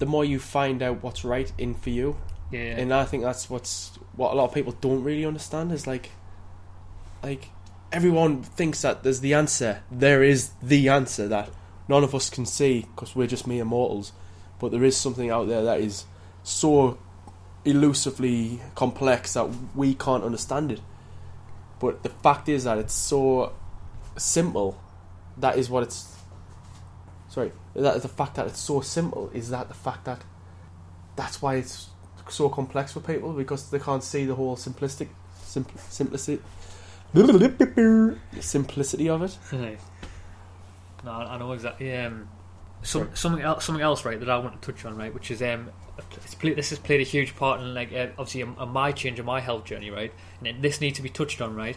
the more you find out what's right in for you. Yeah. And I think that's what's what a lot of people don't really understand is like, like everyone thinks that there's the answer. There is the answer that none of us can see because we're just mere mortals. But there is something out there that is so elusively complex that we can't understand it. But the fact is that it's so simple. That is what it's. Sorry, that the fact that it's so simple. Is that the fact that that's why it's so complex for people because they can't see the whole simplistic, simpl- simplicity, simplicity of it. no, I know exactly. Um, some, Sorry. something else, something else, right, that I want to touch on, right, which is um, it's played, this has played a huge part in like uh, obviously on, on my change in my health journey, right, and it, this needs to be touched on, right,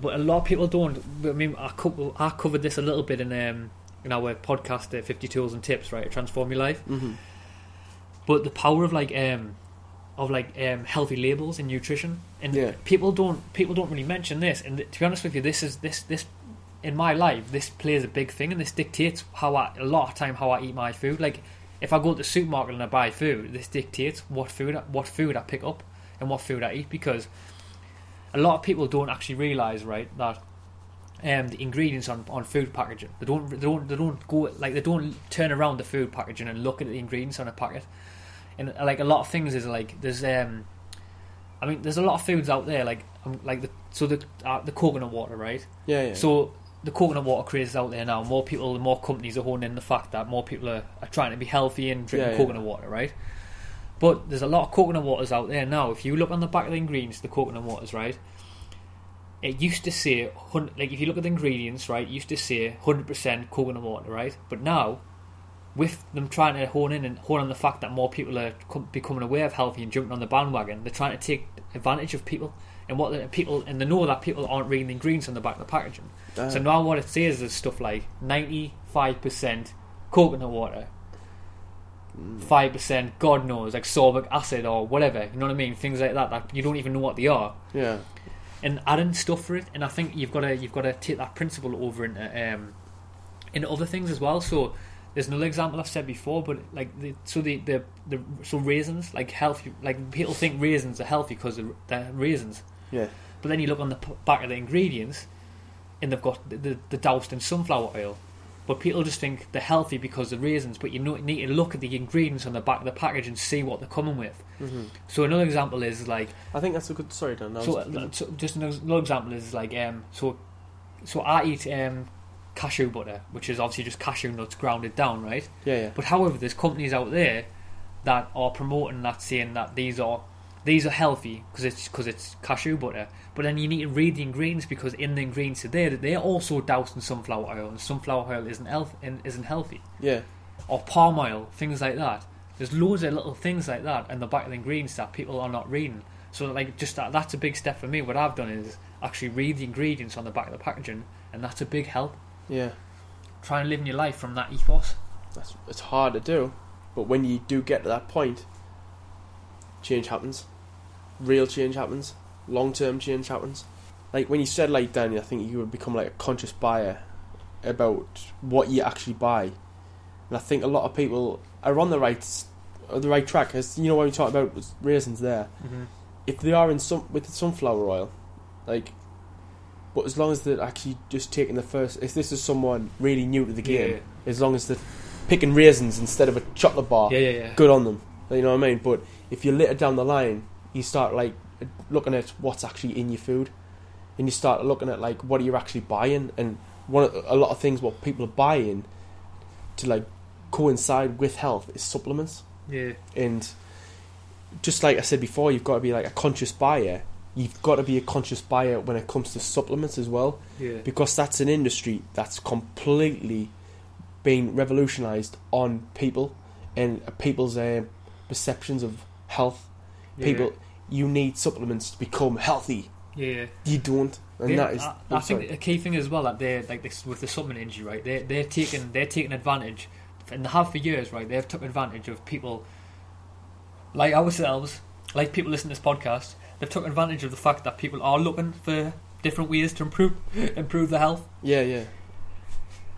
but a lot of people don't. I mean, I, co- I covered this a little bit in um, in our podcast, uh, Fifty Tools and Tips, right, to transform your life, Mm-hmm. but the power of like um, of like um, healthy labels in nutrition, and Yeah. people don't people don't really mention this. And to be honest with you, this is this this in my life, this plays a big thing, and this dictates how I a lot of time how I eat my food. Like if I go to the supermarket and I buy food, this dictates what food I- what food I pick up and what food I eat because a lot of people don't actually realize right that um, the ingredients on, on food packaging they don't they don't they don't go like they don't turn around the food packaging and look at the ingredients on a packet and like a lot of things is like there's um I mean there's a lot of foods out there like um, like the so the uh, the coconut water right Yeah, yeah. so the coconut water craze is out there now. More people, more companies are honing in the fact that more people are, are trying to be healthy and drinking Yeah, coconut water, right? But there's a lot of coconut waters out there now. If you look on the back of the ingredients, the coconut waters, right? It used to say, like if you look at the ingredients, right, it used to say 100% coconut water, right? But now, with them trying to hone in and hone on the fact that more people are becoming aware of healthy and jumping on the bandwagon, they're trying to take advantage of people and what the people and they know that people aren't reading the ingredients on the back of the packaging. Uh, So now what it says is stuff like 95% coconut water, mm, 5% God knows, like sorbic acid or whatever, you know what I mean? Things like that that you don't even know what they are. yeah, And adding stuff for it, and I think you've got to you've got to take that principle over into um, into other things as well. So there's another example I've said before, but like the, so the, the the so raisins like healthy like people think raisins are healthy because they're, they're raisins, yeah, but then you look on the back of the ingredients, and they've got the, the, the doused in sunflower oil. But people just think they're healthy because of raisins. But you know, need to look at the ingredients on the back of the package and see what they're coming with. hmm So another example is like I think that's a good. Sorry, Dan. so, uh, so just another, another example is like um so so I eat um cashew butter, which is obviously just cashew nuts grounded down, right? yeah, yeah, But however, there's companies out there that are promoting that, saying that these are these are healthy because it's because it's cashew butter. But then you need to read the ingredients because in the ingredients are there that they're also doused in sunflower oil, and sunflower oil isn't health isn't healthy. yeah, Or palm oil, things like that. There's loads of little things like that in the back of the ingredients that people are not reading. So like just that that's a big step for me. What I've done is actually read the ingredients on the back of the packaging, and that's a big help. Yeah. Try and live in your life from that ethos. That's it's hard to do, but when you do get to that point, change happens. Real change happens. Long term change happens. Like when you said like Danny, I think you would become like a conscious buyer about what you actually buy, and I think a lot of people are on the right on the right track. As you know, when we talked about raisins there, Mm-hmm. if they are in some with sunflower oil, like, but as long as they're actually just taking the first, if this is someone really new to the game, as long as they're picking raisins instead of a chocolate bar, Yeah, yeah, yeah. good on them. You know what I mean? But if you later down the line, you start like looking at what's actually in your food, and you start looking at like what are you actually buying, and one of, a lot of things what people are buying to like coincide with health is supplements, Yeah. and just like I said before, you've got to be like a conscious buyer. You've got to be a conscious buyer when it comes to supplements as well Yeah. because that's an industry that's completely been revolutionized on people and people's uh, perceptions of health. People, you need supplements to become healthy. Yeah. You don't, and They- that is. I, I think the key thing as well that they're like this with the supplement industry, right? They're they're taking they're taking advantage, and they have for years, right? They've took advantage of people like ourselves, like people listening to this podcast. They've took advantage of the fact that people are looking for different ways to improve improve their health, yeah, yeah,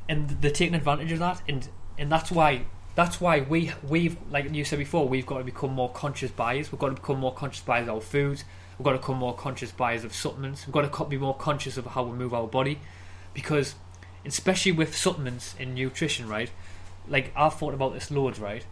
and they're taking advantage of that, and and that's why. That's why we we've like you said before we've got to become more conscious buyers. We've got to become more conscious buyers of our foods. We've got to become more conscious buyers of supplements. We've got to be more conscious of how we move our body, because especially with supplements in nutrition, right? Like I've thought about this loads, right?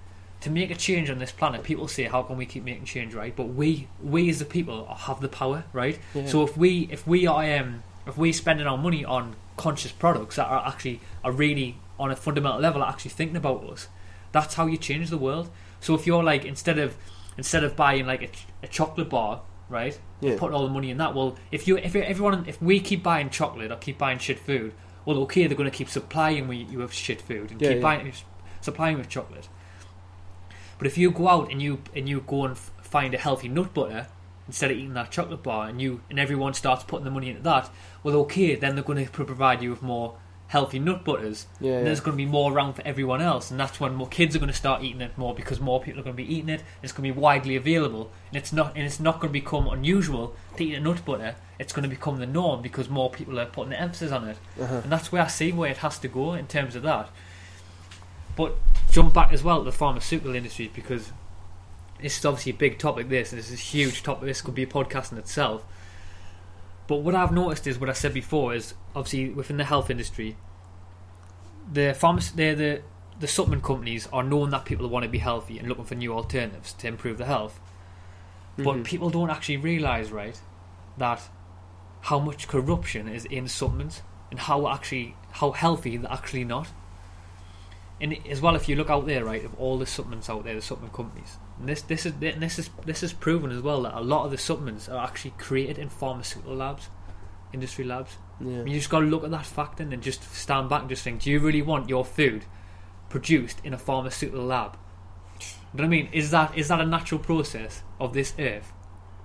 To make a change on this planet, people say, "How can we keep making change?" Right? But we, we as the people, have the power, right? yeah. So if we if we are um, if we spending our money on conscious products that are actually are really on a fundamental level are actually thinking about us, that's how you change the world. So if you're like instead of instead of buying like a, a chocolate bar, right, yeah. putting all the money in that, well, if you if everyone if we keep buying chocolate or keep buying shit food, well, okay, they're going to keep supplying we- you with shit food and Yeah, keep yeah. buying supplying with chocolate. But if you go out and you and you go and f- find a healthy nut butter instead of eating that chocolate bar, and you and everyone starts putting the money into that, well, okay, then they're going to provide you with more healthy nut butters, yeah, and yeah. there's going to be more around for everyone else, and that's when more kids are going to start eating it more because more people are going to be eating it. It's going to be widely available, and it's not and it's not going to become unusual to eat a nut butter. It's going to become the norm because more people are putting the emphasis on it, Uh-huh. and that's where I see where it has to go in terms of that. But jump back as well to the pharmaceutical industry because this is obviously a big topic. This and this is a huge topic. This could be a podcast in itself. But what I've noticed is what I said before is obviously within the health industry, the pharmac- the the the supplement companies are knowing that people want to be healthy and looking for new alternatives to improve their health. But Mhm. people don't actually realise, right, that how much corruption is in supplements and how actually how healthy they're actually not. And as well, if you look out there, right, of all the supplements out there, the supplement companies, and this this is and this is this is proven as well that a lot of the supplements are actually created in pharmaceutical labs, industry labs. yeah. You just got to look at that fact and then just stand back and just think: Do you really want your food produced in a pharmaceutical lab? You know what I mean? Is that is that a natural process of this earth?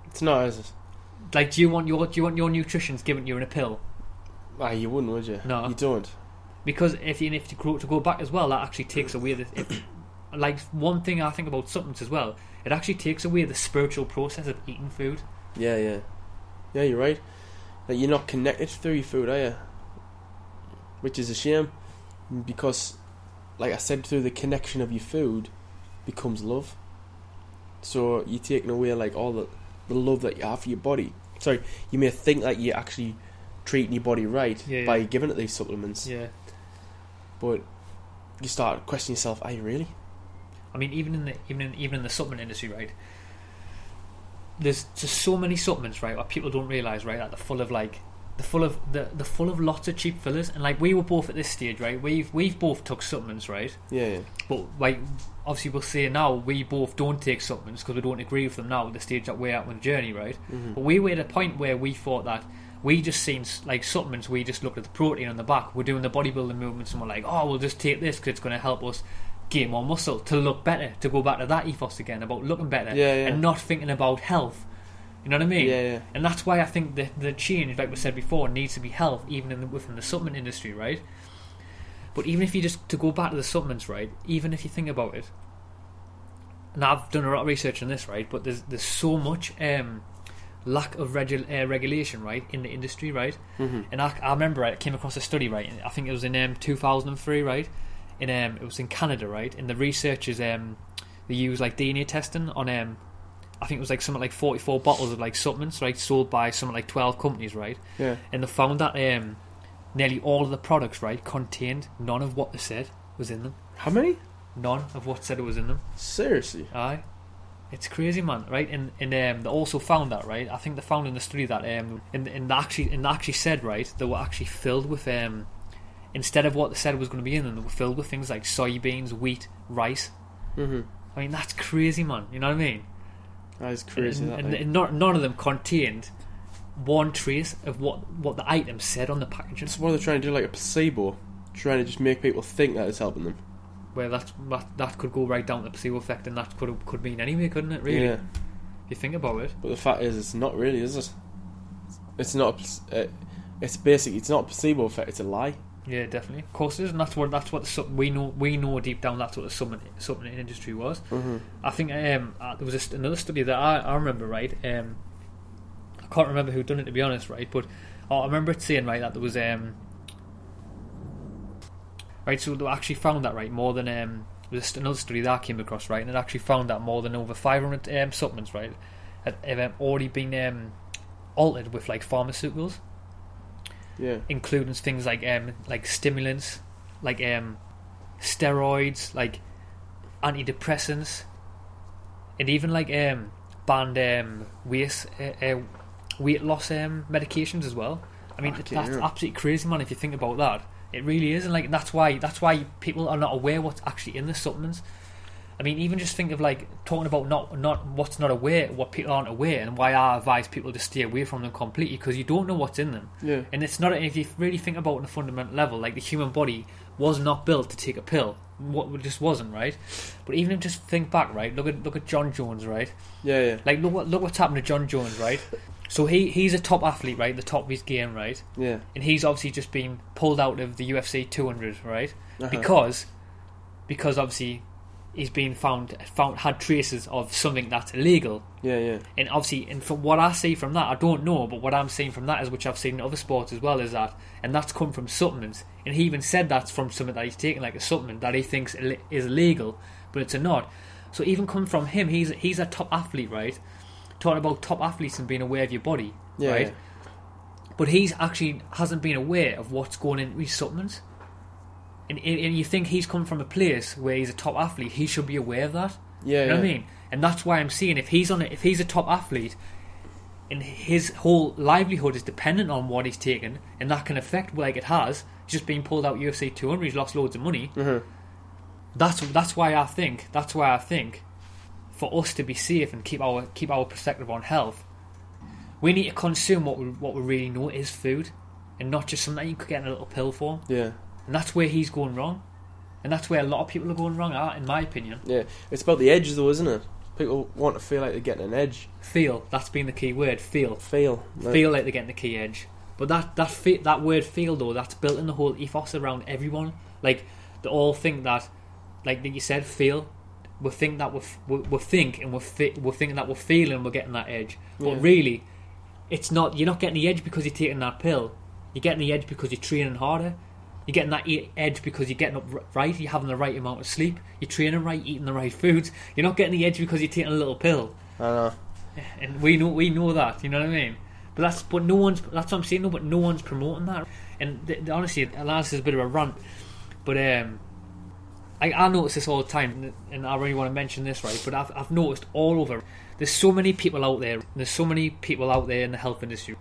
It's not, is it? Like, do you want your do you want your nutrition's given to you in a pill? Ah, you wouldn't, would you? No. you don't. Because if you if to go, to go back as well, that actually takes away the if, like one thing I think about supplements as well. It actually takes away the spiritual process of eating food. Yeah, yeah, yeah. You're right. Like you're not connected through your food, are you? Which is a shame, because, like I said, through the connection of your food, becomes love. So you're taking away like all the the love that you have for your body. Sorry, you may think that you're actually treating your body right Yeah, by yeah. giving it these supplements, Yeah. But you start questioning yourself: Are you really? I mean, even in the even in even in the supplement industry, right? There's just so many supplements, right? What people don't realize, right? That they're full of like, they're full of the they're full of lots of cheap fillers. And like we were both at this stage, right? We've we've both took supplements, right? Yeah, yeah, But like, obviously, we'll say now we both don't take supplements because we don't agree with them now at the stage that we're at with the journey, right? Mhm. But we were at a point where we thought that we just seen like supplements. We just looked at the protein on the back. We're doing the bodybuilding movements, and we're like, oh, we'll just take this because it's going to help us gain more muscle to look better. To go back to that ethos again about looking better yeah, yeah. and not thinking about health. You know what I mean? yeah, yeah. And that's why I think the the change, like we said before, needs to be health, even in the, within the supplement industry, right? But even if you just to go back to the supplements, right? Even if you think about it, and I've done a lot of research on this, right? But there's there's so much um, lack of regu- uh, regulation, right, in the industry, right? hmm And I, I remember I came across a study, right? I think it was in um, 2003, right? In um, it was in Canada, right? And the researchers um, they used like DNA testing on um, I think it was like something like 44 bottles of like supplements, right? Sold by something like 12 companies, right? Yeah. And they found that um, nearly all of the products, right, contained none of what they said was in them. How many? None of what said it was in them. Seriously? Aye. It's crazy, man. Right, and and um, they also found that right. I think they found in the study that um, and and they actually and they actually said right they were actually filled with um, instead of what they said was going to be in them, they were filled with things like soybeans, wheat, rice. hmm I mean, that's crazy, man. You know what I mean? That is crazy. And, that, and, and not, none of them contained one trace of what what the item said on the packaging. That's what they're trying to do, like a placebo, trying to just make people think that it's helping them. Where that that, that could go right down to the placebo effect, and that could could mean anyway, couldn't it? Really? Yeah. you think about it. But the fact is, it's not really, is it? It's not. Uh, it's basically it's not a placebo effect. It's a lie. Yeah, definitely. Of course, it is, and that's what that's what the, we know. We know deep down that's what the supplement supplement industry was. Mm-hmm. I think um, uh, there was a, another study that I, I remember right. Um, I can't remember who done it to be honest, right? But I remember it saying right that there was um, right. So they actually found that right more than um, there was another study that I came across right, and it actually found that more than over 500 um, supplements right had, have um, already been um, altered with like pharmaceuticals Yeah. including things like um like stimulants, like um steroids, like antidepressants, and even like um banned um weight uh, uh, weight loss um medications as well. I mean that's absolutely crazy, man. If you think about that, it really is, and like that's why that's why people are not aware what's actually in the supplements. I mean, even just think of like talking about not not what's not aware, what people aren't aware, and why I advise people to stay away from them completely because you don't know what's in them. Yeah. And it's not if you really think about it on a fundamental level, like the human body was not built to take a pill. What it just wasn't right. But even if just think back, right? Look at look at Jon Jones, right? Yeah. Yeah. Like look what look what's happened to Jon Jones, right? So he he's a top athlete, right? The top of his game, right? Yeah. And he's obviously just been pulled out of the UFC 200, right? Uh-huh. Because because obviously he's been found found had traces of something that's illegal Yeah. Yeah. and obviously, and from what I see from that, I don't know, but what I'm seeing from that is, which I've seen in other sports as well, is that, and that's come from supplements. And he even said that's from something that he's taken, like a supplement that he thinks is illegal, but it's a not. So even come from him, he's he's a top athlete, right? Talking about top athletes and being aware of your body, Yeah. right? But he's actually hasn't been aware of what's going into his supplements. And, and you think he's come from a place where he's a top athlete, he should be aware of that. Yeah. You know yeah. what I mean? And that's why I'm seeing if he's on a, if he's a top athlete and his whole livelihood is dependent on what he's taken and that can affect like it has, he's just being pulled out UFC 200, he's lost loads of money. Mhm. That's that's why I think that's why I think for us to be safe and keep our keep our perspective on health, we need to consume what we what we really know is food, and not just something you could get in a little pill form. Yeah. And that's where he's going wrong, and that's where a lot of people are going wrong at, in my opinion. Yeah. It's about the edge, though, isn't it? People want to feel like they're getting an edge. Feel that's been the key word. Feel. Feel. Like- feel like they're getting the key edge. But that that fe- that word feel though, that's built in the whole ethos around everyone. Like they all think that, like you said, feel. We think that we we we think and we're fi- we're thinking that we're feeling we're getting that edge. But Yeah. really, it's not. You're not getting the edge because you're taking that pill. You're getting the edge because you're training harder. You're getting that edge because you're getting up right. You're having the right amount of sleep. You're training right, eating the right foods. You're not getting the edge because you're taking a little pill I know. and we know we know that. You know what I mean? But that's but no one's that's what I'm saying. No, but no one's promoting that. And th- honestly, this is a bit of a rant, but um, I I notice this all the time, and I really want to mention this right. But I've I've noticed all over. There's so many people out there. There's so many people out there in the health industry.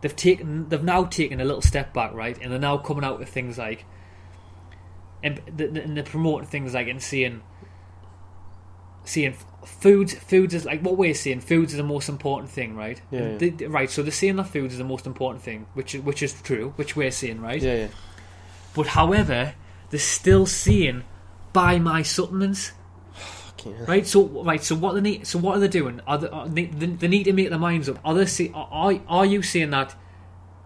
They've taken they've now taken a little step back, right? And they're now coming out with things like, and, and they're promoting things like and saying seeing foods foods is like what we're seeing. foods is the most important thing right Yeah, yeah. they- right so they're saying that foods is the most important thing which is which is true which we're seeing, right Yeah. Yeah. but however they're still saying buy my supplements. Right so right so what they need so what are they doing? Are they, are they, they need to make their minds up. Are they say, are, are you saying that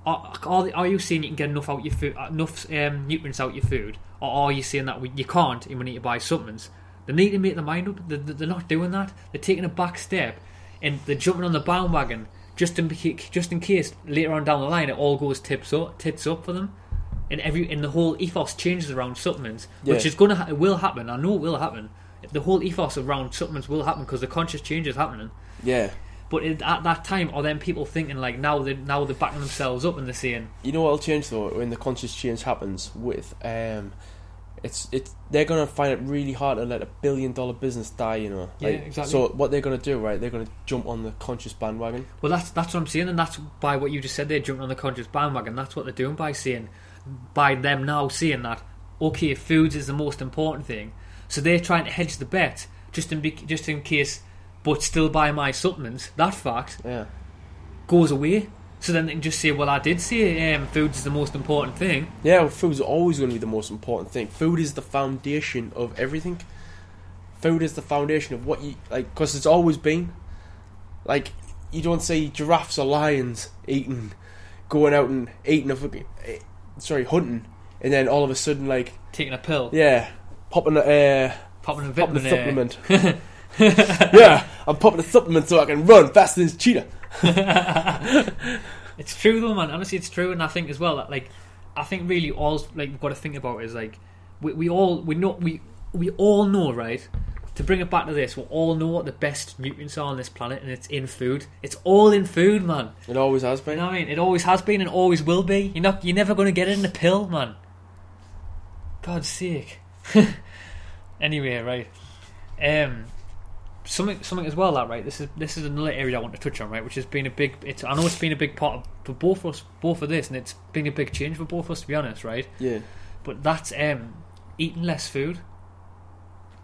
are, are, are you saying you can get enough out your food enough um, nutrients out your food? Or are you saying that you can't and we need to buy supplements? They need to make their mind up. They're, they're not doing that. They're taking a back step and they're jumping on the bandwagon just in just in case later on down the line it all goes tips up tits up for them and every and the whole ethos changes around supplements which Yeah. is gonna ha- it will happen I know it will happen the whole ethos around supplements will happen because the conscious change is happening Yeah. but it, at that time are then people thinking like now they now they're backing themselves up and they're saying You know what'll change though when the conscious change happens with um, it's it's they're gonna find it really hard to let a billion dollar business die. You know. Yeah, exactly. So what they're gonna do, right? They're gonna jump on the conscious bandwagon. Well, that's that's what I'm saying, and that's by what you just said. They're jumping on the conscious bandwagon. That's what they're doing by saying, by them now saying that okay, foods is the most important thing. So they're trying to hedge the bet just in just in case, but still buy my supplements. That fact Yeah. goes away. So then they can just say, well, I did say um, foods is the most important thing. Yeah, well, food's always going to be the most important thing. Food is the foundation of everything. Food is the foundation of what you like, because it's always been. like you don't see giraffes or lions eating, going out and eating a fucking, sorry, hunting, and then all of a sudden like Taking a pill, yeah, popping a uh, popping a popping a supplement. yeah, I'm popping a supplement so I can run faster than this cheetah. It's true though, man. Honestly, it's true, and I think as well that like I think really all like we've got to think about is like we, we all we know we we all know right. To bring it back to this, we all know what the best nutrients are on this planet, and it's in food. It's all in food, man. It always has You been. know what I mean? It always has been and always will be. You're not. You're never going to get it in a pill, man. God's sake. anyway, right. Um, something, something as well. That right. This is this is another area I want to touch on, right? Which has been a big. It's. I know it's been a big part of, for both of us, both of this, and it's been a big change for both of us, to be honest, right? Yeah, But that's um, eating less food.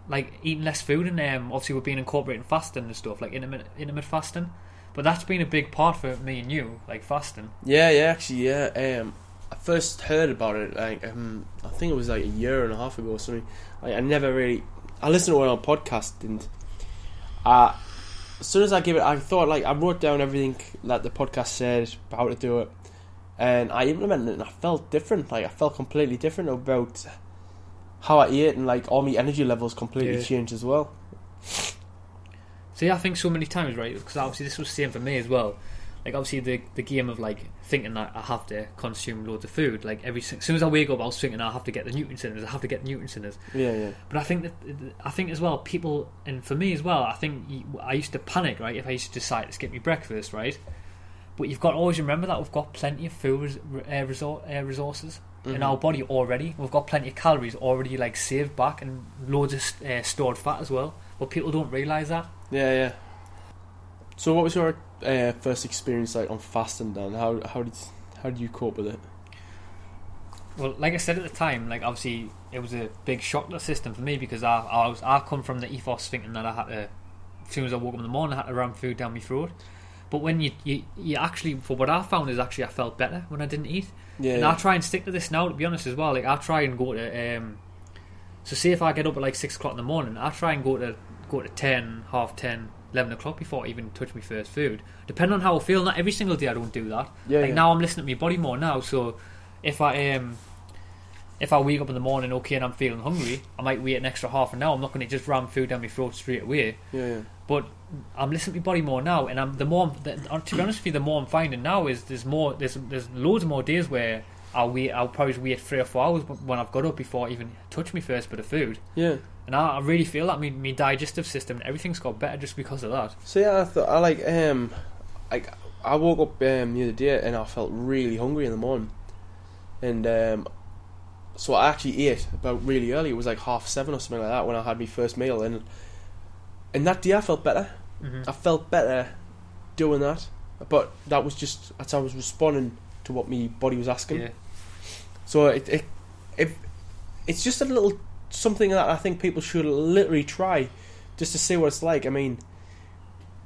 Like eating less food, and um, obviously we're being incorporating fasting and stuff, like intermittent, intermittent fasting. But that's been a big part for me and you, like fasting. yeah, yeah. Actually, yeah. Um, I first heard about it like um, I think it was like a year and a half ago or something. Like I never really. I listened to it on a podcast and. Uh, as soon as I gave it, I thought like I wrote down everything that the podcast said about how to do it, and I implemented it, and I felt different. Like I felt completely different about how I ate, and like all my energy levels completely Yeah. changed as well. See, I think so many times, right? Because obviously this was the same for me as well. Like obviously the the game of like thinking that I have to consume loads of food. Like every as soon as I wake up, I was thinking I have to get the nutrients in it. I have to get in it. Yeah, yeah, But I think that I think as well, people and for me as well, I think I used to panic, right? If I used to decide to skip my breakfast, right? But you've got to always remember that we've got plenty of food uh, resor- uh, resources in Mhm. our body already. We've got plenty of calories already, like saved back, and loads of uh, stored fat as well. But people don't realise that. yeah, yeah. So, what was your uh, first experience like on fasting? Then how how did how did you cope with it? Well, like I said at the time, like obviously it was a big shock to the system for me because I I was I come from the ethos thinking that I had to as soon as I woke up in the morning I had to ram food down my throat. But when you, you you actually for what I found is actually I felt better when I didn't eat. Yeah, And I try and stick to this now to be honest as well. Like I try and go to um so say if I get up at like six o'clock in the morning, I try and go to go to ten, half ten, eleven o'clock before I even touch my first food. Depending on how I feel, not every single day I don't do that yeah, like yeah. now I'm listening to my body more now. So if I um if I wake up in the morning okay and I'm feeling hungry, I might wait an extra half an hour. I'm not going to just ram food down my throat straight away. yeah, yeah. But I'm listening to my body more now, and I'm the more. I'm- The, to be honest with you, the more I'm finding now is there's more. There's there's loads more days where I'll wait. I'll probably wait three or four hours when I've got up before I even touch my first bit of food. yeah. And I, I really feel that my, my digestive system, everything's got better just because of that. So yeah, I thought I like um, like I woke up um, the other day and I felt really hungry in the morning, and um, so I actually ate about really early. It was like half seven or something like that when I had my first meal, and and that day I felt better. hmm I felt better doing that, but that was just that's how I was responding to what my body was asking. Yeah. So it, it, if it's just a little something that I think people should literally try, just to see what it's like. I mean,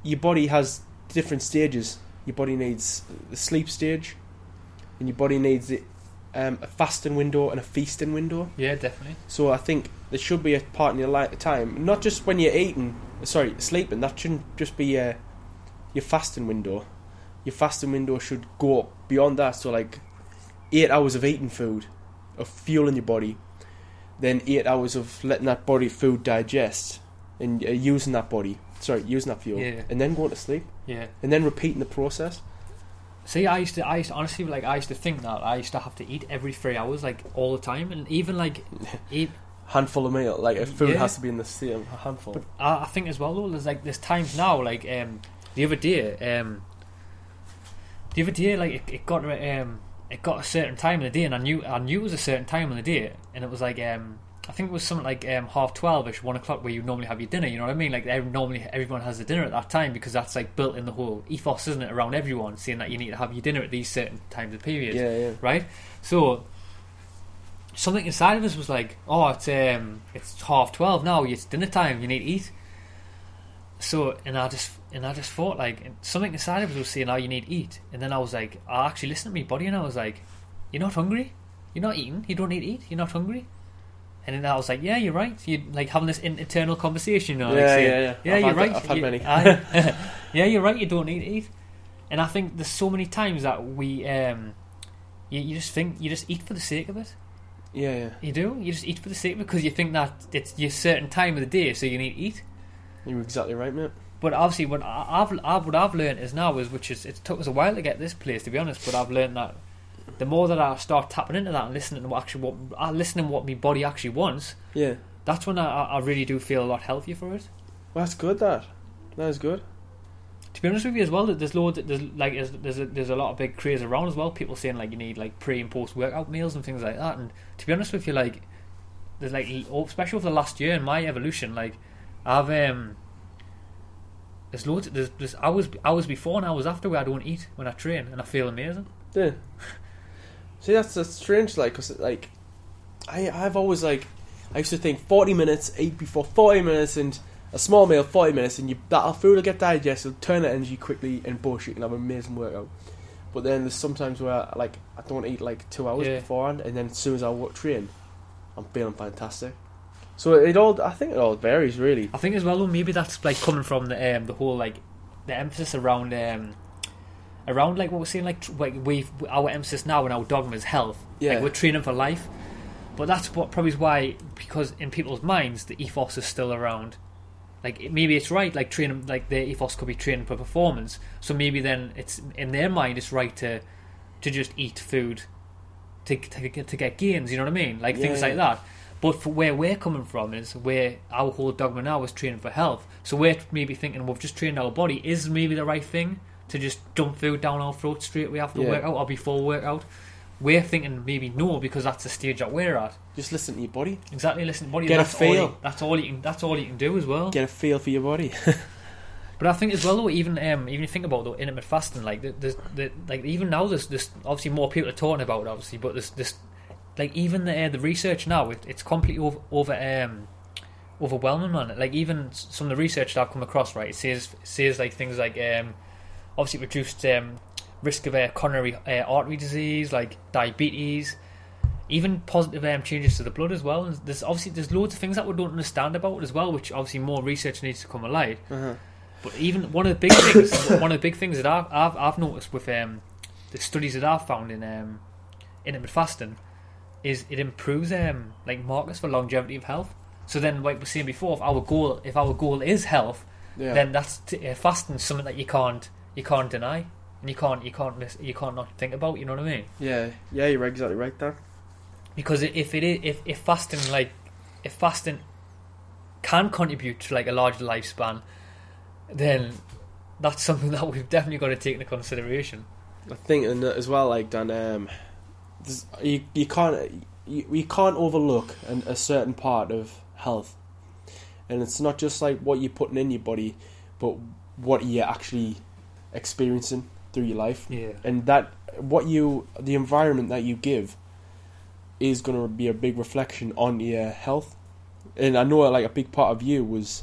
your body has different stages. Your body needs the sleep stage, and your body needs the, um, a fasting window and a feasting window. Yeah, definitely. So I think there should be a part in your li- time, not just when you're eating, sorry, sleeping. That shouldn't just be uh, your fasting window. Your fasting window should go up beyond that. So like eight hours of eating food, of fueling your body, then eight hours of letting that body food digest and uh, using that body, sorry, using that fuel, Yeah. and then going to sleep, Yeah. and then repeating the process. See, I used to, I used to, honestly, like, I used to think that I used to have to eat every three hours, like, all the time, and even like, eat. Handful of meal, like if food Yeah. has to be in the same handful. But I, I think as well, though, there's like, there's times now, like, um, the other day, um, the other day, like, it, it got, um, it got a certain time of the day, and I knew, I knew it was a certain time of the day, and it was like, um, I think it was something like um, half twelve-ish, one o'clock, where you normally have your dinner. You know what I mean? Like ev- normally everyone has a dinner at that time because that's like built in the whole ethos, isn't it, around everyone, saying that you need to have your dinner at these certain times of period. yeah, yeah. right? So something inside of us was like, "Oh, it's um, it's half twelve now. It's dinner time. You need to eat." So, and I just and I just thought like something inside of us was saying, "Oh, you need to eat." And then I was like, I actually listened to my body, and I was like, "You're not hungry. You're not eating. You don't need to eat. You're not hungry." And then I was like, "Yeah, you're right. You like having this in- internal conversation, you know, like Yeah, saying, yeah, yeah. yeah, you're right. that- I've had You- many. Yeah, you're right. You don't need to eat, and I think there's so many times that we, um, you, you just think you just eat for the sake of it. Yeah, yeah. You do. You just eat for the sake of it because you think that it's your certain time of the day, so you need to eat. You're exactly right, mate. But obviously, what I- I've, I've what I've learned is now is which is it took us a while to get this place to be honest. But I've learned that the more that I start tapping into that and listening to what actually what uh, listening what my body actually wants, Yeah. that's when I, I really do feel a lot healthier for it. Well, that's good. That. That is good. To be honest with you as well, there's loads, there's like there's there's a, there's a lot of big craze around as well. People saying like you need like pre and post workout meals and things like that. And to be honest with you, like there's like especially over the last year in my evolution, like I've um there's loads there's there's hours hours before and hours after where I don't eat when I train and I feel amazing. Yeah. See, that's, that's strange, like, cause like, I I've always like, I used to think forty minutes, eat before forty minutes, and a small meal forty minutes, and you that food will get digested, turn the energy quickly, and bullshit, and have an amazing workout. But then there's sometimes where like I don't eat like two hours Yeah. beforehand, and then as soon as I wo- train, I'm feeling fantastic. So it all, I think it all varies really. I think as well, though, maybe that's like coming from the um, the whole like the emphasis around um, around like what we're saying, like tr- like we our emphasis now and our dogma is health. Yeah. like we're training for life. But that's what probably is why because in people's minds the ethos is still around. Like maybe it's right, like training, like their ethos could be training for performance. So maybe then it's in their mind it's right to to just eat food to to, get- to get gains. You know what I mean? Like things Yeah. like that. But for where we're coming from is where our whole dogma now is training for health. So we're maybe thinking we've just trained our body. Is maybe the right thing to just dump food down our throat straight away after Yeah. workout or before workout? We're thinking maybe no because that's the stage that we're at. Just listen to your body, Exactly. Listen, to your body. Get a that's all you- feel. that's all you can. That's all you can do as well. get a feel for your body. But I think as well, though, even um, even think about the intermittent fasting, like the, the, the like even now, there's there's obviously more people are talking about it, obviously, but there's this like even the uh, the research now, it, it's completely over, over um overwhelming, man. Like even some of the research that I've come across, right, it says says like things like um obviously reduced um risk of uh, coronary uh, artery disease, like diabetes. Even positive um, changes to the blood as well. There's obviously there's loads of things that we don't understand about as well, which obviously more research needs to come alive. uh-huh. But even one of the big things, one of the big things that I've I've, I've noticed with um, the studies that I've found in um, intermittent fasting is it improves um, like markers for longevity of health. So then, like we were saying before, if our goal if our goal is health, Yeah. then that's t- uh, fasting something that you can't you can't deny and you can't you can't miss, you can't not think about. You know what I mean? yeah. Yeah. You're exactly right there. because if it is if, if fasting like if fasting can contribute to like a larger lifespan then that's something that we've definitely got to take into consideration I think and as well, like Dan, um, you you can't you, you can't overlook an, a certain part of health, and it's not just like what you're putting in your body, but what you're actually experiencing through your life, yeah and that what you the environment that you give is going to be a big reflection on your health, and I know like a big part of you was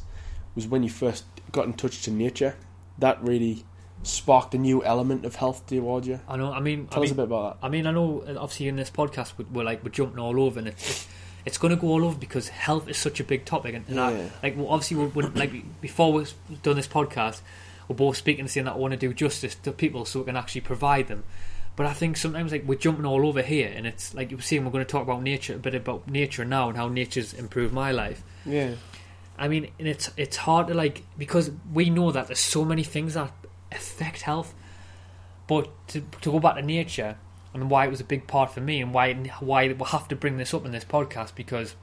was when you first got in touch to nature, that really sparked a new element of health towards you. I know I mean Tell I us mean, a bit about that. I mean I know obviously in this podcast we're, we're like we're jumping all over and it's it's, it's going to go all over because health is such a big topic and, and Yeah. I, like well, obviously we're, we're, like before we've done this podcast we're both speaking and saying that I want to do justice to people so we can actually provide them But I think sometimes like we're jumping all over here, and it's like you were saying we're going to talk about nature, a bit about nature now and how nature's improved my life. Yeah. I mean, and it's it's hard to like because we know that there's so many things that affect health, but to to go back to nature and why it was a big part for me and why why we have to bring this up in this podcast because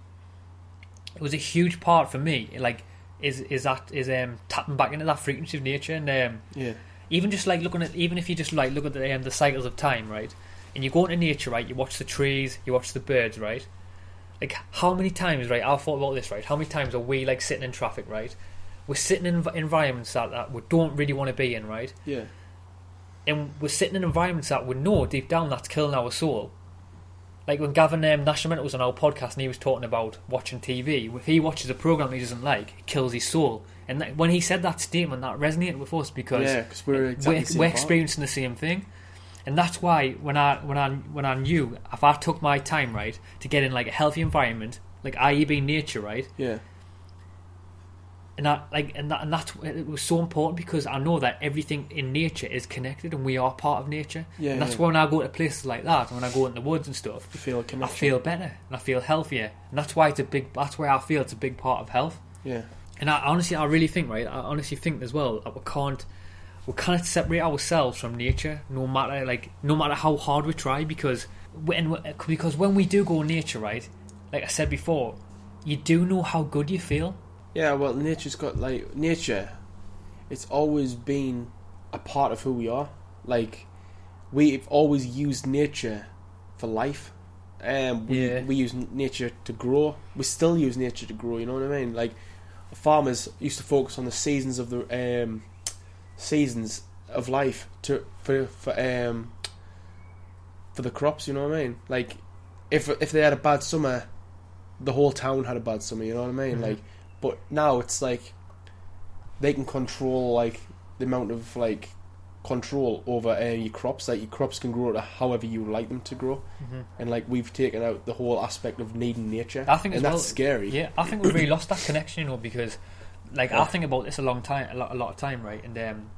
it was a huge part for me. Like, is is that is um tapping back into that frequency of nature and um Yeah. even just like looking at even if you just like look at the um, the cycles of time right and you go into nature right you watch the trees you watch the birds right like how many times right i've thought about this right how many times are we like sitting in traffic right we're sitting in environments that, that we don't really want to be in right Yeah. and we're sitting in environments that we know deep down that's killing our soul like when Gavin um, Nashman was on our podcast and he was talking about watching TV, if he watches a program he doesn't like, it kills his soul. And that, when he said that statement, that resonated with us because Yeah, because we're exactly we're, we're experiencing the same thing, and that's why when I when I when I knew if I took my time right to get in like a healthy environment, like i.e. being nature right, Yeah. And I like and that and that's it was so important because I know that everything in nature is connected and we are part of nature. Yeah, and that's yeah. why when I go to places like that, when I go in the woods and stuff, You feel I feel better and I feel healthier, and that's why it's a big. That's why I feel it's a big part of health. Yeah. And I honestly, I really think, right? I honestly think as well that we can't, we can't separate ourselves from nature, no matter like, no matter how hard we try, because when because when we do go nature, right? Like I said before, you do know how good you feel. Yeah, well, nature's got like nature. It's always been a part of who we are. Like we've always used nature for life. Um, we Yeah. we use nature to grow. We still use nature to grow. You know what I mean? Like farmers used to focus on the seasons of the um, seasons of life to for for um for the crops. You know what I mean? Like if if they had a bad summer, the whole town had a bad summer. You know what I mean? Mhm. Like but now it's like they can control like the amount of like control over uh, your crops. Like your crops can grow to however you like them to grow, and like we've taken out the whole aspect of needing nature. I think and that's well- scary. Yeah, I think we've really lost that connection, you know, because like Yeah. I think about this a long time, a lot, a lot of time, right? And um,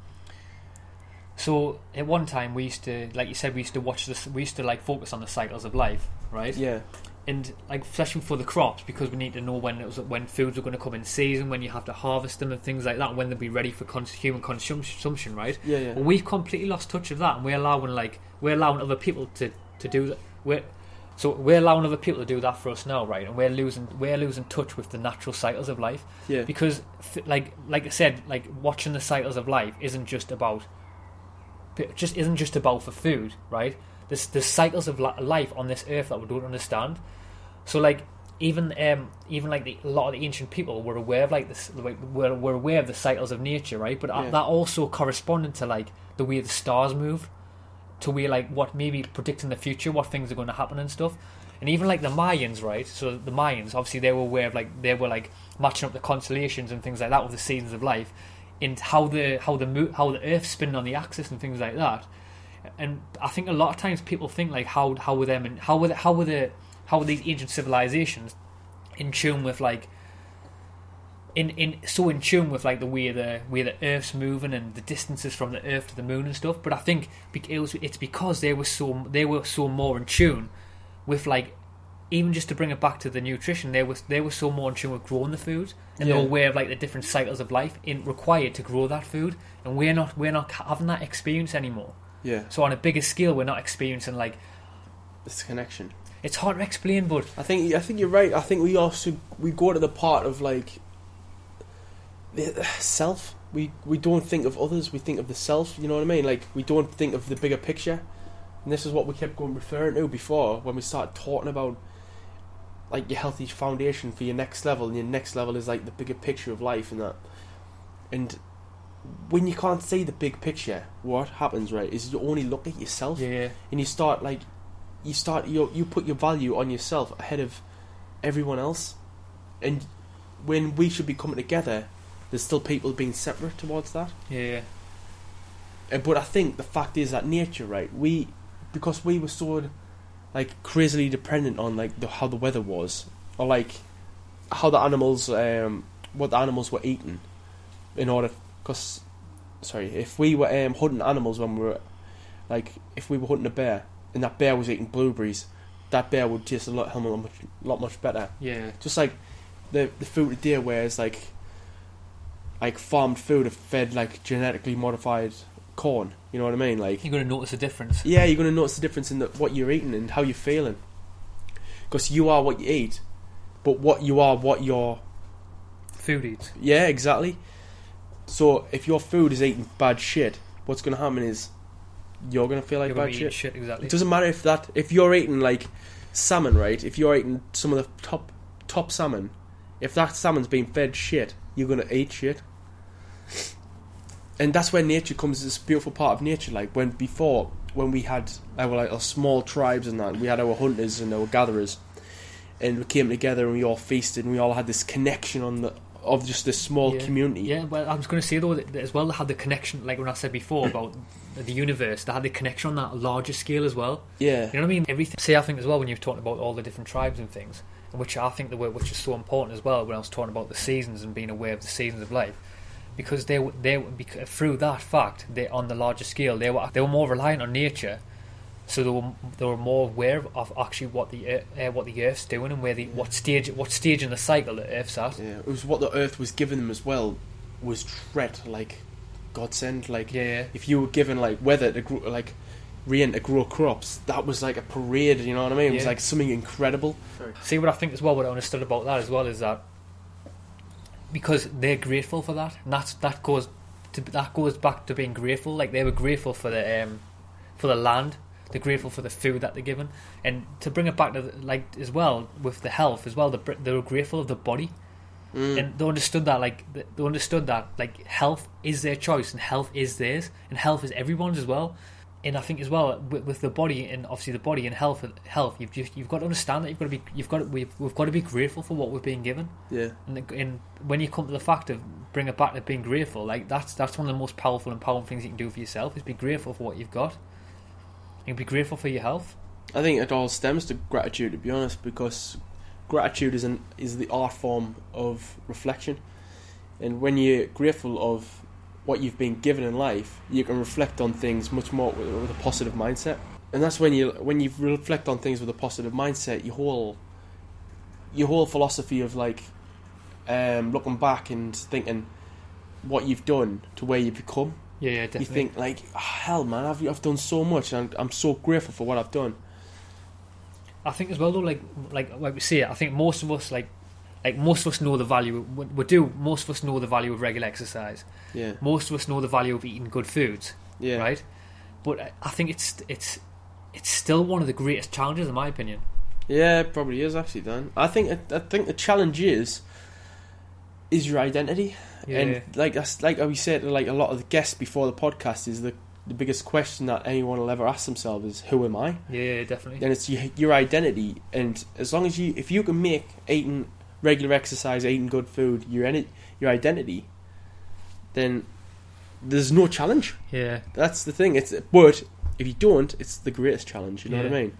so at one time we used to, like you said, we used to watch this. We used to like focus on the cycles of life, right? yeah, And like especially for the crops, because we need to know when it was when foods are going to come in season, when you have to harvest them and things like that, when they'll be ready for cons- human consumption, right? yeah, yeah. Well, we've completely lost touch of that, and we're allowing like we're allowing other people to to do that. We're so we're allowing other people to do that for us now, right? And we're losing we're losing touch with the natural cycles of life yeah. because, f- like like I said, like watching the cycles of life isn't just about just isn't just about for food, right? There's the cycles of life on this earth that we don't understand. So like even um even like the, a lot of the ancient people were aware of like this like, were, were aware of the cycles of nature, right? But uh, Yeah. that also corresponded to like the way the stars move, to where like what maybe predicting the future, what things are going to happen and stuff. And even like the Mayans, right? So the Mayans, obviously, they were aware of like they were like matching up the constellations and things like that with the seasons of life, and how the how the how the earth spinning on the axis and things like that. And I think a lot of times people think like how how were them and how were the, how were the how were these ancient civilizations in tune with like in in so in tune with like the way the way the Earth's moving and the distances from the Earth to the Moon and stuff. But I think it was it's because they were so they were so more in tune with like even just to bring it back to the nutrition, they were they were so more in tune with growing the food and they Yeah. were aware of like the different cycles of life in required to grow that food. And we're not we're not having that experience anymore. Yeah. So on a bigger scale, we're not experiencing like This connection. it's hard to explain, but I think I think you're right. I think we also we go to the part of like the self. We we don't think of others. We think of the self. You know what I mean? Like we don't think of the bigger picture. And this is what we kept going referring to before when we started talking about like your healthy foundation for your next level, and your next level is like the bigger picture of life and that. And when you can't see the big picture, what happens, right, is you only look at yourself. Yeah, and you start like you start you you put your value on yourself ahead of everyone else. And when we should be coming together there's still people being separate towards that. Yeah, Uh, but i think the fact is that nature right we because we were so like crazily dependent on like the, how the weather was or like how the animals um what the animals were eating in order because sorry if we were um, hunting animals when we were like if we were hunting a bear and that bear was eating blueberries that bear would taste a lot, hell a much, lot much better. Yeah, just like the the food today whereas like like farmed food are fed like genetically modified corn you know what i mean? Like you're gonna notice a difference. yeah you're going to notice the difference in the, what you're eating and how you're feeling. Because you are what you eat but what you are what your Food eats. yeah exactly so if your food is eating bad shit what's going to happen is you're going to feel like You're bad shit shit exactly. it doesn't matter if that if you're eating like salmon, right? If you're eating some of the top top salmon, if that salmon's being fed shit, you're gonna eat shit. And that's where nature comes. This beautiful part of nature. Like when before, when we had our like our small tribes and that, we had our hunters and our gatherers, and we came together and we all feasted and we all had this connection on the of just this small Yeah. community. Yeah, well, I was going to say though that as well they had the connection, like when I said before about the universe, they had the connection on that larger scale as well. Yeah. You know what I mean? Everything. See, I think as well when you've talking about all the different tribes and things, which I think the word which is so important as well when I was talking about the seasons and being aware of the seasons of life, because they were- they were- through that fact they on the larger scale they were they were more reliant on nature, so they were they were more aware of actually what the uh, what the Earth's doing and where the what stage what stage in the cycle the Earth's at. Yeah, it was what the earth was giving them as well. Was tread like godsend. Like Yeah, yeah. if you were given like weather to grow, like rain to grow crops, that was like a parade. You know what I mean? It was like something incredible. See what I think as well. What I understood about that as well is that because they're grateful for that, and that's that goes to that goes back to being grateful. Like they were grateful for the um, for the land. They're grateful for the food that they're given, and to bring it back to the, like as well with the health as well. They they were grateful of the body, Mm. and they understood that like they understood that like health is their choice and health is theirs, and health is everyone's as well. And I think as well with, with the body and obviously the body and health, health you've just, you've got to understand that you've got to be you've got to, we've, we've got to be grateful for what we're being given. Yeah, And, the, and when you come to the fact of bring it back to being grateful, like that's that's one of the most powerful and empowering things you can do for yourself is be grateful for what you've got. And be grateful for your health. I think it all stems to gratitude, to be honest, because gratitude is an is the art form of reflection, and when you're grateful of what you've been given in life, you can reflect on things much more with, with a positive mindset, and that's when you when you reflect on things with a positive mindset, your whole your whole philosophy of like um, looking back and thinking what you've done to where you've become Yeah, yeah, definitely. you think like "Ah, hell man I've, I've done so much and I'm so grateful for what I've done I think as well though, like like like we see it. I think most of us like like most of us know the value. We, we do. Most of us know the value of regular exercise. yeah Most of us know the value of eating good foods. yeah right? But I- think it's it's it's still one of the greatest challenges, in my opinion. yeah it probably is actually Dan I think I think the challenge is is your identity and like that's like we said to like a lot of the guests before the podcast is the the biggest question that anyone will ever ask themselves is who am I yeah, yeah, definitely. and it's your, your identity and as long as you if you can make eating regular exercise eating good food your your identity then there's no challenge Yeah, That's the thing. It's but if you don't, it's the greatest challenge. You know what I mean?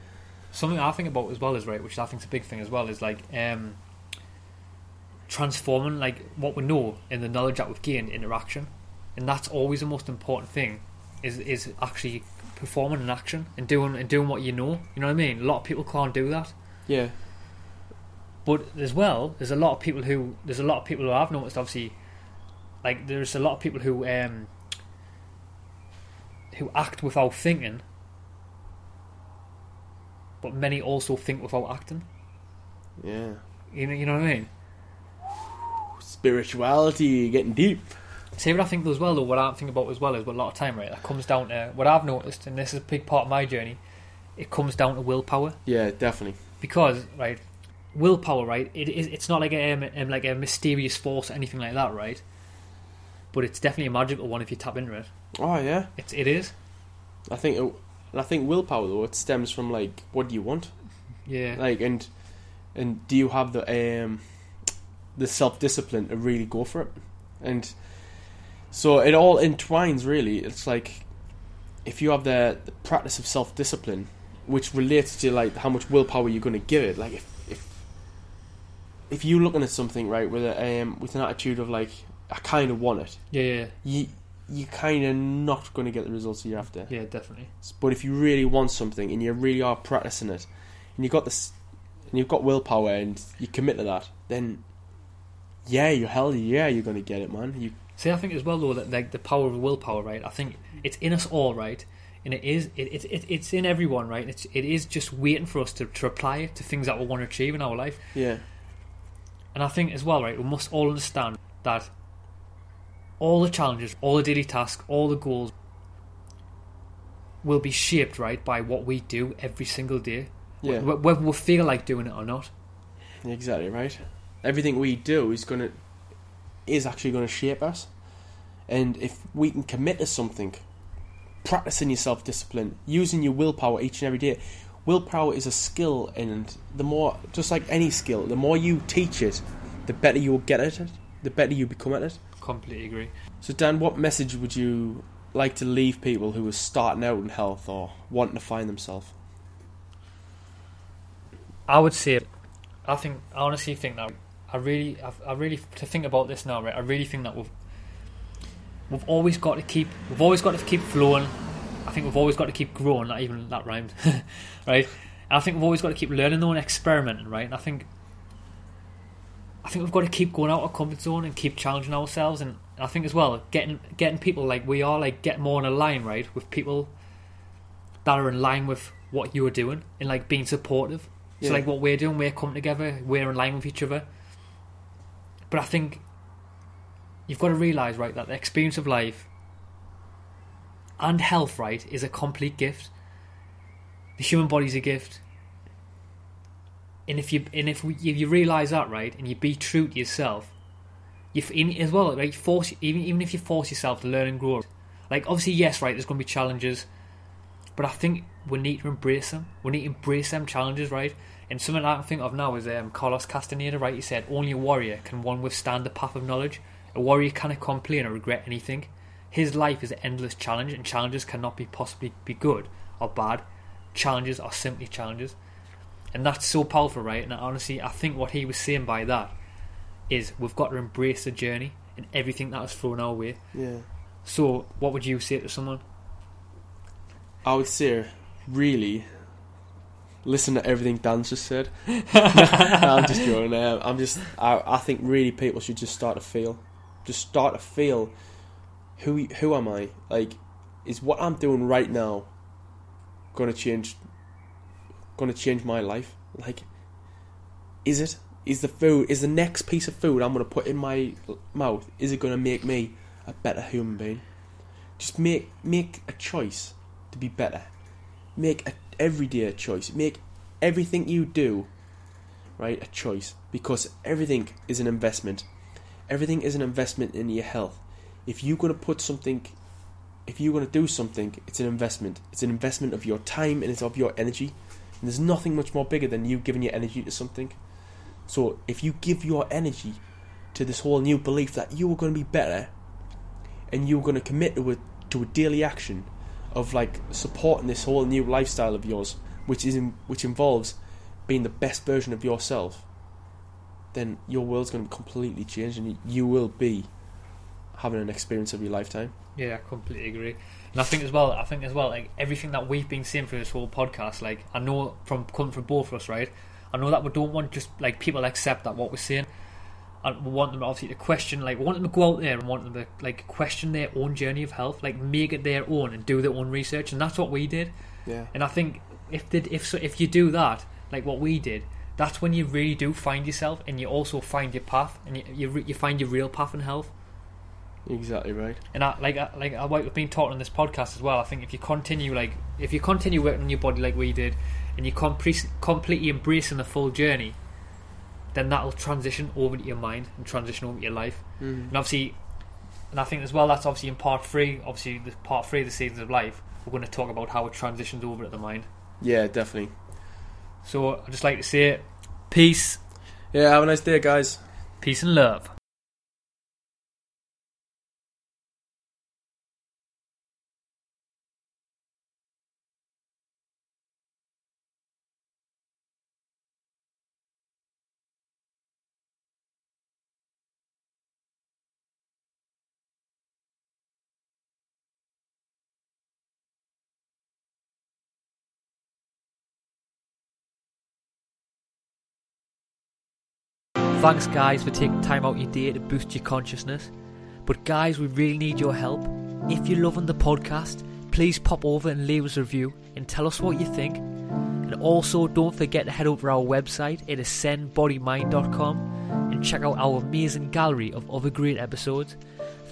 something I think about as well is right, which I think is a big thing as well, is like um, transforming like what we know and the knowledge that we've gained into action, and that's always the most important thing. Is is actually performing an action and doing and doing what you know. You know what I mean? A lot of people can't do that. Yeah, But as well, there's a lot of people who there's a lot of people who I've noticed. Obviously, like there's a lot of people who um who act without thinking, but many also think without acting. yeah. You know, you know what I mean? Spirituality getting deep. See what I think as well, though. What I think about as well is, but a lot of time, right? That comes down to what I've noticed, and this is a big part of my journey. It comes down to willpower. Yeah, definitely. because right willpower right it is it's not like a um, um, like a mysterious force or anything like that right but it's definitely a magical one if you tap into it Oh yeah. it's it is I think, it, and I think willpower though it stems from like what do you want, yeah like and and do you have the um the self discipline to really go for it, and so it all entwines really. It's like if you have the, the practice of self discipline, which relates to like how much willpower you're going to give it. Like if if if you're looking at something right with a um with an attitude of like I kind of want it, yeah yeah you you kind of not going to get the results you're after. yeah definitely But if you really want something and you really are practicing it, and you've got this, and you've got willpower and you commit to that, then yeah, you're hell yeah, you're gonna get it, man. You see I think as well though that like the power of willpower right I think it's in us all right and it is it, it, it it's in everyone right it's it is just waiting for us to, to apply it to things that we want to achieve in our life yeah, And I think as well, right, we must all understand that all the challenges, all the daily tasks, all the goals will be shaped, right, by what we do every single day. yeah, Whether we feel like doing it or not. exactly right. Everything we do is gonna is actually gonna shape us, and if we can commit to something, practicing your self discipline, using your willpower each and every day. Willpower is a skill, and the more, just like any skill, the more you teach it, the better you will get at it, the better you become at it. Completely agree. So, Dan, what message would you like to leave people who are starting out in health or wanting to find themselves? I would say I think I honestly think that I really, I, I really to think about this now, right? I really think that we've we've always got to keep, we've always got to keep flowing. I think we've always got to keep growing. Not even that rhymed, right? And I think we've always got to keep learning though and experimenting, right? And I think, I think we've got to keep going out of our comfort zone and keep challenging ourselves. And I think as well, getting getting people like we are, like get more in a line, right, with people that are in line with what you are doing and like being supportive. Yeah. So like what we're doing, we're coming together, we're in line with each other. But I think you've got to realise, right, that the experience of life and health, right, is a complete gift. The human body's a gift. And if you and if, we, if you realise that, right, and you be true to yourself, you as well, right, force even even if you force yourself to learn and grow. Like obviously, yes, right, there's going to be challenges, but I think we need to embrace them. We need to embrace them challenges, right? And something that I think of now is um, Carlos Castaneda, right? He said, "Only a warrior can one withstand the path of knowledge. A warrior cannot complain or regret anything. His life is an endless challenge, and challenges cannot be possibly be good or bad. Challenges are simply challenges." And that's so powerful, right? And honestly, I think what he was saying by that is we've got to embrace the journey and everything that that is thrown our way. Yeah. So, what would you say to someone? I would say, really, listen to everything Dan just said. no, I'm just joking. Um, I'm just. I, I think really people should just start to feel, just start to feel. Who who am I? Like, is what I'm doing right now going to change? Going to change my life? Like, is it? Is the food? Is the next piece of food I'm going to put in my mouth? Is it going to make me a better human being? Just make make a choice to be better. Make a everyday a choice. Make everything you do, right, a choice. Because everything is an investment. Everything is an investment in your health. If you're gonna put something, if you're gonna do something, it's an investment. It's an investment of your time and it's of your energy. And there's nothing much more bigger than you giving your energy to something. So if you give your energy to this whole new belief that you are going to be better, and you're going to commit to a to a daily action of like supporting this whole new lifestyle of yours, which is in, which involves being the best version of yourself, then your world's going to be completely changed, and you, will be having an experience of your lifetime. Yeah, I completely agree. And I think as well, I think as well, like everything that we've been saying through this whole podcast, like I know from coming from both of us, right? I know that we don't want just like people accept that what we're saying. And want them obviously to question, like want them to go out there and want them to like question their own journey of health, like make it their own and do their own research, and that's what we did. Yeah. And I think if did if so, if you do that, like what we did, that's when you really do find yourself, and you also find your path, and you you, re- you find your real path in health. Exactly right. And I, like I- like I, we've been taught on this podcast as well. I think if you continue like if you continue working on your body like we did, and you compre- completely embracing the full journey, then that'll transition over to your mind and transition over to your life. Mm. And obviously, and I think as well that's obviously in part three. Obviously, the part three of the seasons of life, we're going to talk about how it transitions over to the mind. Yeah, definitely. So I'd just like to say, peace, Yeah, have a nice day, guys. peace and love. Thanks, guys, for taking time out your day to boost your consciousness. But, guys, we really need your help. If you're loving the podcast, please pop over and leave us a review and tell us what you think. And also, don't forget to head over our website at ascendbodymind.com and check out our amazing gallery of other great episodes.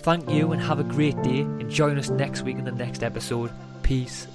Thank you and have a great day. And join us next week in the next episode. Peace.